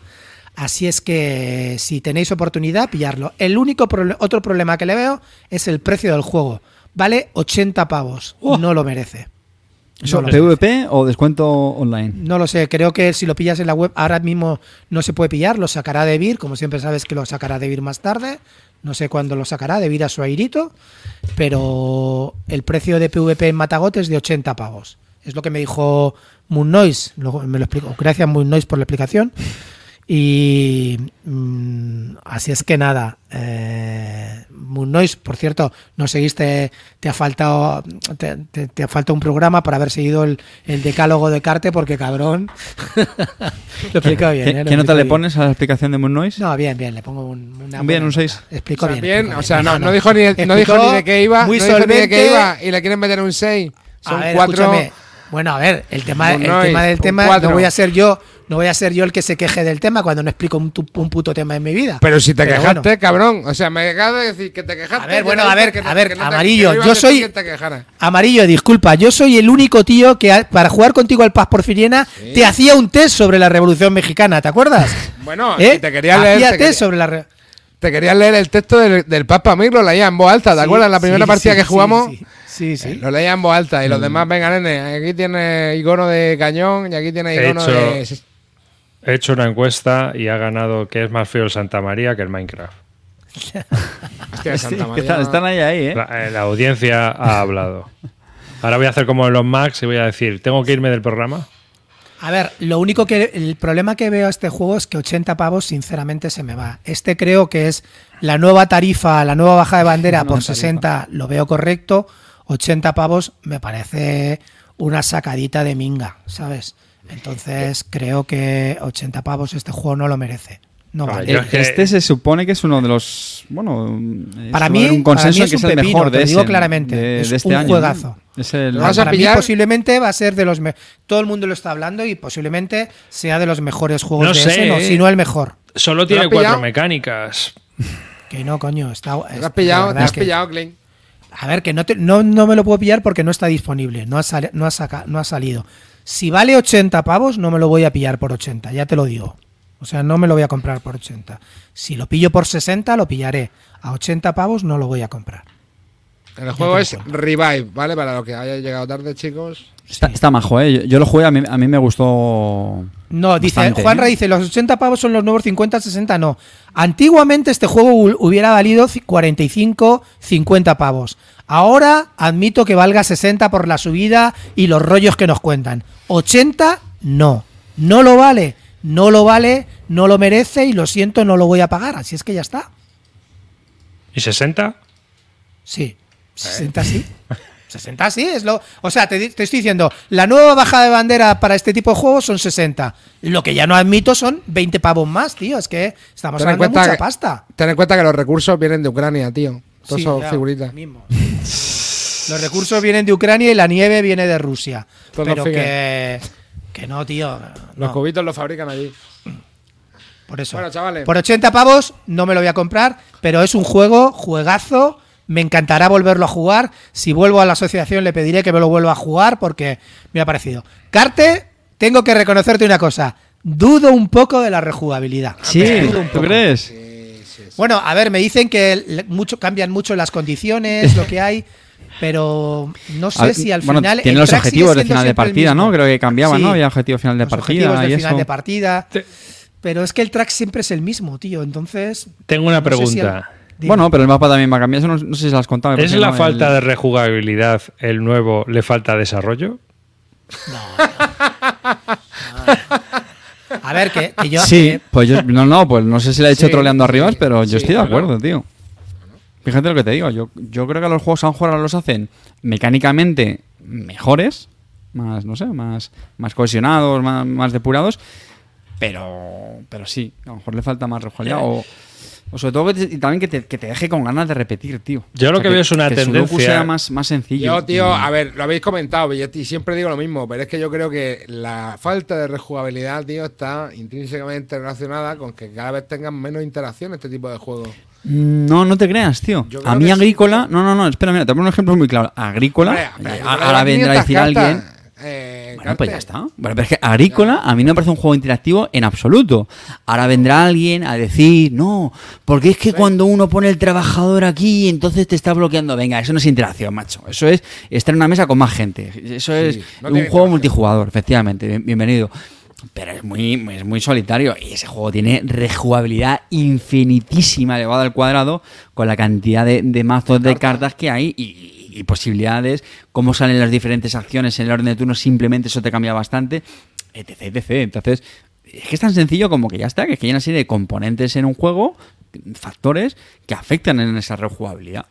Así es que si tenéis oportunidad, pillarlo. El único proble- otro problema que le veo es el precio del juego. Vale 80 pavos. No lo merece. ¿Eso, No PvP o descuento online? No lo sé, creo que si lo pillas en la web ahora mismo no se puede pillar, lo sacará de Vir, como siempre sabes que lo sacará de Vir más tarde, no sé cuándo lo sacará, de Vir a su airito, pero el precio de PvP en Matagot es de 80 pavos. Es lo que me dijo Moon Noise, luego me lo explico. Gracias Moon Noise por la explicación. Y mm, así es que nada, eh, Moon Noise, por cierto, no seguiste, te ha faltado, te, te- te ha faltado un programa para haber seguido el, el decálogo de Carte, porque cabrón, [laughs] lo he explicado bien. ¿Qué, ¿eh? Qué nota le pones a la explicación de Moon Noise? No, bien, bien, le pongo un, una Bien, buena un seis. nota. Explicó O sea, bien. bien, o sea, no, bien. no dijo ni, no dijo ni de qué iba, muy no dijo ni de qué solvente. iba y le quieren meter un 6. A Son ver, cuatro. escúchame. Bueno, a ver, el tema, el tema del tema, cuatro. no voy a ser yo, no voy a ser yo el que se queje del tema cuando no explico un, un puto tema en mi vida. Pero si te Pero quejaste, bueno. cabrón. O sea, me acabas de decir que te quejaste. A ver, bueno, no a ver, que no- a ver, que no te- amarillo, que no yo soy- que. Amarillo, disculpa, yo soy el único tío que para jugar contigo al Paz Porfiriana te hacía un test sobre la Revolución Mexicana, ¿te acuerdas? [laughs] Bueno, ¿Eh? y te quería leer. Hacía Te test quería, sobre la re- te quería leer el texto del, del Papa Mir, lo leía en voz alta. ¿Te Sí, acuerdas? La primera sí, partida sí, que sí, jugamos. Sí, sí, sí. eh, Lo leía en voz alta y los demás, venga, nene, aquí tiene icono de cañón y aquí tiene icono hecho- de... He hecho una encuesta y ha ganado que es más feo el Santa María que el Minecraft. Hostia, Santa Que María. están, están ahí, ahí, ¿eh? La, eh, la audiencia ha hablado. Ahora voy a hacer como los Max y voy a decir, ¿tengo que irme del programa? A ver, lo único que el problema que veo a este juego es que 80 pavos sinceramente se me va. Este creo que es la nueva tarifa, la nueva baja de bandera [laughs] por tarifa. 60, lo veo correcto. 80 pavos me parece una sacadita de minga, ¿sabes? Entonces creo que 80 pavos este juego no lo merece. No Vale, vale. yo El- es que- Este se supone que es uno de los. Bueno, es Para mí- un consenso para mí es que es un el pepino, mejor te de lo digo ese, claramente, de, es de este un año. juegazo. Es el- Lo vas a Para mí pillar? posiblemente va a ser de los me- todo el mundo lo está hablando y posiblemente sea de los mejores juegos No de sé, ese, no, eh. si no el mejor. Solo lo tiene cuatro pillado? mecánicas. Que no, coño, está Te has pillado, te has es que- pillado, Klein. A ver, que no, te- no, no me lo puedo pillar porque no está disponible, no ha, sali- no, ha saca- no ha salido. Si vale 80 pavos, no me lo voy a pillar por 80, ya te lo digo. O sea, no me lo voy a comprar por 80. Si lo pillo por 60, lo pillaré. A 80 pavos no lo voy a comprar. El juego es lo Revive, ¿vale? Para los que hayan llegado tarde, chicos. Está, está majo, ¿eh? Yo, yo lo jugué, a mí, a mí me gustó. No, dice, bastante, Juanra ¿eh? dice, los 80 pavos son los nuevos 50, 60, no. Antiguamente este juego hu- hubiera valido ci- 45, 50 pavos. Ahora admito que valga 60 por la subida y los rollos que nos cuentan. 80, no. No lo vale, no lo vale, no lo merece y lo siento, no lo voy a pagar. Así es que ya está. ¿Y 60? Sí. 60 sí. [laughs] 60 sí, es lo. O sea, te, estoy diciendo, la nueva bajada de bandera para este tipo de juegos son 60. Lo que ya no admito son 20 pavos más, tío. Es que estamos Ten en hablando de mucha que- pasta. Ten en cuenta que los recursos vienen de Ucrania, tío. Todos Sí, son figuritas. mismo. Los recursos vienen de Ucrania y la nieve viene de Rusia. Todos pero que. Que no, tío. Los cubitos los fabrican allí. Por eso. Bueno, chavales. Por 80 pavos no me lo voy a comprar, pero es un juego, juegazo. Me encantará volverlo a jugar. Si vuelvo a la asociación le pediré que me lo vuelva a jugar porque me ha parecido. Carte, tengo que reconocerte una cosa. dudo un poco de la rejugabilidad. Sí, Dudo un ¿tú crees? Sí, sí, sí. Bueno, a ver, me dicen que mucho, cambian mucho las condiciones, lo que hay, pero no sé A ver, si al bueno, final. tiene el los objetivos de final de partida, ¿no? Creo que cambiaban, Sí. ¿no? Había objetivo final de Los partida objetivos del y final eso. de partida. Pero es que el track siempre es el mismo, tío. Entonces. Tengo una no sé si pregunta. Dime. Bueno, pero el mapa también va a cambiar. Eso no, no sé si se las contaba. ¿Es la ¿no? falta El- de rejugabilidad el nuevo le falta desarrollo? A ver, que, que yo. Sí, que- pues yo, no, no, pues no sé si le ha hecho Sí, troleando sí, arribas, pero yo sí, estoy de claro. acuerdo, tío. Fíjate lo que te digo, yo, yo creo que los juegos ahora los hacen mecánicamente mejores, más, no sé, más, más cohesionados, más, más depurados, pero, pero sí, a lo mejor le falta más rejugabilidad o, o sobre todo que te- y también que te, que te deje con ganas de repetir, tío. Yo lo que veo es una que tendencia- sea más, más sencillo. Yo, tío, a ver, lo habéis comentado, y siempre digo lo mismo, pero es que yo creo que la falta de rejugabilidad, tío, está intrínsecamente relacionada con que cada vez tengan menos interacción este tipo de juegos. No, no te creas, tío. A mí que sí, Agrícola... no, no, no, espera, mira, te pongo un ejemplo muy claro. Agrícola, eh, ahora que vendrá a 500 decir alguien... eh, Bueno, pues ya está. Bueno, pero es que Agrícola a mí no me parece un juego interactivo en absoluto. Ahora vendrá alguien a decir, no, porque es que cuando uno pone el trabajador aquí, entonces te está bloqueando. Venga, eso no es interacción, macho. Eso es estar en una mesa con más gente. Eso es no un juego multijugador, efectivamente. Bien- Bienvenido. Pero es muy, es muy solitario y ese juego tiene rejugabilidad infinitísima elevada al cuadrado con la cantidad de, de mazos de cartas que hay y, y posibilidades, cómo salen las diferentes acciones en el orden de turno, simplemente eso te cambia bastante, etc, etc. Entonces, es que es tan sencillo como que ya está, que es que hay una serie de componentes en un juego, factores que afectan en esa rejugabilidad.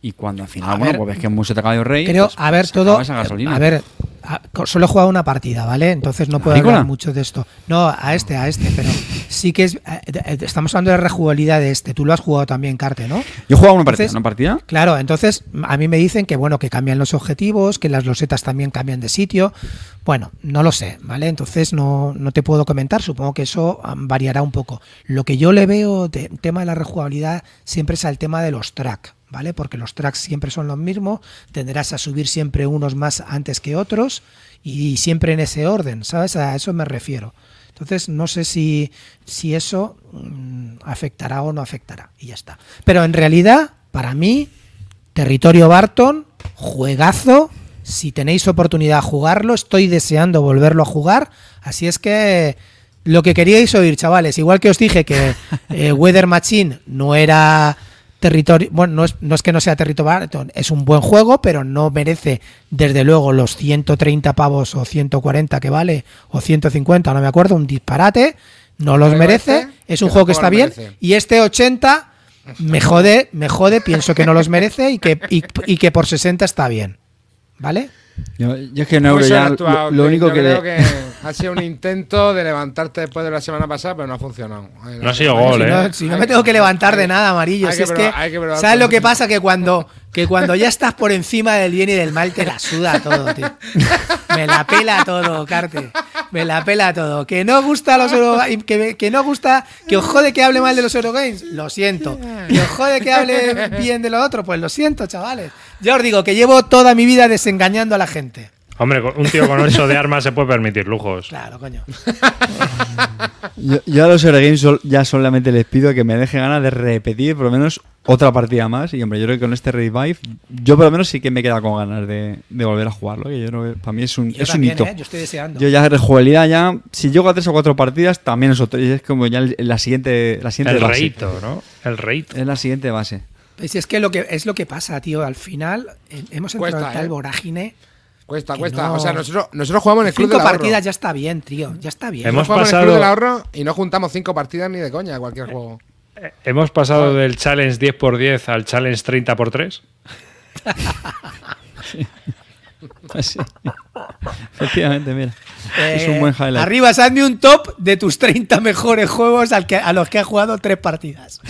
Y cuando al final, A bueno, ver, pues ves que es mucho caballo rey. Creo, pues, a ver, todo. A ver, solo he jugado una partida, ¿vale? Entonces no puedo hablar mucho de esto. No, a este, a este, pero sí que es. eh, eh, Estamos hablando de rejugabilidad de este. Tú lo has jugado también, Carte, ¿no? Yo he jugado una partida, Entonces- una partida Claro, entonces a mí me dicen que bueno, que cambian los objetivos, que las losetas también cambian de sitio. Bueno, no lo sé, ¿vale? Entonces no, no te puedo comentar, supongo que eso variará un poco. Lo que yo le veo de tema de la rejugabilidad siempre es al tema de los tracks, ¿vale? Porque los tracks siempre son los mismos, tendrás a subir siempre unos más antes que otros y siempre en ese orden, ¿sabes? A eso me refiero. Entonces no sé si, si eso mm, afectará o no afectará. Y ya está. Pero en realidad, para mí, Territorio Barton, juegazo. Si tenéis oportunidad de jugarlo, estoy deseando volverlo a jugar. Así es que lo que queríais oír, chavales, igual que os dije que eh, Weather Machine no era territorio, bueno, no es, no es que no sea Territorio es un buen juego, pero no merece desde luego los 130 pavos o 140 que vale, o 150, no me acuerdo, un disparate, no los merece, es un juego que está bien, merece. y este 80 me jode, me jode, pienso que no los merece y que, y, y que por 60 está bien. ¿Vale? Yo, yo es que euro ya sobreactuado, lo, lo único yo que, creo le- que [laughs] ha sido un intento de levantarte después de la semana pasada, pero no ha funcionado. No ha sido gol, si ¿eh? no, si no me tengo que levantar de nada, amarillo. hay Si que es probar- que, ¿sabes lo que pasa? Que cuando, que cuando ya estás por encima del bien y del mal, te la suda todo, tío. Me la pela todo, Carte. Me la pela todo. Que no gusta los Euro, que, que no gusta, que os jode que hable mal de los Eurogames, lo siento. Que os jode que hable bien de lo otro, pues lo siento, chavales. Yo os digo que llevo toda mi vida desengañando a la gente. Hombre, un tío con 8 de armas se puede permitir lujos. Claro, coño. yo, yo a los Eurogames ya solamente les pido que me deje ganas de repetir por lo menos otra partida más. Y hombre, yo creo que con este Revive, yo por lo menos sí que me he quedado con ganas de, de volver a jugarlo. Que yo creo que para mí es un, Yo es un hito. ¿eh? Yo estoy deseando. Yo ya rejugabilidad ya, si llego a tres o cuatro partidas, también es otro. Y es como ya la siguiente, la siguiente El base. reito, ¿no? El reito. Es la siguiente base. Pues es que lo que es lo que pasa, tío. Al final eh, hemos entrado Cuesta, en tal ¿eh? vorágine. Cuesta, que cuesta. no- O sea, nosotros, nosotros jugamos en el club Cinco del ahorro. partidas ya está bien, tío. Ya está bien. Hemos Nosotros jugamos en el pasado- club del ahorro y no juntamos cinco partidas ni de coña a cualquier juego. Eh, Hemos pasado del challenge 10x10 al challenge 30x3. [laughs] Sí. Efectivamente, mira. es Eh, un buen highlight. Arriba, hazme un top de tus 30 mejores juegos al que, a los que has jugado tres partidas.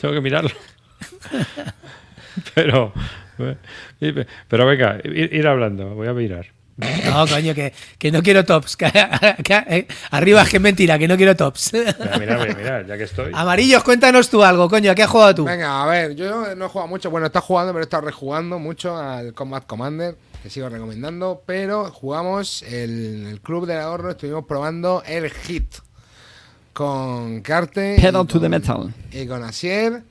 Tengo que mirarlo. pero, pero venga, ir, ir hablando. Voy a mirar. No, coño, que, que no quiero tops. que- que- eh, arriba, que es mentira, que no quiero tops. Mira, mira, mira, ya que estoy. Amarillos, cuéntanos tú algo, coño. ¿A qué has jugado tú? Venga, a ver, yo no he jugado mucho. Bueno, he estado jugando, pero he estado rejugando mucho al Combat Commander, que sigo recomendando. Pero jugamos el, el Club del Ahorro, estuvimos probando el Hit con Carte. y Pedal to con- the metal. Y con Asier.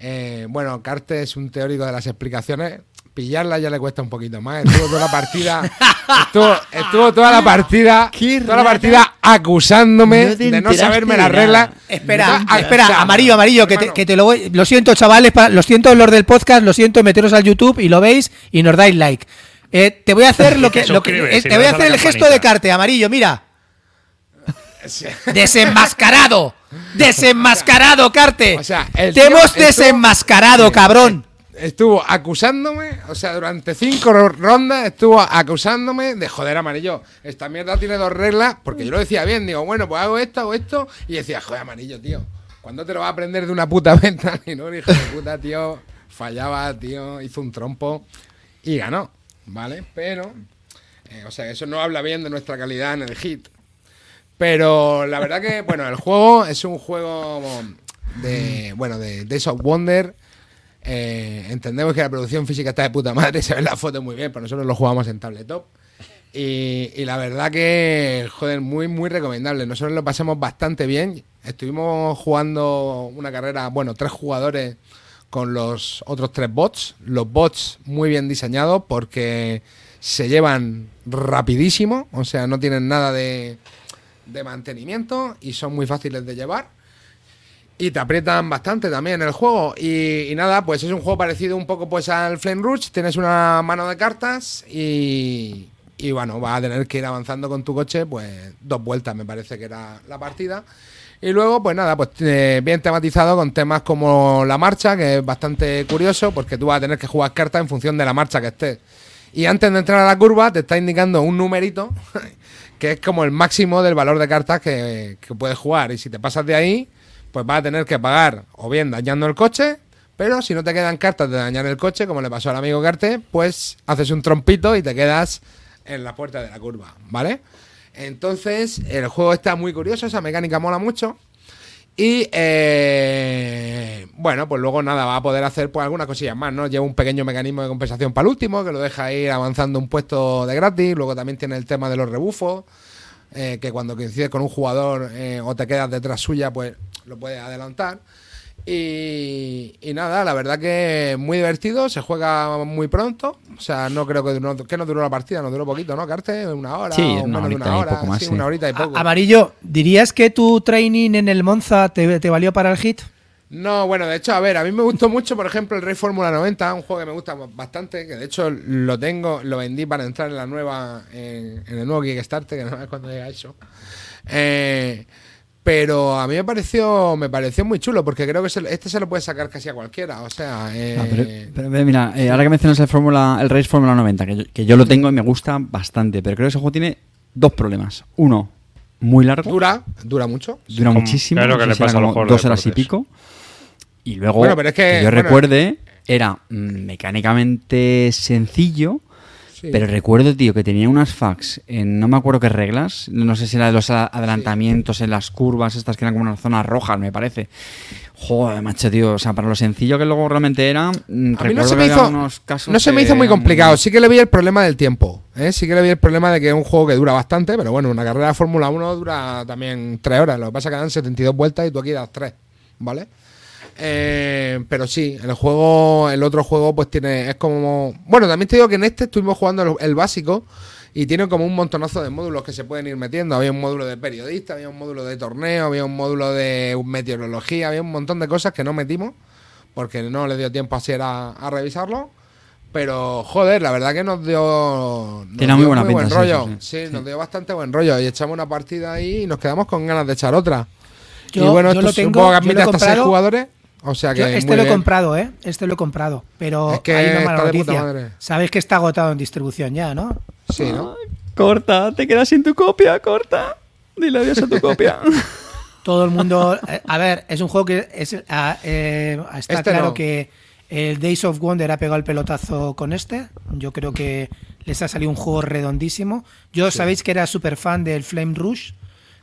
Eh, bueno, Carte es un teórico de las explicaciones. Pillarla ya le cuesta un poquito más. Estuvo toda la partida. [laughs] Estuvo, estuvo toda la partida. Toda la partida acusándome No de no saberme las reglas. Espera, Ah, espera, o sea, amarillo, amarillo, que te, hermano, que te lo voy. Lo siento, chavales, pa- lo siento los del podcast, lo siento, meteros al YouTube y lo veis y nos dais like. Eh, te voy a hacer [laughs] lo que, lo que- Suscribes eh, te voy a hacer el gesto de carte, amarillo, mira. Desenmascarado. [laughs] Desenmascarado, Carte. O sea, el te tío hemos estuvo- desenmascarado, cabrón. Estuvo acusándome, o sea, durante cinco ro- rondas estuvo acusándome de joder amarillo. Esta mierda tiene dos reglas, porque yo lo decía bien, digo, bueno, pues hago esto, hago esto, y decía, joder amarillo, tío, ¿cuándo te lo vas a aprender de una puta [laughs] venta? Y no, hijo de puta, tío, fallaba, tío, hizo un trompo y ganó, ¿vale? Pero, eh, o sea, eso no habla bien de nuestra calidad en el hit. Pero la verdad que, bueno, el juego es un juego de, bueno, de Days of Wonder. Eh, entendemos que la producción física está de puta madre, [laughs] se ven las fotos muy bien, pero nosotros lo jugamos en tabletop. Y, y la verdad que, joder, muy, muy recomendable. Nosotros lo pasamos bastante bien. Estuvimos jugando una carrera, bueno, tres jugadores con los otros tres bots. Los bots muy bien diseñados porque se llevan rapidísimo, o sea, no tienen nada de, de mantenimiento y son muy fáciles de llevar. Y te aprietan bastante también el juego. Y, nada, pues es un juego parecido un poco pues al Flame Rouge. Tienes una mano de cartas y, y bueno, vas a tener que ir avanzando con tu coche, pues dos vueltas me parece que era la partida. Y luego, pues nada, pues eh, bien tematizado con temas como la marcha, que es bastante curioso, porque tú vas a tener que jugar cartas en función de la marcha que estés. Y antes de entrar a la curva, te está indicando un numerito, [laughs] que es como el máximo del valor de cartas que, que puedes jugar. Y si te pasas de ahí, pues vas a tener que pagar o bien dañando el coche, pero si no te quedan cartas de dañar el coche, como le pasó al amigo Carte, pues haces un trompito y te quedas en la puerta de la curva, ¿vale? Entonces, el juego está muy curioso, esa mecánica mola mucho. Y eh, bueno, pues luego nada, va a poder hacer pues algunas cosillas más, ¿no? Lleva un pequeño mecanismo de compensación para el último, que lo deja ir avanzando un puesto de gratis. Luego también tiene el tema de los rebufos, eh, que cuando coincides con un jugador eh, o te quedas detrás suya, pues lo puedes adelantar. Y, y nada, la verdad que muy divertido, se juega muy pronto. O sea, no creo que, no, que no duró la partida, no duró poquito, ¿no? Carte, una hora, Sí, o una menos de una y hora, poco más, sí, sí. una horita y poco. A- Amarillo, ¿dirías que tu training en el Monza te, te valió para el hit? No, bueno, de hecho, a ver, a mí me gustó mucho, por ejemplo, el Rey Fórmula 90, un juego que me gusta bastante, que de hecho lo tengo, lo vendí para entrar en la nueva, en, en el nuevo Kickstarter, que no sé cuándo llega eso. Eh, pero a mí me pareció, me pareció muy chulo, porque creo que se- este se lo puede sacar casi a cualquiera, o sea, eh, Ah, pero, pero, pero mira, eh, ahora que mencionas el, Fórmula, el Race Fórmula 90, que yo, que yo lo tengo y me gusta bastante, pero creo que ese juego tiene dos problemas. Uno, muy largo, dura, dura, mucho. dura Como- muchísimo, no que sé le si pasa a los dos horas y pico. Y luego, Bueno, pero es que, yo bueno, recuerde, era mm, mecánicamente sencillo, Sí. pero recuerdo, tío, que tenía unas fax en no me acuerdo qué reglas, no sé si era de los adelantamientos en las curvas, estas que eran como unas zonas rojas, me parece. Joder, macho, tío, o sea, para lo sencillo que luego realmente era, mm, A mí no se que me hizo, unos casos no se me hizo muy complicado. Sí que le vi el problema del tiempo. ¿eh? Sí que le vi el problema de que es un juego que dura bastante, pero bueno, una carrera de Fórmula 1 dura también 3 horas. Lo que pasa es que dan 72 vueltas y tú aquí das 3, ¿vale? Eh, pero sí, el juego, el otro juego, pues tiene, es como. Bueno, también te digo que en este estuvimos jugando el, el básico y tiene como un montonazo de módulos que se pueden ir metiendo. Había un módulo de periodista, había un módulo de torneo, había un módulo de meteorología, había un montón de cosas que no metimos porque no le dio tiempo así a, a revisarlo. Pero, joder, la verdad que nos dio. nos Tiene muy buena buen pinta, sí, rollo. sí, Sí, sí. nos dio bastante buen rollo. Y echamos una partida ahí y nos quedamos con ganas de echar otra. Yo- y bueno, yo esto lo tengo- supongo que admite hasta seis jugadores. O sea que. Yo este muy lo he bien. comprado, ¿eh? Este lo he comprado. Pero Es que hay una mala noticia. Sabes que está agotado en distribución ya, ¿no? Sí, ¿no? Corta, te quedas sin tu copia, corta. Dile adiós a tu copia. [laughs] Todo el mundo. eh, a ver, es un juego que es, ah, eh, está Este claro no. que el Days of Wonder ha pegado el pelotazo con este. Yo creo que les ha salido un juego redondísimo. Yo sabéis que era súper fan del Flame Rush,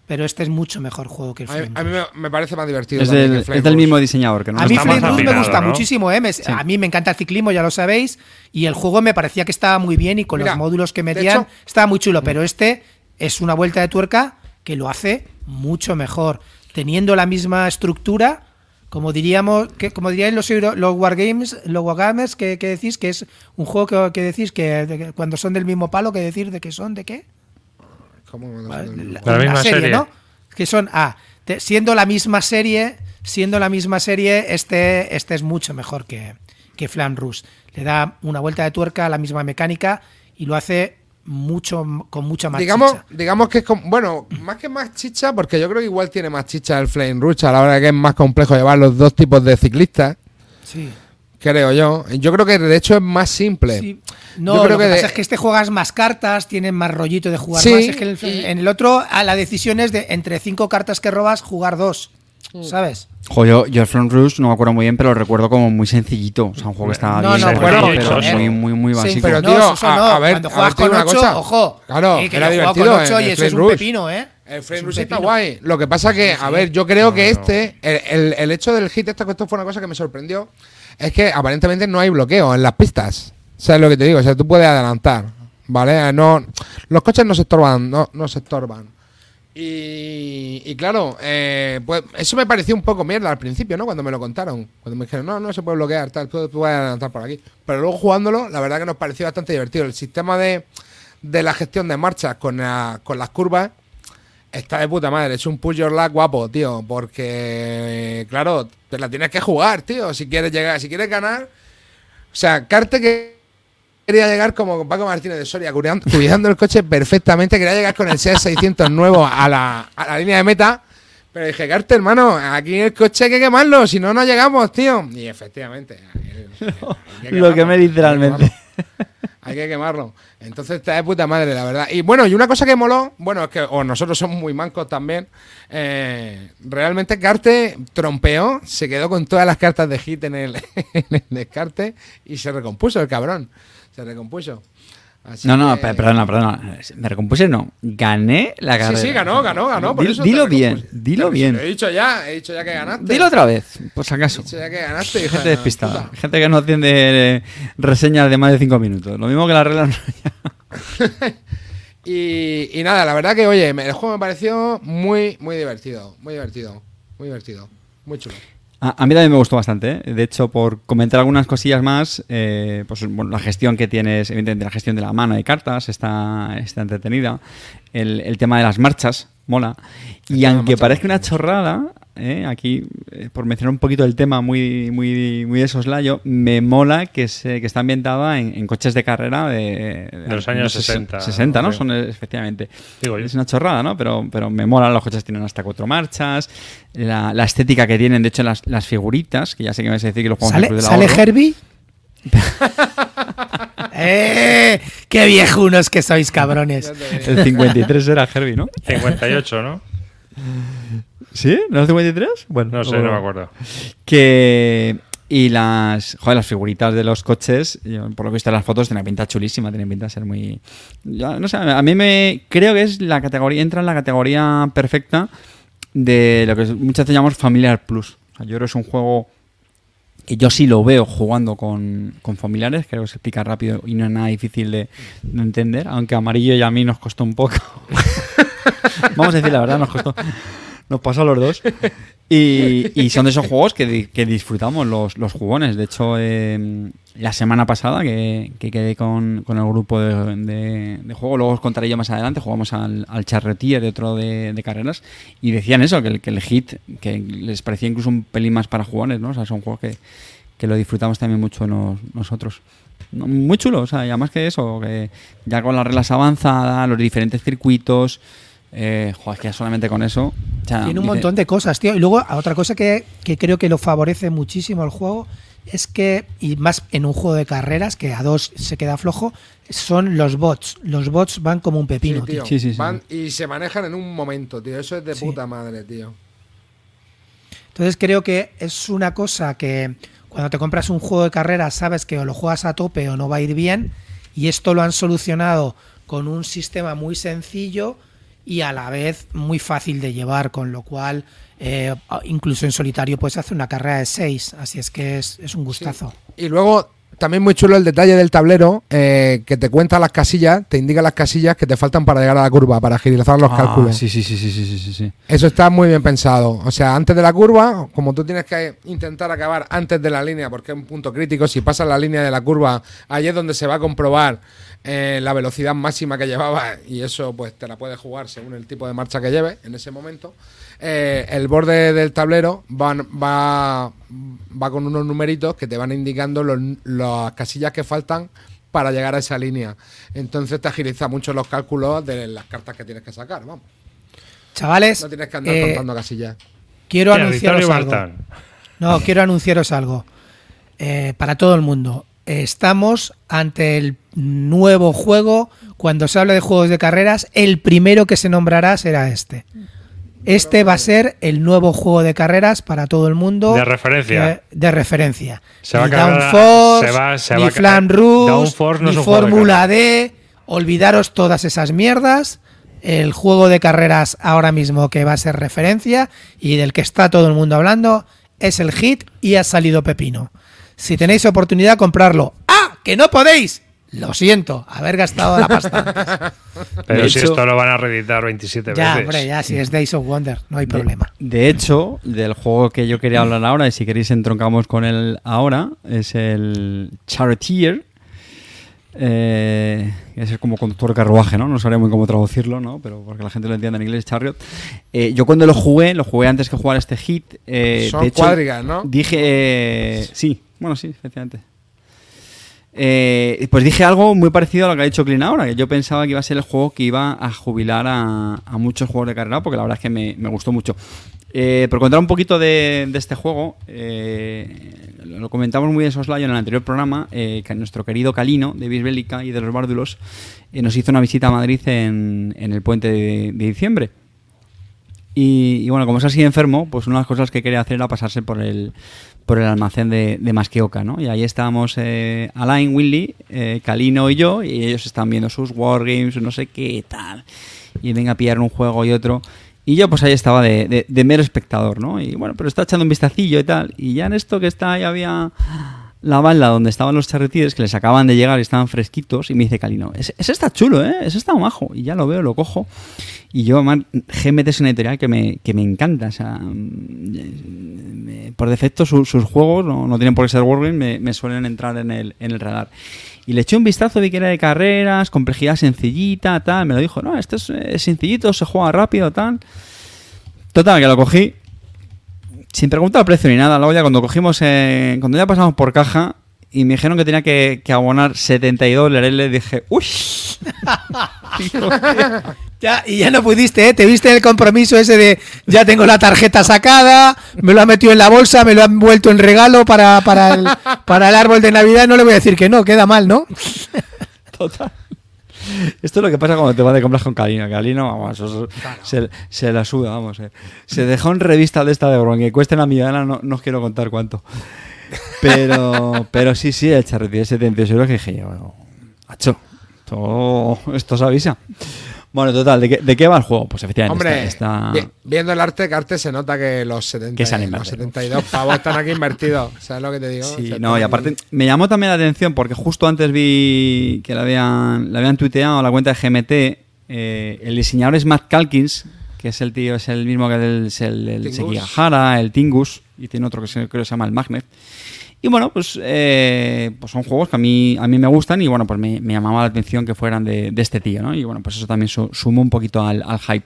pero este es mucho mejor juego que el A mí, Flame a mí me, parece más divertido. Es que del, Flame es mismo diseñador, que no A mí Flame Rush me gusta ¿no? muchísimo, ¿eh? Me- a mí me encanta el ciclismo, ya lo sabéis, y el juego me parecía que estaba muy bien y con Mira, los módulos que metían hecho- estaba muy chulo, pero este es una vuelta de tuerca que lo hace mucho mejor, teniendo la misma estructura, como diríamos, que como dirían los, los wargames, los wargames que, que decís que es un juego que, que decís que, de que cuando son del mismo palo, que decir de que son de qué? ¿Cómo no sé Vale, del- la, De la la misma serie, serie. ¿no? Que son, ah, te- siendo la misma serie, siendo la misma serie, este, este es mucho mejor que, que Flam Rush. Le da una vuelta de tuerca a la misma mecánica y lo hace mucho con mucha más digamos, chicha. digamos que es como, bueno, más que más chicha, porque yo creo que igual tiene más chicha el Flame Rush a la hora de que es más complejo llevar los dos tipos de ciclistas, Sí. Creo yo. Yo creo que de hecho es más simple. Sí. No, Yo creo lo que, que de- pasa es que este juegas más cartas, tienes más rollito de jugar Sí, más. Es que el- y- en el otro, a la decisión es de entre cinco cartas que robas, jugar dos. Mm. ¿Sabes? Jo, yo, yo el Front Rush no me acuerdo muy bien, pero lo recuerdo como muy sencillito. O sea, un juego que estaba No, bien, no, pero, bueno, pero joder. muy, muy, muy Sí, básico. pero no, tío, eso a- ver, Cuando a juegas ver, con una 8, cosa. ojo. Claro, Eh, que era divertido con 8 en y el eso es un Rush. pepino, ¿eh? El un Rush está guay. Lo que pasa que, a ver, yo creo que este, el, el- el hecho del hit, esta cuestión fue una cosa que me sorprendió, es que aparentemente no hay bloqueo en las pistas. ¿Sabes lo que te digo? O sea, tú puedes adelantar, ¿vale? No, los coches no se estorban, no, no se estorban. Y, claro, eh, pues eso me pareció un poco mierda al principio, ¿no? Cuando me lo contaron. Cuando me dijeron, no, no se puede bloquear, tal, tú tú puedes adelantar por aquí. Pero luego jugándolo, la verdad que nos pareció bastante divertido. El sistema de, de la gestión de marchas con, la- con las curvas está de puta madre. Es un push your luck guapo, tío. Porque, claro, te la tienes que jugar, tío. Si quieres llegar, si quieres ganar. O sea, Carte que quería llegar como Paco Martínez de Soria, cuidando, cuidando el coche perfectamente. Quería llegar con el Seat 600 nuevo a la, a la línea de meta. Pero dije, Carte, hermano, aquí el coche hay que quemarlo, si no, no llegamos, tío. Y efectivamente. que Lo que me literalmente. Hay que quemarlo. Entonces está de puta madre, la verdad. Y bueno, y una cosa que moló, bueno, es que o nosotros somos muy mancos también. eh, realmente Carte trompeó, se quedó con todas las cartas de hit en el, [laughs] en el descarte y se recompuso el cabrón. Se recompuso. Así No, no, que- perdona, perdona. Me recompuse, no. Gané la Sí, carrera. sí, ganó, ganó, ganó. por Dil- eso dilo bien, dilo bien. lo He dicho ya, he dicho ya que ganaste. Dilo otra vez, por si He acaso. dicho ya que ganaste, Gente de despistada. puta. Gente que no atiende eh, reseñas de más de 5 minutos. Lo mismo que las reglas. [laughs] Y, y nada, la verdad que, oye, el juego me pareció muy, muy divertido. Muy divertido. Muy divertido. Muy chulo. A, a mí también me gustó bastante. ¿eh? De hecho, por comentar algunas cosillas más, eh, pues bueno, la gestión que tienes, evidentemente la gestión de la mano de cartas está, está entretenida. El, el tema de las marchas mola. Y aunque parezca una chorrada, ¿eh? aquí, eh, por mencionar un poquito el tema muy, muy, muy de soslayo, me mola que, se, que está ambientada en, en coches de carrera de, De los años 60, 60, ¿no? Son efectivamente. Digo. Es una chorrada, ¿no? Pero, pero me mola, los coches tienen hasta cuatro marchas, la, la estética que tienen, de hecho, las, las figuritas, que ya sé que me vas a decir que los jugamos ¿Sale, ¿sale. Herbie? [laughs] ¡Eh! ¡Qué viejunos que sois, cabrones! El 53 era Herbie, ¿no? 58, ¿no? ¿Sí? ¿No es el 53? Bueno, No sé, no me acuerdo. Que. Y las. Joder, las figuritas de los coches, yo, por lo que he visto en las fotos, tienen pinta chulísima, tienen pinta de ser muy. no sé, a mí me. Creo que es la categoría. Entra en la categoría perfecta de lo que muchas veces llamamos Familiar Plus. O sea, yo creo que es un juego que yo sí lo veo jugando con, con familiares, creo que se explica rápido y no es nada difícil de, de entender, aunque a Amarillo y a mí nos costó un poco. [laughs] Vamos a decir la verdad, nos costó. Nos pasó a los dos. Y, son de esos juegos que, que disfrutamos los, los jugones. De hecho, eh, la semana pasada que, que quedé con, con el grupo de, de- de juego, luego os contaré yo más adelante, jugamos al, al Charretier de otro de, carreras y decían eso, que el, que el hit, que les parecía incluso un pelín más para jugones, ¿no? O sea, son juegos que, que lo disfrutamos también mucho nos- nosotros. No, Muy chulo, o sea, y además que eso, que ya con las reglas avanzadas, los diferentes circuitos, eh, es que ya solamente con eso. o sea, Tiene un dice- montón de cosas, tío. Y luego, otra cosa que, que creo que lo favorece muchísimo el juego es que, y más en un juego de carreras, que a dos se queda flojo, son los bots. Los bots van como un pepino, Sí, tío. tío. Sí, sí, sí. Van y se manejan en un momento, tío. Eso es de Sí. puta madre, tío. Entonces creo que es una cosa que cuando te compras un juego de carreras sabes que o lo juegas a tope o no va a ir bien y esto lo han solucionado con un sistema muy sencillo y a la vez muy fácil de llevar, con lo cual eh, incluso en solitario puedes hacer una carrera de 6, así es que es, es un gustazo. Y luego, también muy chulo el detalle del tablero, eh, que te cuenta las casillas, te indica las casillas que te faltan para llegar a la curva, para agilizar los Ah, cálculos. Sí, sí, sí, sí, sí, sí, sí, sí. Eso está muy bien pensado. O sea, antes de la curva, como tú tienes que intentar acabar antes de la línea, porque es un punto crítico, si pasas la línea de la curva, ahí es donde se va a comprobar eh, la velocidad máxima que llevaba y eso pues te la puedes jugar según el tipo de marcha que lleves en ese momento. Eh, el borde del tablero va, va, va con unos numeritos que te van indicando los, las casillas que faltan para llegar a esa línea. Entonces te agiliza mucho los cálculos de las cartas que tienes que sacar, vamos. Chavales, No tienes que andar eh, contando casillas. quiero anunciaros algo. No, quiero anunciaros algo. Eh, para todo el mundo. Estamos ante el nuevo juego. Cuando se habla de juegos de carreras, el primero que se nombrará será este. Este va a ser el nuevo juego de carreras para todo el mundo. De referencia. Eh, de referencia. Se va a ni Downforce, se va- se ni va a- Flan Rush, no ni Fórmula D. Olvidaros todas esas mierdas. El juego de carreras ahora mismo que va a ser referencia y del que está todo el mundo hablando es el hit y ha salido Pepino. Si tenéis oportunidad, comprarlo. ¡Ah! ¡Que no podéis! Lo siento, haber gastado la pasta. antes. [laughs] Pero De si hecho- esto lo van a reeditar 27 ya, veces. hombre, ya, si es Days of Wonder, no hay problema. De hecho, del juego que yo quería hablar ahora, y si queréis entroncamos con él ahora, es el Charioteer. Eh, es como conductor de carruaje, ¿no? No sabría muy cómo traducirlo, ¿no? Pero porque la gente lo entiende en inglés, Chariot. Eh, yo cuando lo jugué, lo jugué antes que jugar este hit. eh, Son de hecho, cuadrigas, ¿no? Dije... eh, sí, bueno, sí, efectivamente. Eh, pues dije algo muy parecido a lo que ha dicho Clean ahora, que yo pensaba que iba a ser el juego que iba a jubilar a, muchos juegos de carrera, porque la verdad es que me, gustó mucho. Eh, por contar un poquito de, este juego, eh, lo comentamos muy de soslayo en el anterior programa, eh, que nuestro querido Calino de Bisbélica y de los Bárdulos eh, nos hizo una visita a Madrid en, el puente de, diciembre. Y, bueno, como es así enfermo, pues una de las cosas que quería hacer era pasarse por el, por el almacén de, de Masqueoka, ¿no? Y ahí estábamos eh, Alain, Winley, eh, Calino y yo, y ellos estaban viendo sus wargames, no sé qué tal. Y venga a pillar un juego y otro. Y yo pues ahí estaba de, mero espectador, ¿no? Y bueno, pero está echando un vistacillo y tal. Y ya en esto que está ahí había la balda donde estaban los charretíes que les acaban de llegar y estaban fresquitos. Y me dice Calino, ese, ese está chulo, ¿eh? Ese está majo. Y ya lo veo, lo cojo. Y yo, además, GMT es una editorial que me, que me encanta. O sea, mm, me- por defecto su- sus juegos, no, no tienen por qué ser Wargame, me, me suelen entrar en el, en el radar. Y le eché un vistazo, vi que era de carreras, complejidad sencillita, tal. Me lo dijo, no, esto es, eh, sencillito, se juega rápido, tal. Total, que lo cogí sin preguntar precio ni nada. Luego ya cuando cogimos, eh, cuando ya pasamos por caja y me dijeron que tenía que, que abonar 72 le dije, uy. [laughs] Ya, y ya no pudiste, ¿eh? Te viste el compromiso ese de ya tengo la tarjeta sacada, me lo ha metido en la bolsa, me lo han vuelto en regalo para, para, el, para el árbol de Navidad. No le voy a decir que no, queda mal, ¿no? Total. Esto es lo que pasa cuando te vas de compras con Calino. Calino, vamos, se, se la suda, vamos. eh. Se dejó en revista de esta de Bron, que cuesta una millonada, no, no os quiero contar cuánto. Pero, [laughs] pero sí, sí, el charretí de 78 euros que dije yo, bueno, macho, esto, esto se avisa. Bueno, total, ¿de qué, de qué va el juego? Pues efectivamente Hombre, está... está- vi- viendo el arte, que arte se nota que los, 70, Que los invertido. 72 pavos están aquí invertidos. [laughs] ¿Sabes lo que te digo? Sí, no, y aparte me llamó también la atención porque justo antes vi que la habían, la habían tuiteado a la cuenta de GMT. eh, el diseñador es Matt Calkins, que es el tío, es el mismo que el, es el, el Tingus. Sekigahara, el Tingus, y tiene otro que se- creo que se llama el Magnet. Y bueno, pues, eh, pues son juegos que a mí, a mí me gustan y bueno, pues me, me llamaba la atención que fueran de, de este tío, ¿no? Y bueno, pues eso también su- sumó un poquito al, hype.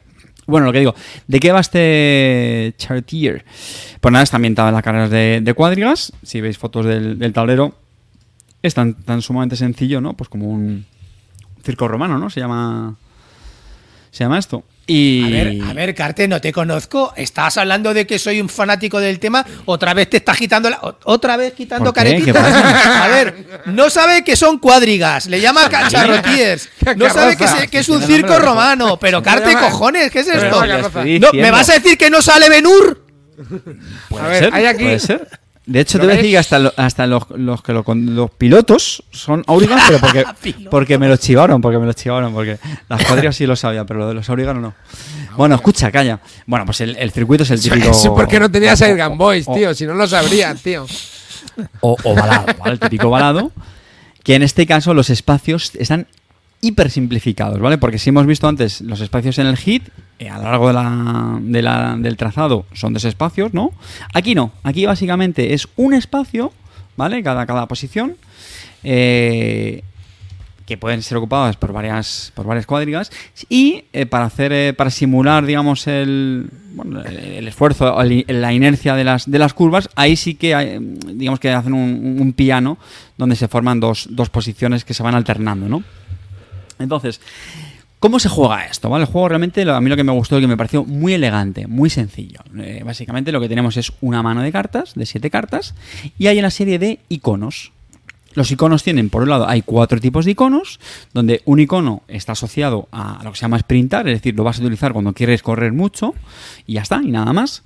Bueno, lo que digo, ¿de qué va este Chartier? Pues nada, está ambientado en las carreras de, de cuadrigas. Si veis fotos del, del tablero, es tan, tan sumamente sencillo, ¿no? Pues como un circo romano, ¿no? Se llama. Se llama esto. Y. A ver, a ver, Carte, no te conozco. Estás hablando de que soy un fanático del tema. Otra vez te estás quitando la, otra vez quitando ¿Por qué? ¿Qué caretitas. [laughs] A ver, no sabe que son cuadrigas. Le llama cacharrotiers. No sabe que, se- que es un circo romano. Pero Carte, cojones, ¿qué es esto? No, ¿Me vas a decir que no sale Benur? Puede A ver, ser, hay aquí-. De hecho, ¿Lo te voy a decir que hasta, lo- hasta los, los que lo los pilotos son Aurigans, pero porque, [laughs] porque me los chivaron, porque me los chivaron, porque las cuadrigas sí lo sabía, pero lo de los Aurigans no. Bueno, escucha, calla. Bueno, pues el, el circuito es el típico... Sí, ¿Por qué no tenías Air Gun Boys, o- tío? Si no lo sabrías, tío. o, o balado, ¿vale? El típico balado. Que en este caso los espacios están hiper simplificados, ¿vale? Porque si hemos visto antes los espacios en el hit, eh, a lo largo de la, de la- del trazado son dos espacios, ¿no? Aquí no, aquí básicamente es un espacio, ¿vale? Cada, cada posición. eh, que pueden ser ocupadas por varias por varias cuadrigas y eh, para hacer eh, para simular digamos el bueno, el, esfuerzo la inercia de las de las curvas ahí sí que hay, digamos que hacen un, un piano donde se forman dos, dos posiciones que se van alternando no entonces ¿Cómo se juega esto? ¿vale? El juego realmente a mí lo que me gustó y que me pareció muy elegante, muy sencillo. Eh, básicamente lo que tenemos es una mano de cartas, de siete cartas, y hay una serie de iconos. Los iconos tienen, por un lado, hay cuatro tipos de iconos, donde un icono está asociado a lo que se llama sprintar, es decir, lo vas a utilizar cuando quieres correr mucho, y ya está, y nada más.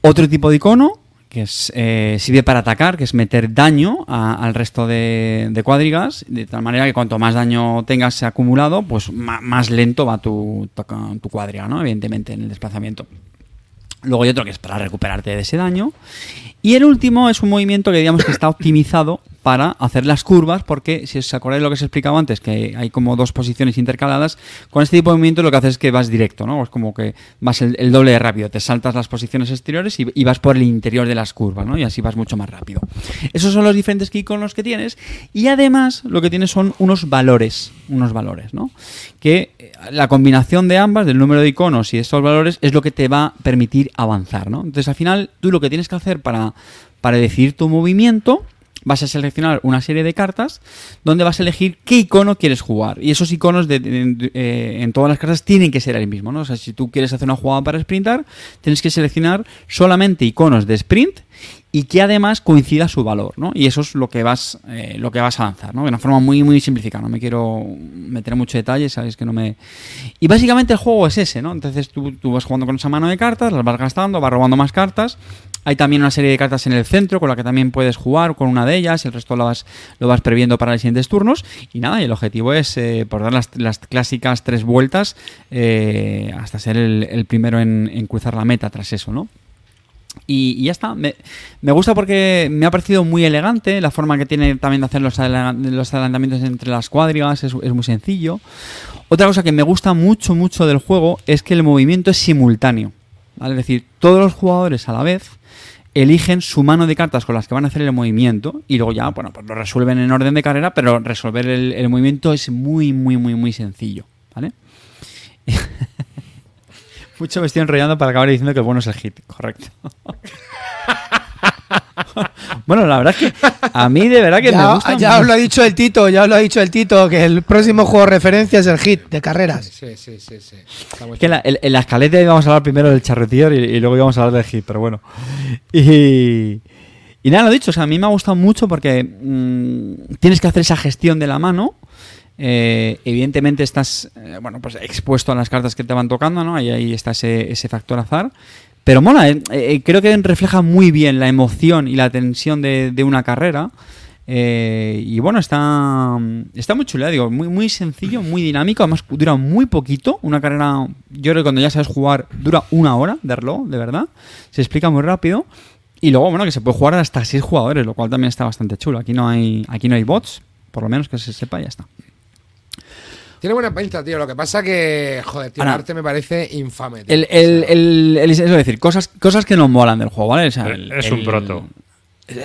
Otro tipo de icono, que es, eh, sirve para atacar, que es meter daño al resto de, de cuadrigas, de tal manera que cuanto más daño tengas acumulado, pues más lento va tu, tu, tu cuadriga, ¿no? Evidentemente, en el desplazamiento. Luego hay otro que es para recuperarte de ese daño. Y el último es un movimiento que digamos que está optimizado para hacer las curvas, porque si os acordáis lo que os explicaba antes, que hay como dos posiciones intercaladas, con este tipo de movimiento lo que haces es que vas directo, ¿no? Es como que vas el, doble de rápido, te saltas las posiciones exteriores y, vas por el interior de las curvas, ¿no? Y así vas mucho más rápido. Esos son los diferentes iconos que tienes y además lo que tienes son unos valores, unos valores, ¿no? Que eh, la combinación de ambas, del número de iconos y estos valores, es lo que te va a permitir avanzar, ¿no? Entonces al final tú lo que tienes que hacer para, para decidir tu movimiento vas a seleccionar una serie de cartas donde vas a elegir qué icono quieres jugar. Y esos iconos de, de- de- eh, en todas las cartas tienen que ser el mismo, ¿no? O sea, si tú quieres hacer una jugada para sprintar, tienes que seleccionar solamente iconos de sprint y que además coincida su valor, ¿no? Y eso es lo que vas, eh, lo que vas a avanzar, ¿no? De una forma muy, muy simplificada. No me quiero meter en mucho detalle, sabéis que no me... Y básicamente el juego es ese, ¿no? Entonces tú, tú vas jugando con esa mano de cartas, las vas gastando, vas robando más cartas. Hay también una serie de cartas en el centro con la que también puedes jugar con una de ellas, el resto lo vas, lo vas previendo para los siguientes turnos. Y nada, y el objetivo es, eh, por dar las, las clásicas tres vueltas, eh, hasta ser el, primero en, cruzar la meta tras eso, ¿no? Y, ya está. Me, me gusta porque me ha parecido muy elegante. La forma que tiene también de hacer los, los adelantamientos entre las cuadrigas es, muy sencillo. Otra cosa que me gusta mucho, mucho del juego es que el movimiento es simultáneo. Es decir, todos los jugadores a la vez eligen su mano de cartas con las que van a hacer el movimiento y luego ya, bueno, pues lo resuelven en orden de carrera, pero resolver el, movimiento es muy, muy, muy, muy sencillo. ¿Vale? [laughs] Mucho me estoy enrollando para acabar diciendo que el bueno es el hit, correcto. [laughs] bueno, la verdad es que a mí de verdad que me Ya, gusta. ya os lo ha dicho el Tito, ya os lo ha dicho el Tito, que el próximo juego de referencia es el hit de carreras. Sí, sí, sí, sí. Es que en la, en- en la escaleta íbamos a hablar primero del charretier y, y luego íbamos a hablar del hit, pero bueno. Y, y nada, lo dicho, o sea, a mí me ha gustado mucho porque mm, tienes que hacer esa gestión de la mano. Eh, evidentemente estás eh, bueno pues expuesto a las cartas que te van tocando, ¿no? Ahí, ahí está ese, ese factor azar. Pero mola, eh, eh, creo que refleja muy bien la emoción y la tensión de, una carrera. Eh, y bueno, está, está muy chula, digo, muy, muy sencillo, muy dinámico, además dura muy poquito. Una carrera, yo creo que cuando ya sabes jugar, dura una hora de reloj, de verdad. Se explica muy rápido. Y luego, bueno, que se puede jugar hasta seis jugadores, lo cual también está bastante chulo. Aquí no hay, aquí no hay bots, por lo menos que se sepa ya está. Tiene buena pinta, tío. Lo que pasa que, joder, tío, el arte me parece infame. tío. El, el, el, el- es decir, cosas, cosas que no molan del juego, ¿vale? O sea, el- Es un el- proto.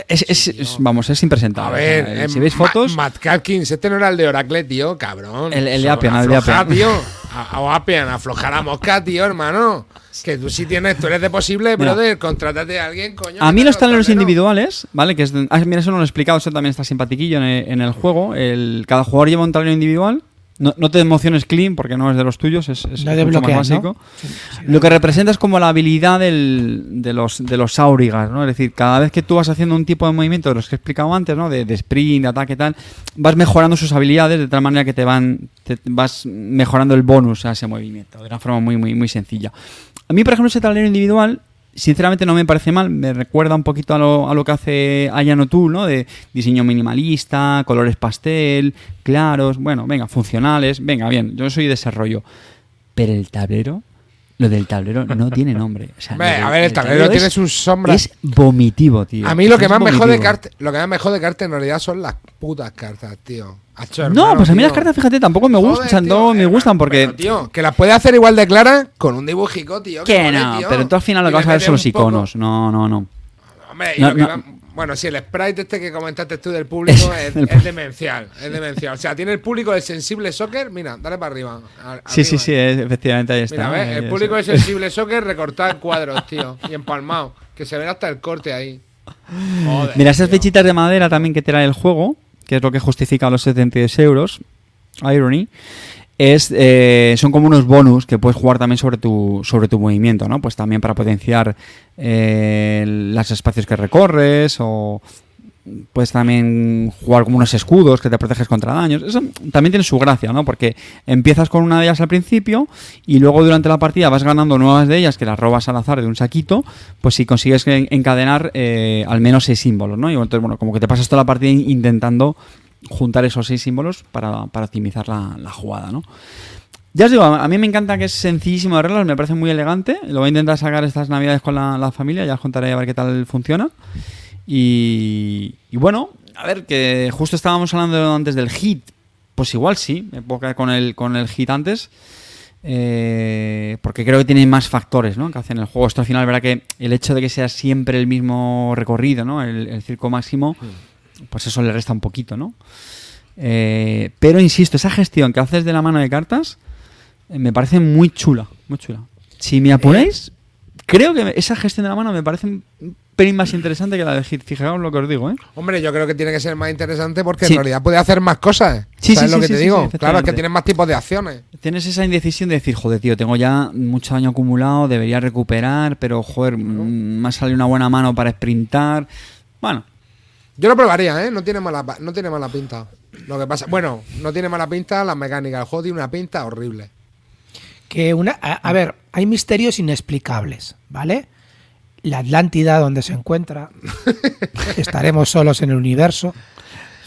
Es, es- es- vamos, es impresentable. A ver, O sea, eh, si veis Ma- fotos, Matt Calkins, este no era el de Oracle, tío, cabrón. El- el de Eso, Appian, el de Appian. tío. [laughs] A, a Appian, aflojar a mosca, tío, hermano. Que tú sí tienes, tú eres de posible, Mira. brother. Contrátate a alguien, coño. A mí los tablero. individuales, ¿vale? Que es ah, mira, eso no lo he explicado, eso también está simpatiquillo en el, en el juego. El, cada jugador lleva un tablero individual. No, no te emociones clean porque no es de los tuyos, es, es mucho más básico. ¿no? Lo que representa es como la habilidad del- de los de los aurigas, ¿no? Es decir, cada vez que tú vas haciendo un tipo de movimiento de los que he explicado antes, ¿no? De, de sprint, de ataque y tal, vas mejorando sus habilidades de tal manera que te van te vas mejorando el bonus a ese movimiento de una forma muy muy muy sencilla. A mí, por ejemplo, ese tablero individual sinceramente no me parece mal, me recuerda un poquito a lo, a lo que hace Ayano Tool, ¿no? De diseño minimalista, colores pastel, claros, bueno, venga, funcionales, venga, bien, yo soy de ese rollo. Pero el tablero, lo del tablero no tiene nombre. O sea, Hombre, lo del- a ver, el tablero tiene es- sus sombras. Es vomitivo, tío. A mí lo que Es más me jode lo que más me jode Carte en realidad son las putas cartas, tío. No, pues a mí tío. las cartas, fíjate, tampoco me Joder, gustan, tío, no me eh, gustan porque... pero, tío, que las puede hacer igual de claras con un dibujico, tío. Que no, tío. pero tú al final lo que vas a ver son los poco- iconos. No, no, no. Hombre, y No, lo que no. va- bueno, si el sprite este que comentaste tú del público [laughs] es, demencial, es demencial. O sea, tiene el público del sensible soccer, mira, dale para arriba. a- Sí, sí, arriba. sí, es- efectivamente ahí está. Mira, ¿ves? ahí El público del sensible soccer recortado en cuadros, tío, y empalmado, que se ve hasta el corte ahí. [laughs] Joder, Mira, esas tío. fichitas de madera también que trae el juego, que es lo que justifica los 72 euros, Irony, es, eh, son como unos bonus que puedes jugar también sobre tu, sobre tu movimiento, ¿no? Pues también para potenciar eh, los espacios que recorres o puedes también jugar como unos escudos que te proteges contra daños. Eso también tiene su gracia, ¿no? Porque empiezas con una de ellas al principio y luego durante la partida vas ganando nuevas de ellas que las robas al azar de un saquito, pues si consigues en- encadenar eh, al menos seis símbolos, ¿no? Y entonces, bueno, como que te pasas toda la partida in- intentando juntar esos seis símbolos para, para optimizar la, jugada, ¿no? Ya os digo, a a mí me encanta que es sencillísimo de reglas, me parece muy elegante. Lo voy a intentar sacar estas navidades con la, la familia, ya os contaré a ver qué tal funciona. Y, y bueno, a ver, que justo estábamos hablando antes del hit. Pues igual sí, me puedo quedar con el, con el hit antes. eh, porque creo que tiene más factores ¿no? que hacen el juego. Esto al final, verá que el hecho de que sea siempre el mismo recorrido, ¿no? el, el circo máximo, pues eso le resta un poquito, ¿no? Eh, pero insisto, esa gestión que haces de la mano de cartas eh, me parece muy chula, muy chula. Si me apuráis, creo que esa gestión de la mano me parece un pelín más interesante que la de hit. Fijaos lo que os digo, ¿eh? Hombre, yo creo que tiene que ser más interesante porque Sí. en realidad puede hacer más cosas. Sí, ¿Sabes sí, lo sí, que te digo? claro, es que tienes más tipos de acciones. Tienes esa indecisión de decir, joder, tío, tengo ya mucho daño acumulado, debería recuperar, pero joder, mm, me ha salido una buena mano para sprintar. Bueno, Yo lo probaría, ¿eh? No tiene mala, no tiene mala pinta. Lo que pasa, bueno, no tiene mala pinta la mecánica. El juego tiene una pinta horrible. Que una, a, a ver, hay misterios inexplicables, ¿vale? La Atlántida, donde se encuentra, [laughs] estaremos solos en el universo.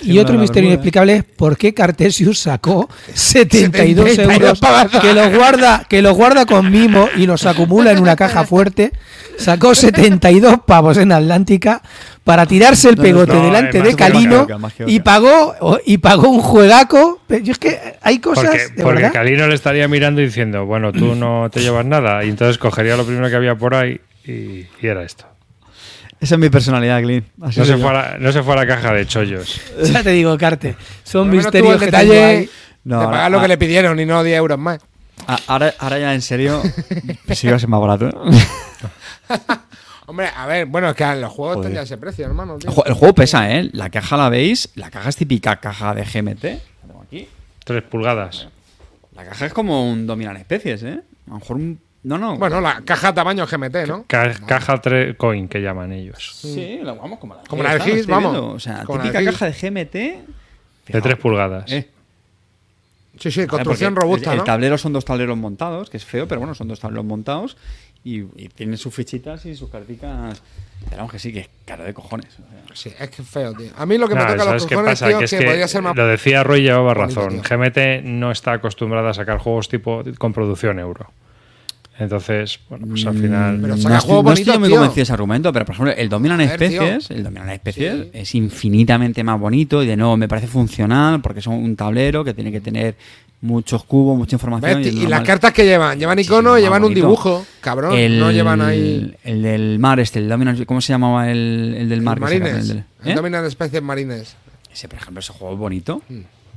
Y otro misterio Bermuda. inexplicable es por qué Cartesius sacó [laughs] 72 72 euros que los guarda, que los guarda con mimo y los acumula en una caja fuerte. Sacó 72 pavos en Atlántica para tirarse el pegote no, delante es de que Calino que y pagó o- y pagó un juegaco. Pero yo es que hay cosas Porque, de porque verdad. Calino le estaría mirando y diciendo, bueno, tú no te llevas nada. Y entonces cogería lo primero que había por ahí y, y era esto. Esa es mi personalidad, Glyn. No se, fue a la, no se fue a la caja de chollos. Ya te digo, Carte, son misterios que detalle. No, de pagar lo que le pidieron y no 10 euros más. Ahora, ahora ya en serio, [laughs] sí va a ser más barato. ¿eh? [laughs] Hombre, a ver, bueno, es que los juegos a ese precio, hermano. tío. El juego pesa, ¿eh? La caja la veis, la caja es típica caja de GMT. La tengo aquí. Tres pulgadas. La caja es como un dominar especies, ¿eh? A lo mejor un... No, no. Bueno, la caja tamaño GMT, ¿no? Ca- caja 3 coin que llaman ellos. Sí, la, vamos, como la, Como la lo Gis, vamos. viendo. O sea, Como típica caja de GMT. De 3 pulgadas. Eh, Sí, sí, construcción robusta, el, ¿no? el tablero son dos tableros montados, que es feo, pero bueno, son dos tableros montados y, y tienen sus fichitas y sus carticas. Pero vamos que sí, que es caro de cojones. o sea. Sí, es que es feo, tío. A mí lo que me Nah, toca ¿sabes los cojones, pasa? tío, que es que, que podría ser más... lo decía Roy llevaba razón. tío. GMT no está acostumbrada a sacar juegos tipo con producción euro. Entonces, bueno, pues al final. Pero no saca estoy, juegos no estoy muy convencido de ese argumento, pero por ejemplo, el Dominan tío. Especies, el Dominan Especies Sí. es infinitamente más bonito y de nuevo me parece funcional porque es un tablero que tiene que tener muchos cubos, mucha información. Es Y las cartas que llevan, llevan más llevan un dibujo, cabrón. el, no llevan ahí... El del mar, este, el Dominan, ¿cómo se llamaba el, el del mar? sacaron? marines. El del- El ¿eh? dominan especies marines. Ese, por ejemplo, ese juego es bonito.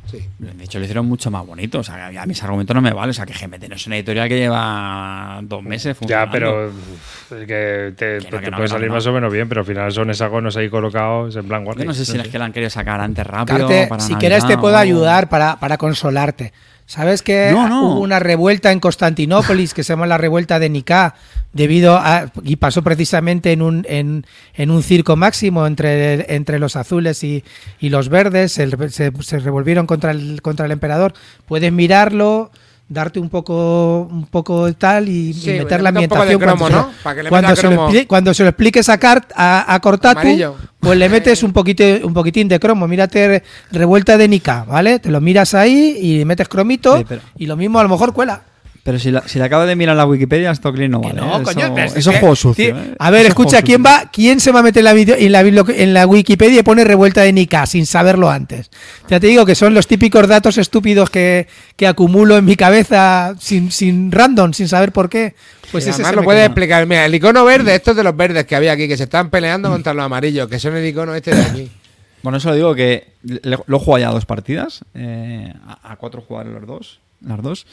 Sí. De hecho, lo hicieron mucho más bonito. O sea, a mis argumentos no me vale. O sea, que GMT no es una editorial que lleva dos meses Ya, funcionando. pero uf, es que te, Que no, te que no, puede no, salir más o menos bien, pero al final son hexágonos ahí colocados en plan Yo guardia. no sé si es que la han querido sacar antes rápido. Carte, para si Navidad quieres te puedo o- ayudar para, para consolarte. ¿Sabes que No, no. hubo una revuelta en Constantinópolis que se llama la revuelta de Nicá debido a y pasó precisamente en un en, en un circo máximo entre, entre los azules y, y los verdes se, se- se revolvieron contra el contra el emperador. Puedes mirarlo darte un poco un poco tal y, meter la ambientación cromo, cuando, ¿no? se, Para que le cuando, se lo cuando se lo expliques a, Cart, a, a Cortatu, Amarillo. pues le metes un poquito un poquitín de cromo. Mírate revuelta de Nika, ¿vale? Te lo miras ahí y metes cromito Sí, pero- y lo mismo a lo mejor cuela. Pero si la, si la acabo de mirar en la Wikipedia, esto clean no Que vale. no, ¿eh? coño, eso, es eso es que- juego sucio. ¿eh? A ver, Eso escucha, ¿quién sucio. va, quién se va a meter en la, video- en la, en la Wikipedia y pone revuelta de Nika sin saberlo antes? Ya te digo que son los típicos datos estúpidos que, que acumulo en mi cabeza sin, sin random, sin saber por qué. Pues ese además se lo puedes queda. explicar. Mira, el icono verde, estos de los verdes que había aquí, que se están peleando contra los amarillos, que son el icono este de aquí. [coughs] Bueno, eso lo digo que lo he jugado ya dos partidas, eh, a, a cuatro jugadores los dos, las dos.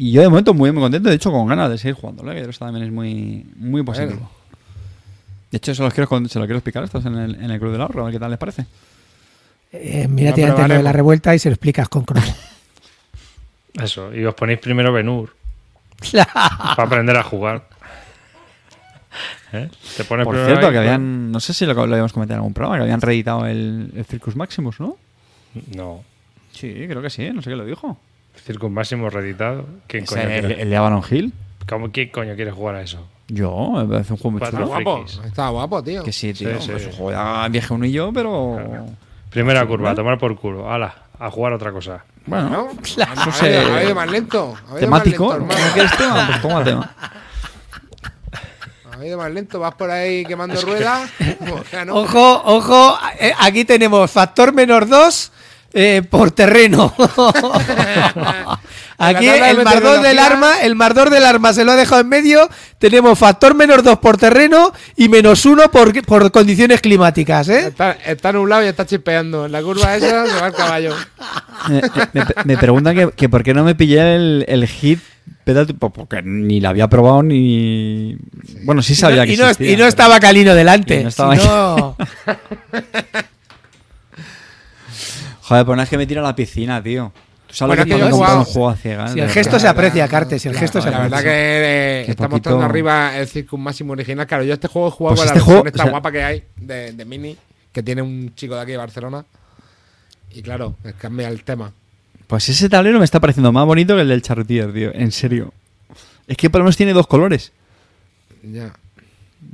Y yo de momento muy, muy contento, de hecho con ganas de seguir jugándolo, ¿eh? que eso también es muy, muy positivo. Bueno. De hecho, se los quiero, se lo quiero explicar a estos en el, en el Club del Ahorro, a ver qué tal les parece. Eh, mírate antes lo de la revuelta y se lo explicas con cromo. [laughs] Eso, y os ponéis primero Benur [laughs] para aprender a jugar. ¿Eh? Te pones Por primero cierto, ahí, que pues- habían, no sé si lo, lo habíamos comentado en algún programa, que habían reeditado el, el Circus Maximus, ¿no? No. Sí, creo que sí, no sé qué lo dijo. Circus Máximo reeditado. ¿Quién coño, el, quiere, el de Avalon Hill. ¿Cómo- quién coño quiere jugar a eso? Yo, me parece un juego muy Cuatro chulo. Guapo, frikis. está guapo, tío. Que sí, tío. Sí, sí. pues un juego ya viejo uno y yo, pero... Primera curva, a tomar por culo. Ala, a jugar otra cosa. Bueno, ¿No? eso [laughs] Ha se- ido- ha ido más lento. Ha ido temático. Más ¿No lento, hermano. quieres tema? Pues toma tema. Ha ido más lento. Vas por ahí quemando ruedas. [laughs] O sea, ¿no? Ojo, ojo, eh, aquí tenemos factor menos 2 por terreno. [laughs] aquí el mardor del arma, el mardor del arma se lo ha dejado en medio. Tenemos factor menos 2 por terreno y menos 1 por, por condiciones climáticas, ¿eh? Está, está nublado y está chispeando. En la curva esa se va el caballo. Me, me- me preguntan que, que por qué no me pillé el, el hit pedal, porque ni la había probado ni... Bueno, sí sabía que y, no, existía, y no estaba Calino delante. Y no estaba si no- [laughs] [laughs] Joder, pues no es que me tira a la piscina, tío. Tú sabes Bueno, lo que es que yo he un juego a ciegas. si el gesto verdad. se aprecia, Cartes, si el gesto se La aprecia. verdad que eh, Qué está poquito- mostrando arriba el Circus Máximo original. Claro, yo este juego he jugado Pues con este la juego, versión esta o sea- guapa que hay de, de Mini, que tiene un chico de aquí de Barcelona. Y claro, cambia el tema. Pues ese tablero me está pareciendo más bonito que el del Chartier, tío. En serio. Es que por lo menos tiene dos colores. Ya.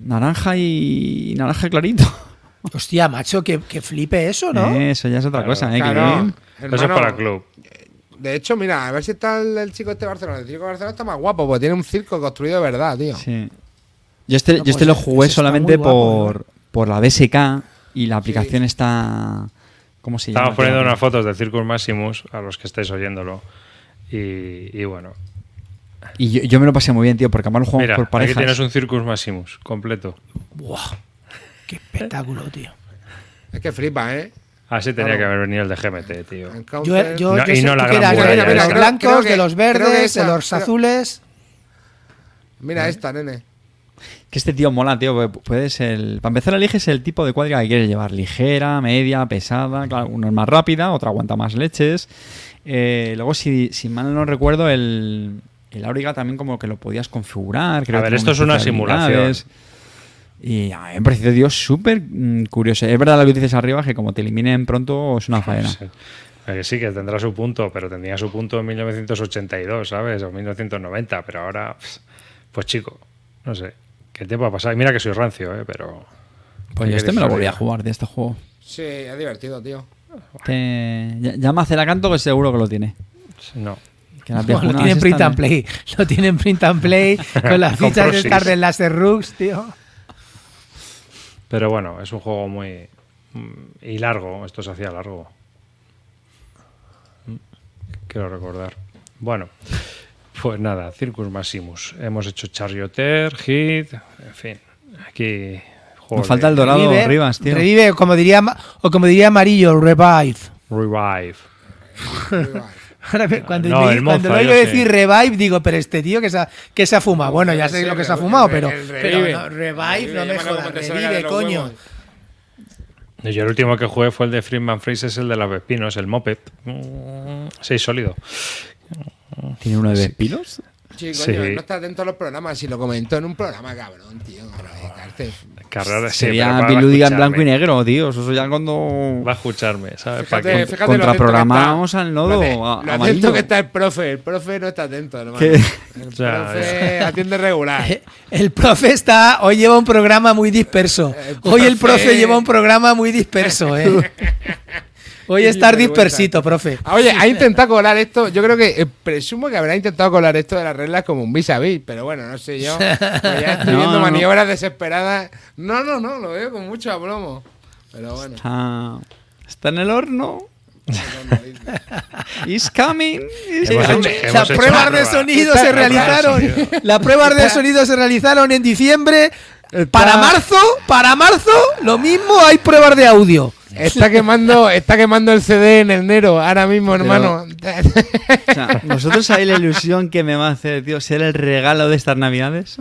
Naranja y naranja clarito. [laughs] Hostia, macho, que, que flipe eso, ¿no? Eso ya es otra Claro. cosa, ¿eh? Que Claro, bien. Eso es hermano, para el club. De hecho, mira, a ver si está el, el chico este de Barcelona. El chico de Barcelona está más guapo, porque tiene un circo construido de verdad, tío. Sí. Yo este, No, yo este pues lo jugué solamente guapo, por, por la BSK y la aplicación está... ¿Cómo se llama? Estamos poniendo unas fotos de Circus Maximus a los que estáis oyéndolo. Y, y bueno, Y yo, yo me lo pasé muy bien, tío, porque además lo jugamos mira, por aquí parejas. tienes un Circus Maximus completo. Buah, qué espectáculo, tío. Es que flipa, ¿eh? Así tenía Claro. que haber venido el de GMT, tío. Yo, Encounter- yo, No, yo y no la gran muralla de esa. los blancos, que- de los verdes, esa- de los azules. Mira esta, nene. Que este tío mola, tío. porque Puedes el... Para empezar, eliges el tipo de cuadriga que quieres llevar. Ligera, media, pesada. Claro, una es más rápida, otra aguanta más leches. Eh, luego, si, si mal no recuerdo, el, el auriga también como que lo podías configurar. creo A ver, esto es una especialidades. Y a mí me pareció, tío, súper mm, curioso. Es verdad lo que dices arriba, que como te eliminen pronto es una [laughs] faena. Sí. Sí, que tendrá su punto, pero tendría su punto en 1982, ¿sabes? O 1990, pero ahora, pues chico, no sé. ¿Qué tiempo ha pasado? Y mira que soy rancio, ¿eh? Pero... Pues yo ¿qué este me lo volví a jugar de este juego. Sí, es divertido, tío. Te... Llama a Celacanto que seguro que lo tiene. No. Que las No, lo viejunas tienen print and play. Lo tienen print and play con las fichas de del Laser Rooks, tío. Pero bueno, es un juego muy... mm, Y largo, esto se hacía largo. Mm, Quiero recordar. Bueno, pues nada, Circus Maximus. Hemos hecho Charioteer, Hit, en fin. Aquí... juegos Nos falta el dorado Revive, Rivas, tío. revive, como diría, o como diría Amarillo, revive. Revive. [laughs] Ahora, cuando, No, me- cuando lo oigo sé. decir revive, digo, pero este tío que se ha, que se ha fumado. Bueno, ya sé Sí, lo que se ha fumado, pero, revive. no, revive, no me jodas, de revive, coño. Yo el último que jugué fue el de Friedman Freeze, es el de los pepinos, el Moped. Mm, Sí, sólido. ¿Tiene uno de pilos? Sí, coño, Sí. no está atento a los programas. Si lo comentó en un programa, cabrón, tío. Carrera, sí, Sería bilúdica en blanco y negro, tío. Eso ya cuando Va a escucharme, ¿sabes? Fíjate, fíjate lo contraprogramamos atento que al nodo está. Lo a- atento que está el profe. El profe no está atento, hermano. ¿Qué? El Ya, profe atiende regular. [laughs] El profe está, hoy lleva un programa muy disperso. El Hoy el profe- profe lleva un programa muy disperso, ¿eh? [laughs] Hoy estar dispersito, profe. Ah, Oye, ha intentado colar esto. Yo creo que eh, presumo que habrá intentado colar esto de las reglas como un vis a vis, pero bueno, no sé yo. [laughs] Pues ya estoy No, viendo no, no. maniobras desesperadas. No, no, no, lo veo con mucho aplomo. Pero bueno. Está, está en el horno. [laughs] Is coming. hecho- Las pruebas de sonido Está- se realizaron. Las [laughs] pruebas de sonido se realizaron en diciembre. Para marzo, para marzo, lo mismo hay pruebas de audio. Está quemando, está quemando el CD en el Nero ahora mismo, hermano. O sea, ¿Vosotros sabéis la ilusión que me va a hacer, tío, ser el regalo de estas navidades?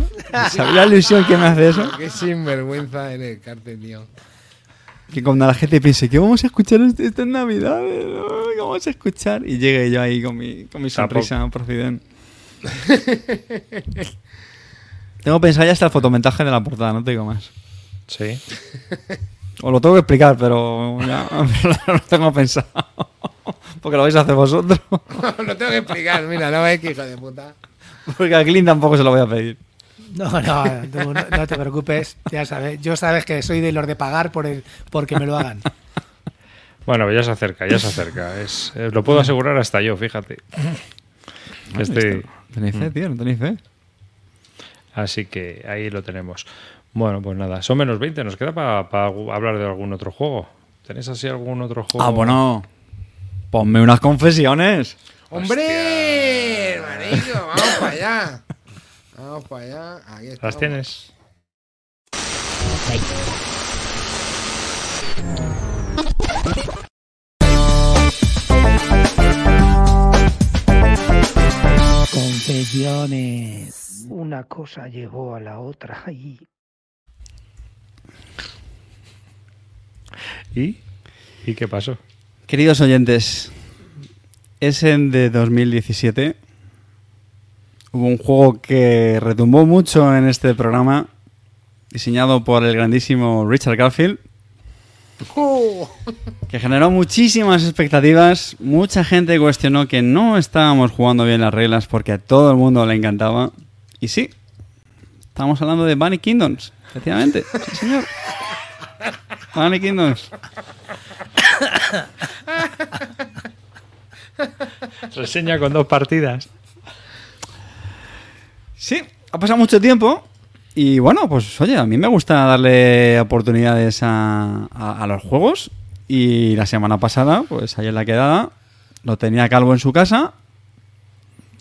¿Sabéis la ilusión que me hace eso? Qué sinvergüenza eres, Carte, tío. Que cuando la gente piense, ¿qué vamos a escuchar este- estas navidades? ¿no? ¿Qué vamos a escuchar? Y llegue yo ahí con mi, con mi sonrisa profident. Tengo pensado ya hasta el fotomontaje de la portada, no te digo más. Sí. Os lo tengo que explicar, pero ya [laughs] lo tengo pensado. Porque lo vais a hacer vosotros. [laughs] lo tengo que explicar, mira, no ves que hijo de puta. Porque a Clint tampoco se lo voy a pedir. No, no, tú no, no te preocupes, ya sabes. Yo sabes que soy de los de pagar por el, porque me lo hagan. Bueno, ya se acerca, ya se acerca. Es, eh, lo puedo asegurar hasta yo, fíjate. Estoy, Tenéis fe, tío, no tenéis fe. así que ahí lo tenemos. Bueno, pues nada, son menos 20. Nos queda para hablar de algún otro juego. ¿Tenéis así algún otro juego? Ah, bueno. Ponme unas confesiones. ¡Hombre! Vamos para allá. Vamos para allá. Aquí ¿Las tienes? Confesiones. Una cosa llegó a la otra y ¿Y? ¿Y qué pasó? Queridos oyentes, es en de 2017. Hubo un juego que retumbó mucho en este programa, diseñado por el grandísimo Richard Garfield, que generó muchísimas expectativas. Mucha gente cuestionó que no estábamos jugando bien las reglas porque a todo el mundo le encantaba. Y sí, estamos hablando de Bunny Kingdoms, efectivamente. Sí, señor. Bunny Kingdoms. Reseña con dos partidas. Sí, ha pasado mucho tiempo y bueno, pues oye, a mí me gusta darle oportunidades a, a- a los juegos y la semana pasada, pues ahí en la quedada, lo tenía Calvo en su casa,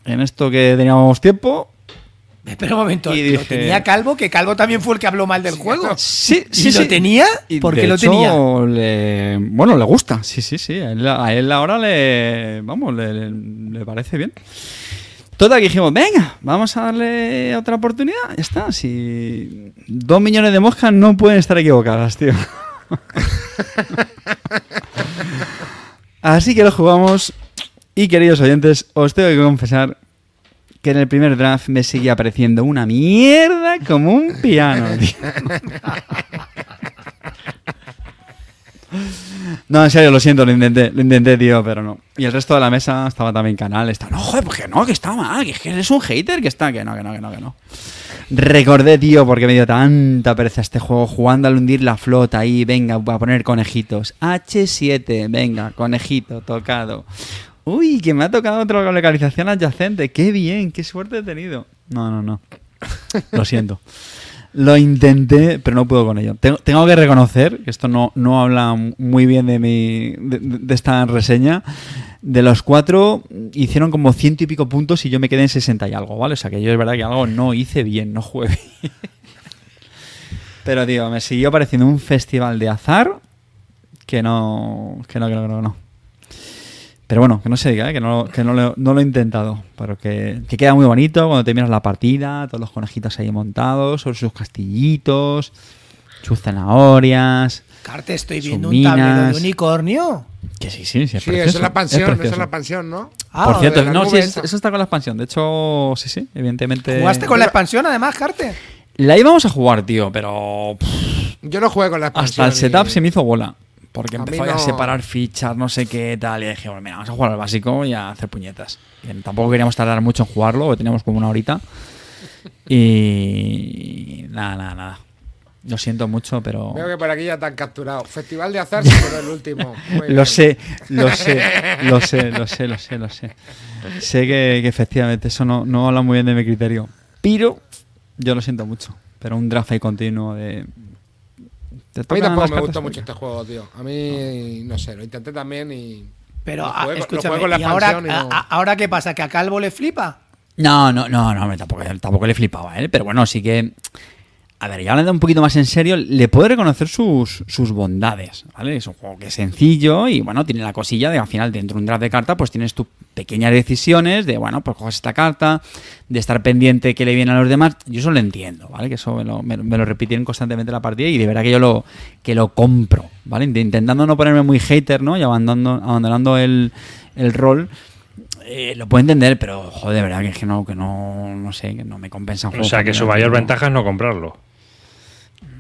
en esto que teníamos tiempo. Espera un momento, Y ¿lo tenía Calvo? Que Calvo también fue el que habló mal del juego. Sí, ¿Y lo tenía? ¿Por qué lo hecho, tenía? le- bueno, le gusta, sí, sí, sí. A él, a él ahora le, vamos, le, le- le parece bien. Total, que dijimos, venga, vamos a darle otra oportunidad. Ya está, si dos millones de moscas no pueden estar equivocadas, tío. [laughs] Así que lo jugamos. Y queridos oyentes, os tengo que confesar que en el primer draft me seguía pareciendo una mierda como un piano, [laughs] tío. No, en serio, lo siento, lo intenté, lo intenté, tío, pero no. Y el resto de la mesa estaba también canal, está, no, joder, pues que no, que está mal, que es que eres un hater, que está, que no, que no, que no, que no. Recordé, tío, porque me dio tanta pereza este juego, jugando al hundir la flota ahí, venga, voy a poner conejitos. H7, venga, conejito, tocado. Uy, que me ha tocado otra localización adyacente, qué bien, qué suerte he tenido. No, no, no. [laughs] Lo siento. Lo intenté, pero no puedo con ello. Tengo, tengo que reconocer, que esto no, no habla muy bien de, mi, de, de esta reseña, de los cuatro hicieron como ciento y pico puntos y yo me quedé en 60 y algo, ¿vale? O sea que yo es verdad que algo no hice bien, no jugué bien. Pero, tío, me siguió pareciendo un festival de azar que no, que no, que no, que no. que no. Pero bueno, que no se diga, ¿eh? que, no, que no, lo, no lo he intentado. Pero que, que queda muy bonito cuando terminas la partida, todos los conejitos ahí montados, sobre sus castillitos, sus zanahorias. Carte, estoy viendo un tablero de unicornio. Que sí, sí, sí. Es sí, precioso, eso es la pensión, eso es precioso. la pensión, ¿no? Ah, Por cierto, no, sí, es- esa. eso está con la expansión. De hecho, sí, sí, evidentemente. ¿Jugaste con la expansión además, Carte? La íbamos a jugar, tío, pero pff, Yo no jugué con la expansión. hasta el setup y- se me hizo bola. Porque A empezó a no- separar fichas, no sé qué tal. Y dije, bueno, mira, vamos a jugar al básico y a hacer puñetas. Tampoco queríamos tardar mucho en jugarlo, teníamos como una horita. Y. Nada, nada, nada. Lo siento mucho, pero. Veo que por aquí ya te han capturado. Festival de azar, pero el último. Lo sé, lo sé, lo sé, lo sé, lo sé, lo sé. Sé que, que efectivamente eso no, no habla muy bien de mi criterio. Pero yo lo siento mucho. Pero un draft ahí continuo de. Te A mí tampoco me gustó mucho este juego, tío. A mí, no sé, lo intenté también y. Pero, Lo con la ¿y ahora, y no- ahora qué pasa? ¿Que a Calvo le flipa? No, no, no, no, tampoco, tampoco le flipaba, ¿eh? Pero bueno, sí que. A ver, ya hablando un poquito más en serio, le puedo reconocer sus, sus bondades, ¿vale? Es un juego que es sencillo y, bueno, tiene la cosilla de al final dentro de un draft de carta, pues tienes tus pequeñas decisiones de, bueno, pues coges esta carta, de estar pendiente que le viene a los demás. Yo eso lo entiendo, ¿vale? Que eso me lo, me, me lo repitieron constantemente en la partida y de verdad que yo lo, que lo compro, ¿vale? Int- Intentando no ponerme muy hater, ¿no? Y abandonando, abandonando el, el rol. Eh, lo puedo entender, pero joder, de verdad que es que no, que no, no sé, que no me compensa un O juego sea, que su mayor no. ventaja es no comprarlo.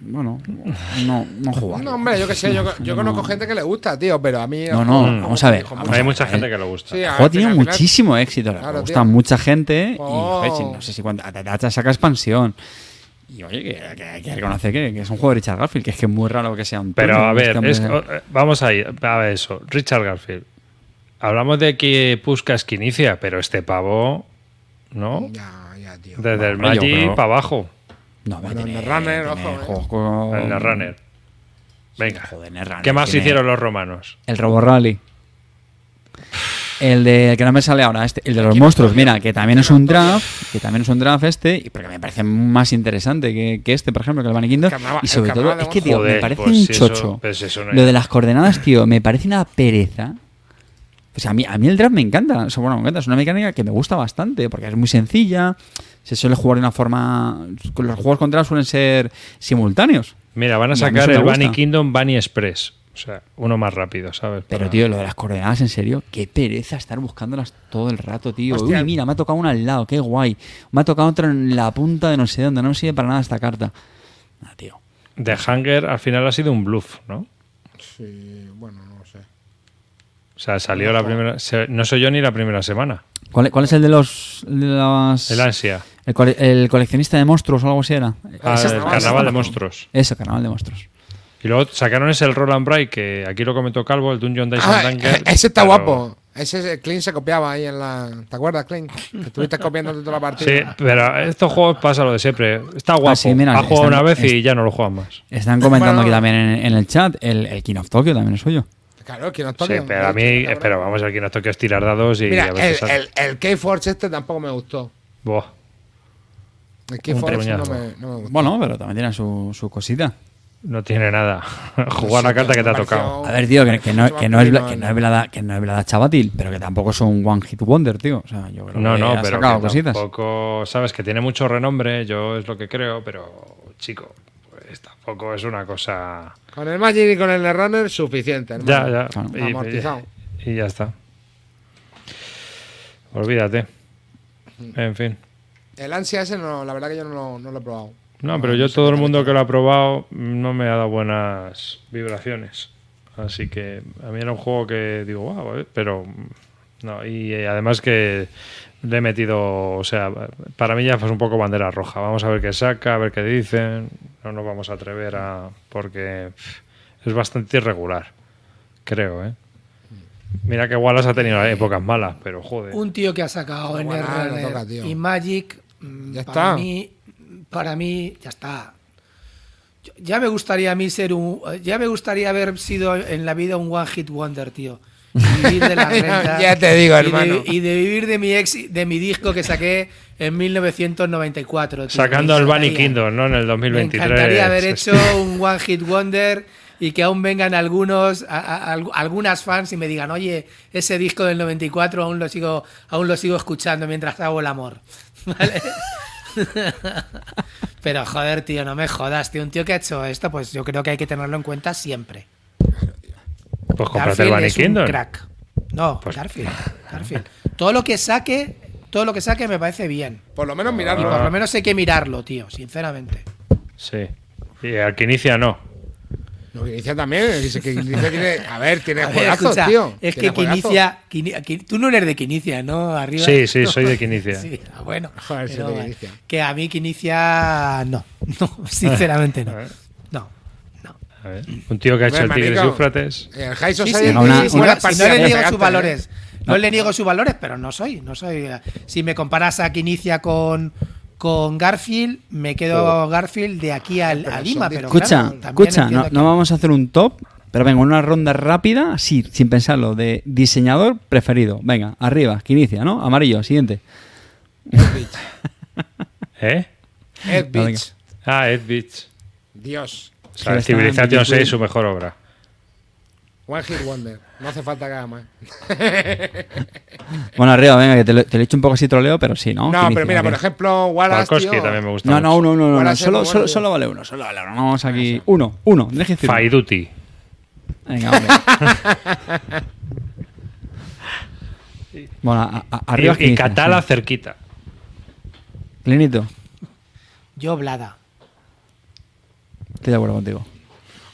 Bueno, no, no jugar. No, hombre, yo qué sé, yo, yo conozco gente que le gusta, tío, pero a mí. No, no, vamos a ver, vamos. Hay mucha ver. gente que le gusta. Sí, El juego ver, tiene muchísimo éxito, le Claro, gusta tío. a mucha gente Oh. y joder, si no sé si cuánta te, te saca expansión. Y oye, que, que hay que reconocer que, que es un juego de Richard Garfield, que es que es muy raro que sea un Pero turno, a ver, este hombre- es- o- eh, vamos a ir a ver eso. Richard Garfield. Hablamos de que Puskas que inicia, pero este pavo, ¿no? Ya, ya, tío. Desde el Bueno, yo Magic para abajo. No, Bueno, tiene- Netrunner, tiene ojo, eh. juegos con- El Runner. Venga. Joder, Netrunner ¿Qué más tiene- hicieron los romanos? El Robo Rally. El de que no me sale ahora, este, el de los monstruos, mira, que también es un draft, que también es un draft este, y porque me parece más interesante que, que este, por ejemplo, que el Bunny Kingdom. carnaval- y sobre todo, carnaval de es que, tío, Joder, me parece pues un eso- chocho. pues eso no Lo es- de las coordenadas, tío, me parece una pereza. O sea, a mí, a mí el draft me encanta. O sea, bueno, me encanta. Es una mecánica que me gusta bastante porque es muy sencilla. Se suele jugar de una forma. Los juegos con draft suelen ser simultáneos. Mira, van a sacar el Bunny. Kingdom Bunny Express. O sea, uno más rápido, ¿sabes? Pero, Para- tío, lo de las coordenadas, en serio, qué pereza estar buscándolas todo el rato, tío. Hostia. Uy, mira, me ha tocado una al lado, qué guay. Me ha tocado otra en la punta de no sé dónde, no me sirve para nada esta carta. Ah, tío. The Hunger al final ha sido un bluff, ¿no? Sí, bueno, no sé. O sea, salió la primera. se- no soy yo ni la primera semana. ¿Cuál, cuál es el de los. el de las- El ansia. El, cole- el coleccionista de monstruos o algo así era? Ah, Ese el carnaval de monstruos. Eso, carnaval de monstruos. Y luego sacaron ese el Roland Bright, que aquí lo comentó Calvo, el Dungeon Dice Ah, and Dunker, ese está pero- guapo. Ese Clint se copiaba ahí en la. ¿Te acuerdas, Clint? Que estuviste copiando toda la partida. Sí, pero estos juegos pasa lo de siempre. Está guapo. Ah, sí, mira, ha jugado están- una vez y ya no lo juegan más. Están comentando Bueno. aquí también en, en el chat el, el King of Tokyo también es suyo. Claro, el Kino Sí, pero a mí, pero vamos, aquí no toque es tirar dados y Mira, a ver el, el, el K-Forge este tampoco me gustó. Buah. No me, no me. Bueno, pero también tiene su, su cosita. No tiene nada. [laughs] Jugar la Sí, carta que te ha tocado. A ver, tío, que, que no, que, es, que, ¿no? es blada, que no es blada chavatil, pero que tampoco es un one hit wonder, tío. O sea, yo creo No, que no, ha pero sacado que cositas. tampoco, sabes, que tiene mucho renombre, yo es lo que creo, pero chico, pues tampoco es una cosa... Con el Magic y con el Runner, suficiente. hermano. Ya, ya. Y, Amortizado. y ya está. Olvídate. En fin. El ansia ese, no, la verdad que yo no lo, no lo he probado. No, pero yo todo el mundo que lo ha probado no me ha dado buenas vibraciones. Así que a mí era un juego que digo, wow, pero no. Y eh, además que le he metido, o sea, para mí ya fue un poco bandera roja. Vamos a ver qué saca, a ver qué dicen. No nos vamos a atrever a. porque es bastante irregular, creo, ¿eh? Mira que Wallace ha tenido épocas malas, pero joder. Un tío que ha sacado en no toca, tío. y Magic, Ya para está. mí, para mí, ya está. Ya me gustaría a mí ser un, ya me gustaría haber sido en la vida un one hit wonder, tío. Y vivir de las [laughs] rentas. Ya te digo, y de- hermano. Y de, vivir de mi ex, de mi disco que saqué en 1994. tío. Sacando el Bunny. Kingdom, ¿no? En el 2023. Me encantaría haber hecho un One Hit Wonder y que aún vengan algunos, a- a- al- algunas fans y me digan, oye, ese disco del 94 aún lo sigo, aún lo sigo escuchando mientras hago el amor. ¿Vale? [laughs] Pero joder, tío, no me jodas, tío. Un tío que ha hecho esto, pues yo creo que hay que tenerlo en cuenta siempre. Pues cómprate el Garfield Bunny es un crack. No, Pues- Garfield, Garfield. Todo lo que saque, todo lo que saque me parece bien. Por lo menos Y mirarlo. por lo menos hay que mirarlo, tío, sinceramente. Sí. Y al que inicia no. Lo que inicia también. Dice que inicia tiene. A ver, tiene A ver, juegazos, escucha, tío. Es Tiene que. Quinicia, Quini- Qui- Tú no eres de Quinicia, ¿no? Arriba. Sí, sí, No. soy de Quinicia. [laughs] Sí, ah, bueno. [laughs] Joder, sí, pero de bueno, Quinicia. Que a mí Quinicia. No, [laughs] no, sinceramente no. No, no. A ver, Un tío que ha hecho el Tigres manico, Éufrates. El High Sí, sí, una- una- no, si no le niego sus ¿eh? valores. No le niego sus valores, pero no soy, no soy. eh, Si me comparas a Quinicia con, con Garfield, me quedo Garfield de aquí al- a, Lima. Pero Escucha, claro, escucha, no, que- no vamos a hacer un top, pero venga, una ronda rápida, así, sin pensarlo, de diseñador preferido. Venga, arriba, que inicia, ¿no? Amarillo, siguiente. [laughs] ¿Eh? Ed. Beach. Ah, Ed Beach. Dios. O sea, Civilization Billy 6, su mejor obra. One Hit Wonder. No hace falta que haga más. Bueno, arriba, venga, que te lo, te lo he hecho un poco así troleo, pero sí, ¿no? No, pero mira, por ejemplo, Wallace. Tío, también me gusta No, no, uno, uno, no, ¿Cuál no, ha sido solo, solo, vale uno, solo vale uno. Vamos aquí, uno, uno, deje decirlo. Fai Duty. Venga, hombre. [laughs] bueno, a- a- arriba Y, y Catala sí. cerquita. Clinito, Yo, Blada. estoy de acuerdo contigo.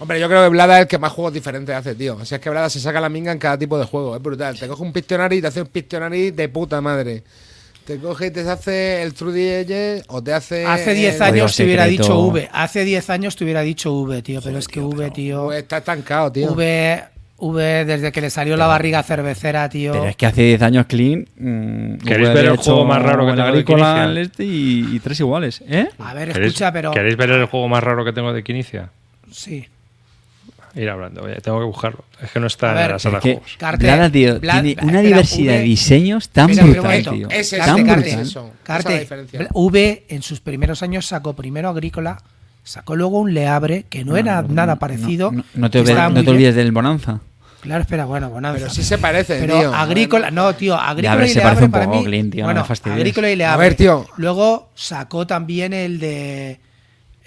Hombre, yo creo que Blada es el que más juegos diferentes hace, tío. O sea, es que Blada se saca la minga en cada tipo de juego. Es brutal. Te coge un Pictionary y te hace un Pictionary de puta madre. Te coge y te hace el True Edge o te hace. Hace 10 el- años te hubiera dicho V. Hace 10 años te hubiera dicho V, tío. Pero es que V, tío. Pues está estancado, tío. V, V, desde que le salió la barriga cervecera, tío. Pero es que hace 10 años Clean. mm, ¿Queréis ver el hecho juego más raro que tengo de agrícola, Quinicia? el este y, y tres iguales, ¿eh? A ver, ¿Queréis, escucha, pero. ¿Queréis ver el juego más raro que tengo de Quinicia? Sí. Ir hablando, oye, tengo que buscarlo. Es que no está ver, en la sala de juegos. Carte- Blada, tío, Bla- tiene espera, una diversidad V- de diseños tan brutal, momento. tío. Ese es tan el Carte, Carte, brutal. eso. Esa es la Carte, diferencia. V en sus primeros años sacó primero Agrícola, sacó luego un Leabre, que no, era nada parecido. No, no te, olvides- muy no te bien. olvides del Bonanza. Claro, espera, bueno, Bonanza. Pero sí se parecen, Pero tío. Agrícola, no, tío, Agrícola ver, y se Leabre parece un para poco, mí. Clint, tío, bueno. Agrícola y Leabre. A ver, tío. Luego sacó también el de.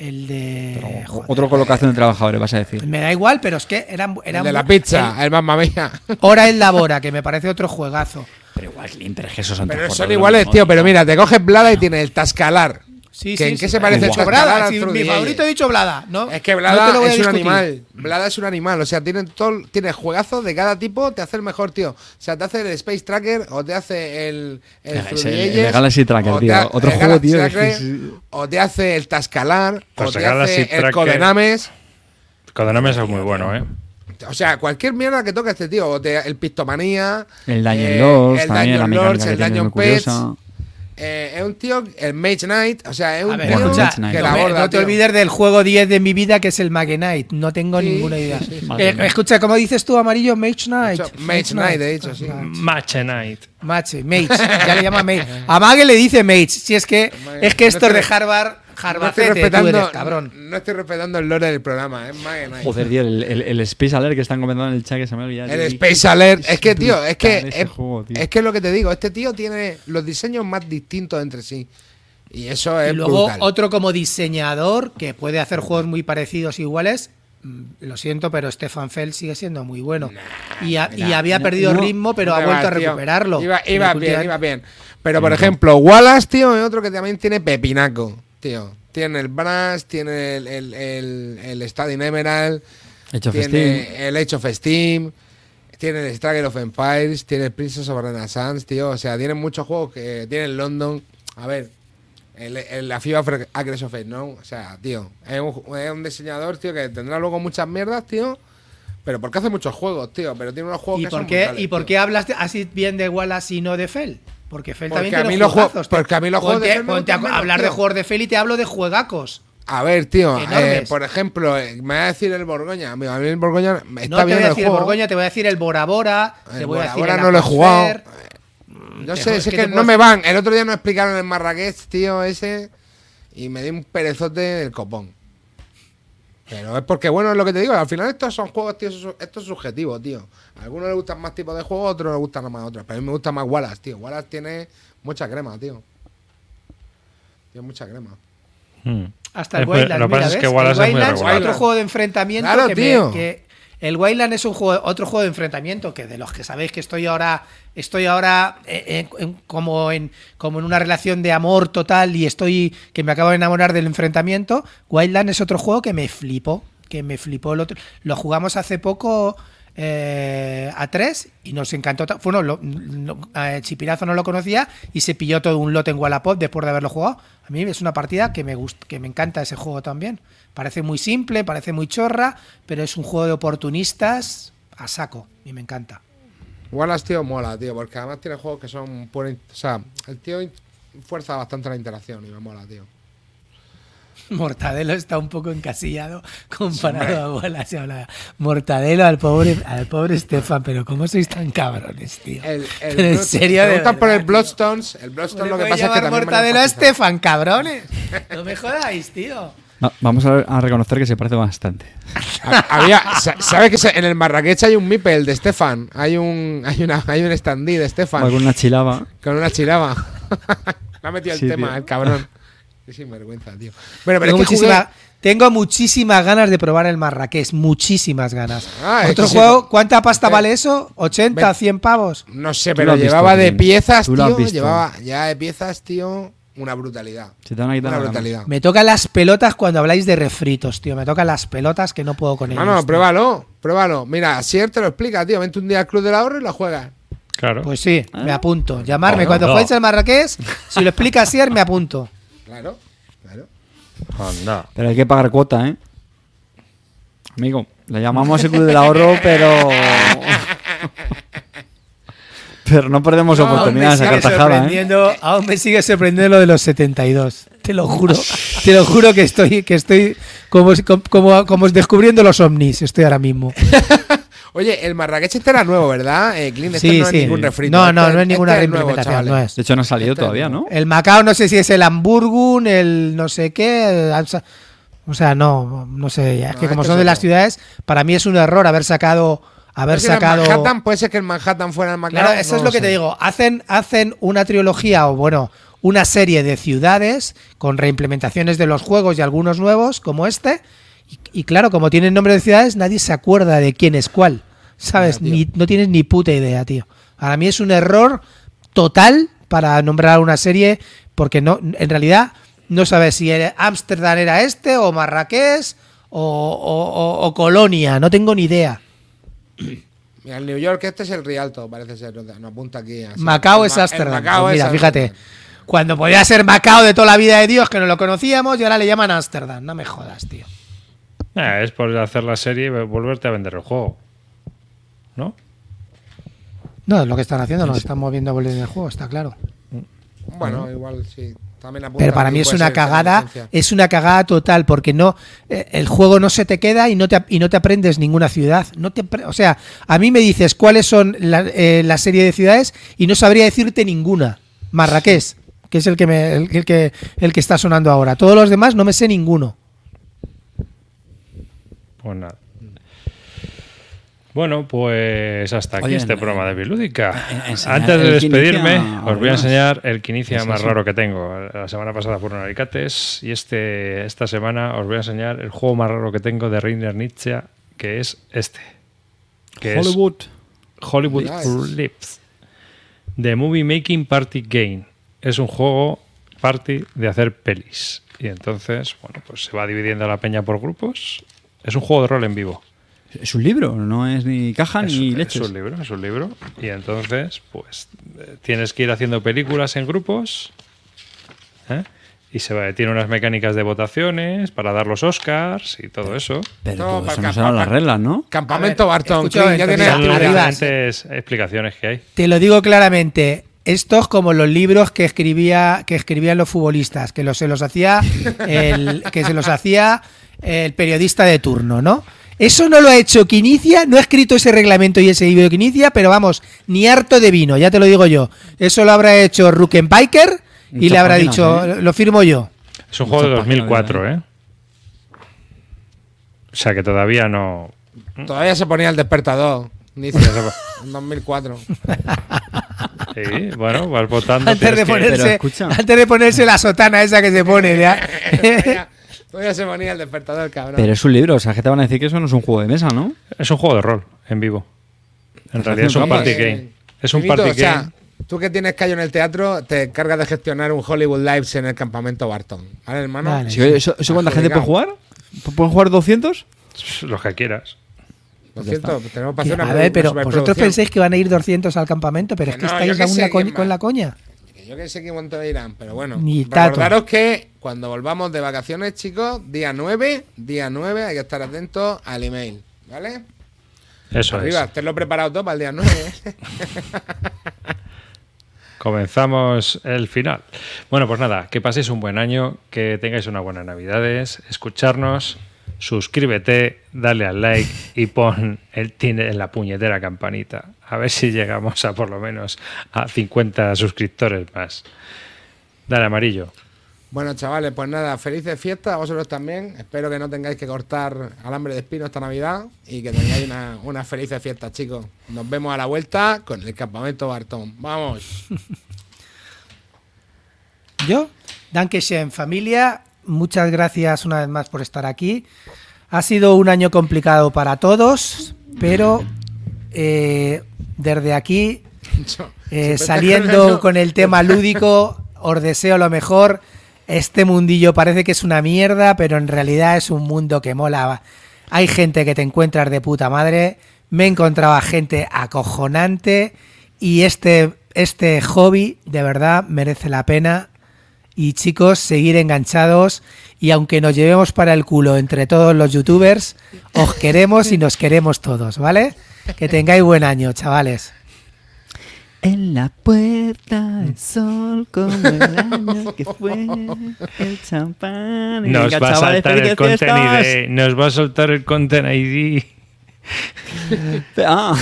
El de. joder, Otra colocación de trabajadores, vas a decir. Me da igual, pero es que eran. El eran de la pizza, el- el Mamma Mía. [laughs] Hora en la Bora, que me parece otro juegazo. Pero igual, Clean, pero es que esos son Pero son iguales, tío. Pero mira, te coges Blada y tiene el Tascalar. Sí, ¿Que sí, ¿En qué sí. se parece el Blada, si mi favorito he dicho Blada. No, Es que te Blada es un animal. Blada es un animal. O sea, tiene todo, tiene juegazos de cada tipo, te hace el mejor, tío. O sea, te hace el Space Tracker o te hace el. El, el- Galaxy Tracker, te tío. ha- Otro juego, tío, Tracker, O te hace el Tascalar. Pues o te el Galaxy hace el Tracker- Codenames. Codenames es muy bueno, ¿eh? O sea, cualquier mierda que toque este tío. O te- el Pistomanía. El Dungeon eh, Lords, el mecánica Lords, el muy Pets. curiosa. Eh, es un tío, el Mage Knight, o sea, es un ver, tío escucha, Mage Knight. que no, la borda, no te tío. olvides del juego 10 de mi vida que es el Magenite. No tengo Sí, ninguna idea. sí, sí, sí. Eh, escucha, ¿cómo dices tú, amarillo? Mage Knight. Hecho, Mage Knight, he dicho, sí. Match Night. Mache, Mage. Ya le llama Mage. [laughs] A Mague le dice Mage. Si es que, Mage. es que No esto es de estoy- Harvard. No estoy Harvardete, tú respetando, eres, cabrón. no estoy respetando el lore del programa, es Knight. Joder, tío, el, el, el Space Alert que están comentando en el chat que se me ha olvidado. El. Space Alert, es que, tío, es que es, juego, tío. es que es lo que te digo, este tío tiene los diseños más distintos entre sí. Y eso es Y luego brutal. otro como diseñador que puede hacer juegos muy parecidos iguales. Mm, Lo siento, pero Stefan Feld sigue siendo muy bueno. y, ha- y había no, perdido no, ritmo, pero ha vuelto a tío. recuperarlo. Iba, iba bien, iba bien. Pero por ejemplo, Wallace, tío, es otro que también tiene pepinaco, tío. Tiene el Brass, tiene el, el, el, el Stadium Emerald, tiene Steam. el Age of Steam, tiene el Struggle of Empires, tiene el Princess of Renaissance, tío. O sea, tiene muchos juegos que tiene el London. A ver, el, el- la FIBA Acres of Fate, ¿no? O sea, tío, es un, es un diseñador, tío, que tendrá luego muchas mierdas, tío. Pero porque hace muchos juegos, tío. Pero tiene unos juegos ¿Y que por, son qué, brutales, ¿Y por tío. qué hablas de- así bien de Wallace y no de Fell? Porque Porque también a mí los juegos- porque a mí los juegos de Ponte- me a hablar de juegos de Fell y te hablo de juegacos. A ver, tío, eh, por ejemplo, eh, me va a decir el Borgoña. A mí el Borgoña está no te bien voy a el decir el Borgoña, te voy a decir el Bora Bora, El te voy a Bora decir Bora el no lo he jugado. Atmosphere. Yo Te- sé, es que no me van. El otro día nos explicaron en Marrakech, tío, ese. Y me di un perezote del copón. Pero es porque, bueno, es lo que te digo. Al final estos son juegos, tío. Esto es subjetivo, tío. A algunos les gustan más tipos de juegos, a otros les gustan más otros. Pero a mí me gusta más Wallace, tío. Wallace tiene mucha crema, tío. Tiene mucha crema. Hmm. Hasta el Eh, Wildlands, Lo que pasa mira, es que ¿ves? Wallace El es muy Wildlands, regular. otro juego de enfrentamiento Claro, que, me- tío. que El Wildland es un juego, otro juego de enfrentamiento que de los que sabéis que estoy ahora, estoy ahora eh, en- como en como en una relación de amor total y estoy que me acabo de enamorar del enfrentamiento. Wildland es otro juego que me flipó, que me flipó el otro. Lo jugamos hace poco eh, a tres y nos encantó. Bueno, lo- Chipirazo no lo conocía y se pilló todo un lote en Wallapop después de haberlo jugado. A mí es una partida que me gusta, que me encanta ese juego también. Parece muy simple, parece muy chorra, pero es un juego de oportunistas a saco y me encanta. Wallace, tío, mola, tío, porque además tiene juegos que son pura O sea, el tío fuerza bastante la interacción y me mola, tío. [laughs] Mortadelo está un poco encasillado comparado a Wallace. y habla- Mortadelo al pobre, al pobre Stefan, pero ¿cómo sois tan cabrones, tío? El, el Pero [laughs] en Blood- serio, de por el Bloodstones. El Bloodstone lo que pasa es que me Mortadelo a enfatizan. Stefan, cabrones? [laughs] No me jodáis, tío. Va- vamos a, a reconocer que se parece bastante. Había, sa- ¿Sabes que se- en el Marrakech hay un Mipel de Stefan? Hay un, hay una, hay un standee de Stefan Va con una chilaba. con una chilaba. Le ha metido el Sí, tema, tío. el cabrón. Qué sinvergüenza, tío. Bueno, pero Tengo, es que muchísima- jugué- tengo muchísimas ganas de probar el Marrakech, muchísimas ganas. Ah, Otro es que juego, sí. ¿cuánta pasta vale eso? ¿80, Ve- 100 pavos? No sé, pero visto, llevaba de piezas, tío. Llevaba ya de piezas, tío, una brutalidad. Se te van a quitar Una brutalidad. Me tocan las pelotas cuando habláis de refritos, tío. Me tocan las pelotas que no puedo con ellos. Ah, no, tío. pruébalo, pruébalo. Mira, Sier te lo explica, tío. Vente un día al Club del Ahorro y lo juegas. Claro. Pues sí, Ah. me apunto. Llamarme No, cuando no. juegues al Marrakech. Si lo explica Sier, me apunto. Claro, claro. Anda. Pero hay que pagar cuota, ¿eh? Amigo, le llamamos el Club del Ahorro, pero... [laughs] pero no perdemos a sigue cartajada, ¿eh? Aún me sigue sorprendiendo lo de los 72. Te lo juro. Te lo juro que estoy, que estoy como, como, como descubriendo los ovnis. Estoy ahora mismo. [laughs] Oye, el Marrakech este era nuevo, ¿verdad? Eh, Clint, este Sí, no sí. es ningún refrito. No, no, Este- no es ninguna este reimplementación. chavales. no es. De hecho, no ha salido Este todavía, no. El Macao no sé si es el Hamburgun, el no sé qué. O sea, no, no sé. ya. Es No, que como este son de las ciudades, para mí es un error haber sacado. Haber Es que en sacado. Manhattan, puede ser que el Manhattan fuera el Macao. Claro, eso no es lo que sé. te digo. Hacen, hacen una trilogía o, bueno, una serie de ciudades con reimplementaciones de los juegos y algunos nuevos, como este. Y, y claro, como tienen nombre de ciudades, nadie se acuerda de quién es cuál. ¿Sabes? Ni- no tienes ni puta idea, tío. Para mí es un error total para nombrar una serie, porque no, en realidad no sabes si Ámsterdam era este, o Marrakech, o, o- o- o Colonia. No tengo ni idea. [clears throat] Mira, el New York este es el Rialto, parece ser. No apunta aquí. así. Macao es Ámsterdam. Pues es mira, fíjate. Cuando podía ser Macao de toda la vida de Dios, que no lo conocíamos, y ahora le llaman Ámsterdam. No me jodas, tío. Eh, es por hacer la serie y volverte a vender el juego. ¿No? No, es lo que están haciendo, nos están moviendo a volver en el juego, está claro. Bueno, igual sí. También apunta Pero para mí es una cagada, es una cagada total, porque no eh, el juego no se te queda y no te, y no te aprendes ninguna ciudad. No te, o sea, a mí me dices cuáles son la, eh, la serie de ciudades y no sabría decirte ninguna. Marrakech, que es el que, me, el, el que, el que está sonando ahora. Todos los demás no me sé ninguno. Pues nada. Bueno, pues hasta aquí Oye, este en- programa de Bilúdica. Antes de despedirme, os voy a enseñar el quinicia Es más raro que tengo. La semana pasada fueron alicates y este, esta semana os voy a enseñar el juego más raro que tengo de Reiner Nietzsche, que es este. Que es Hollywood. Hollywood Nice. Lips. The Movie Making Party Game. Es un juego party de hacer pelis. Y entonces, bueno, pues se va dividiendo la peña por grupos. Es un juego de rol en vivo. Es un libro, no es ni caja Es, ni es leches. un libro, es un libro. Y entonces, pues eh, tienes que ir haciendo películas en grupos. ¿eh? Y se va, tiene unas mecánicas de votaciones para dar los Oscars y todo eso. Pero No, todo para eso no serán las reglas, ¿no? Campamento Barton. ya tienes explicaciones que hay. Te lo digo claramente. Esto es como los libros que escribía que escribían los futbolistas, que los, se los hacía el, que se los hacía el periodista de turno, ¿no? Eso no lo ha hecho Quinicia, no ha escrito ese reglamento y ese libro de Quinicia, pero vamos, ni harto de vino, ya te lo digo yo. Eso lo habrá hecho Ruckenbiker y le habrá páginas, dicho, ¿eh? lo firmo yo. Es un juego de Muchas páginas 2004, ¿eh? O sea que todavía no. Todavía se ponía el despertador. Dice, [laughs] en 2004. [laughs] Sí, bueno, vas votando. Antes de, tienes que- Pero ponerse, antes de ponerse la sotana esa que se pone. ya. [laughs] Todavía se ponía el despertador, cabrón. Pero es un libro, o sea, que te van a decir que eso no es un juego de mesa, ¿no? Es un juego de rol en vivo. En realidad es un party game. Es un Finito, party o sea, game. tú que tienes callo en el teatro, te encargas de gestionar un Hollywood Lives en el campamento Barton. ¿Vale, hermano? Vale. Sí, ¿Eso, eso cuánta gente puede jugar? ¿Pueden jugar 200? Los que quieras. Lo siento, tenemos para Que, hacer una a ver, pero vosotros pensáis que van a ir 200 al campamento, pero es Que no, estáis aún con la coña. Yo que sé qué cuánto irán, pero bueno. Ni recordaros que cuando volvamos de vacaciones, chicos, día 9, día 9, hay que estar atentos al email, ¿vale? Eso Arriba, es. tenlo preparado todo para el día 9. ¿eh? [laughs] Comenzamos el final. Bueno, pues nada, que paséis un buen año, que tengáis unas buenas navidades, escucharnos, suscríbete, dale al like y pon el tine en la puñetera campanita. A ver si llegamos a por lo menos a 50 suscriptores más. Dale amarillo. Bueno, chavales, pues nada, felices fiestas a vosotros también. Espero que no tengáis que cortar alambre de espino esta Navidad y que tengáis una- unas felices fiestas, chicos. Nos vemos a la vuelta con el campamento Bartón. ¡Vamos! [laughs] Yo, Dankeschön familia, muchas gracias una vez más por estar aquí. Ha sido un año complicado para todos, pero eh, desde aquí, eh, saliendo con el tema lúdico, os deseo lo mejor. Este mundillo parece que es una mierda, pero en realidad es un mundo que mola. Hay gente que te encuentras de puta madre. Me encontraba gente acojonante y este, este hobby de verdad merece la pena. Y chicos, seguir enganchados. Y aunque nos llevemos para el culo entre todos los youtubers, os queremos y nos queremos todos, ¿vale? Que tengáis buen año, chavales. En la puerta el sol como el año [laughs] que fue el champán. y Nos venga, va a chavales, saltar el Content. ID. Nos va a soltar el Content ID. [laughs] Ah.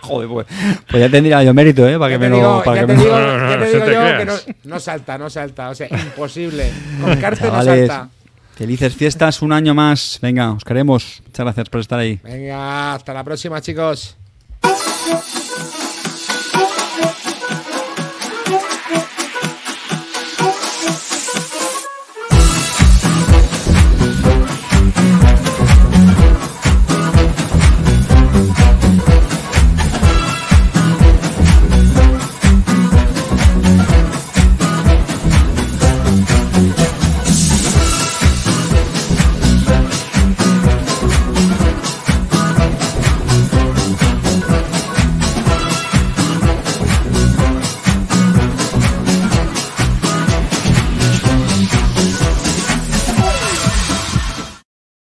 Joder, pues, pues ya tendría yo mérito, ¿eh? Para Ya que me lo. Para ya que te me digo, No, no, ya no, te no digo te yo creas. que no, no salta, no salta. O sea, imposible. Con Carte no Chavales, salta. Felices fiestas, un año más. Venga, os queremos. Muchas gracias por estar ahí. Venga, hasta la próxima, chicos.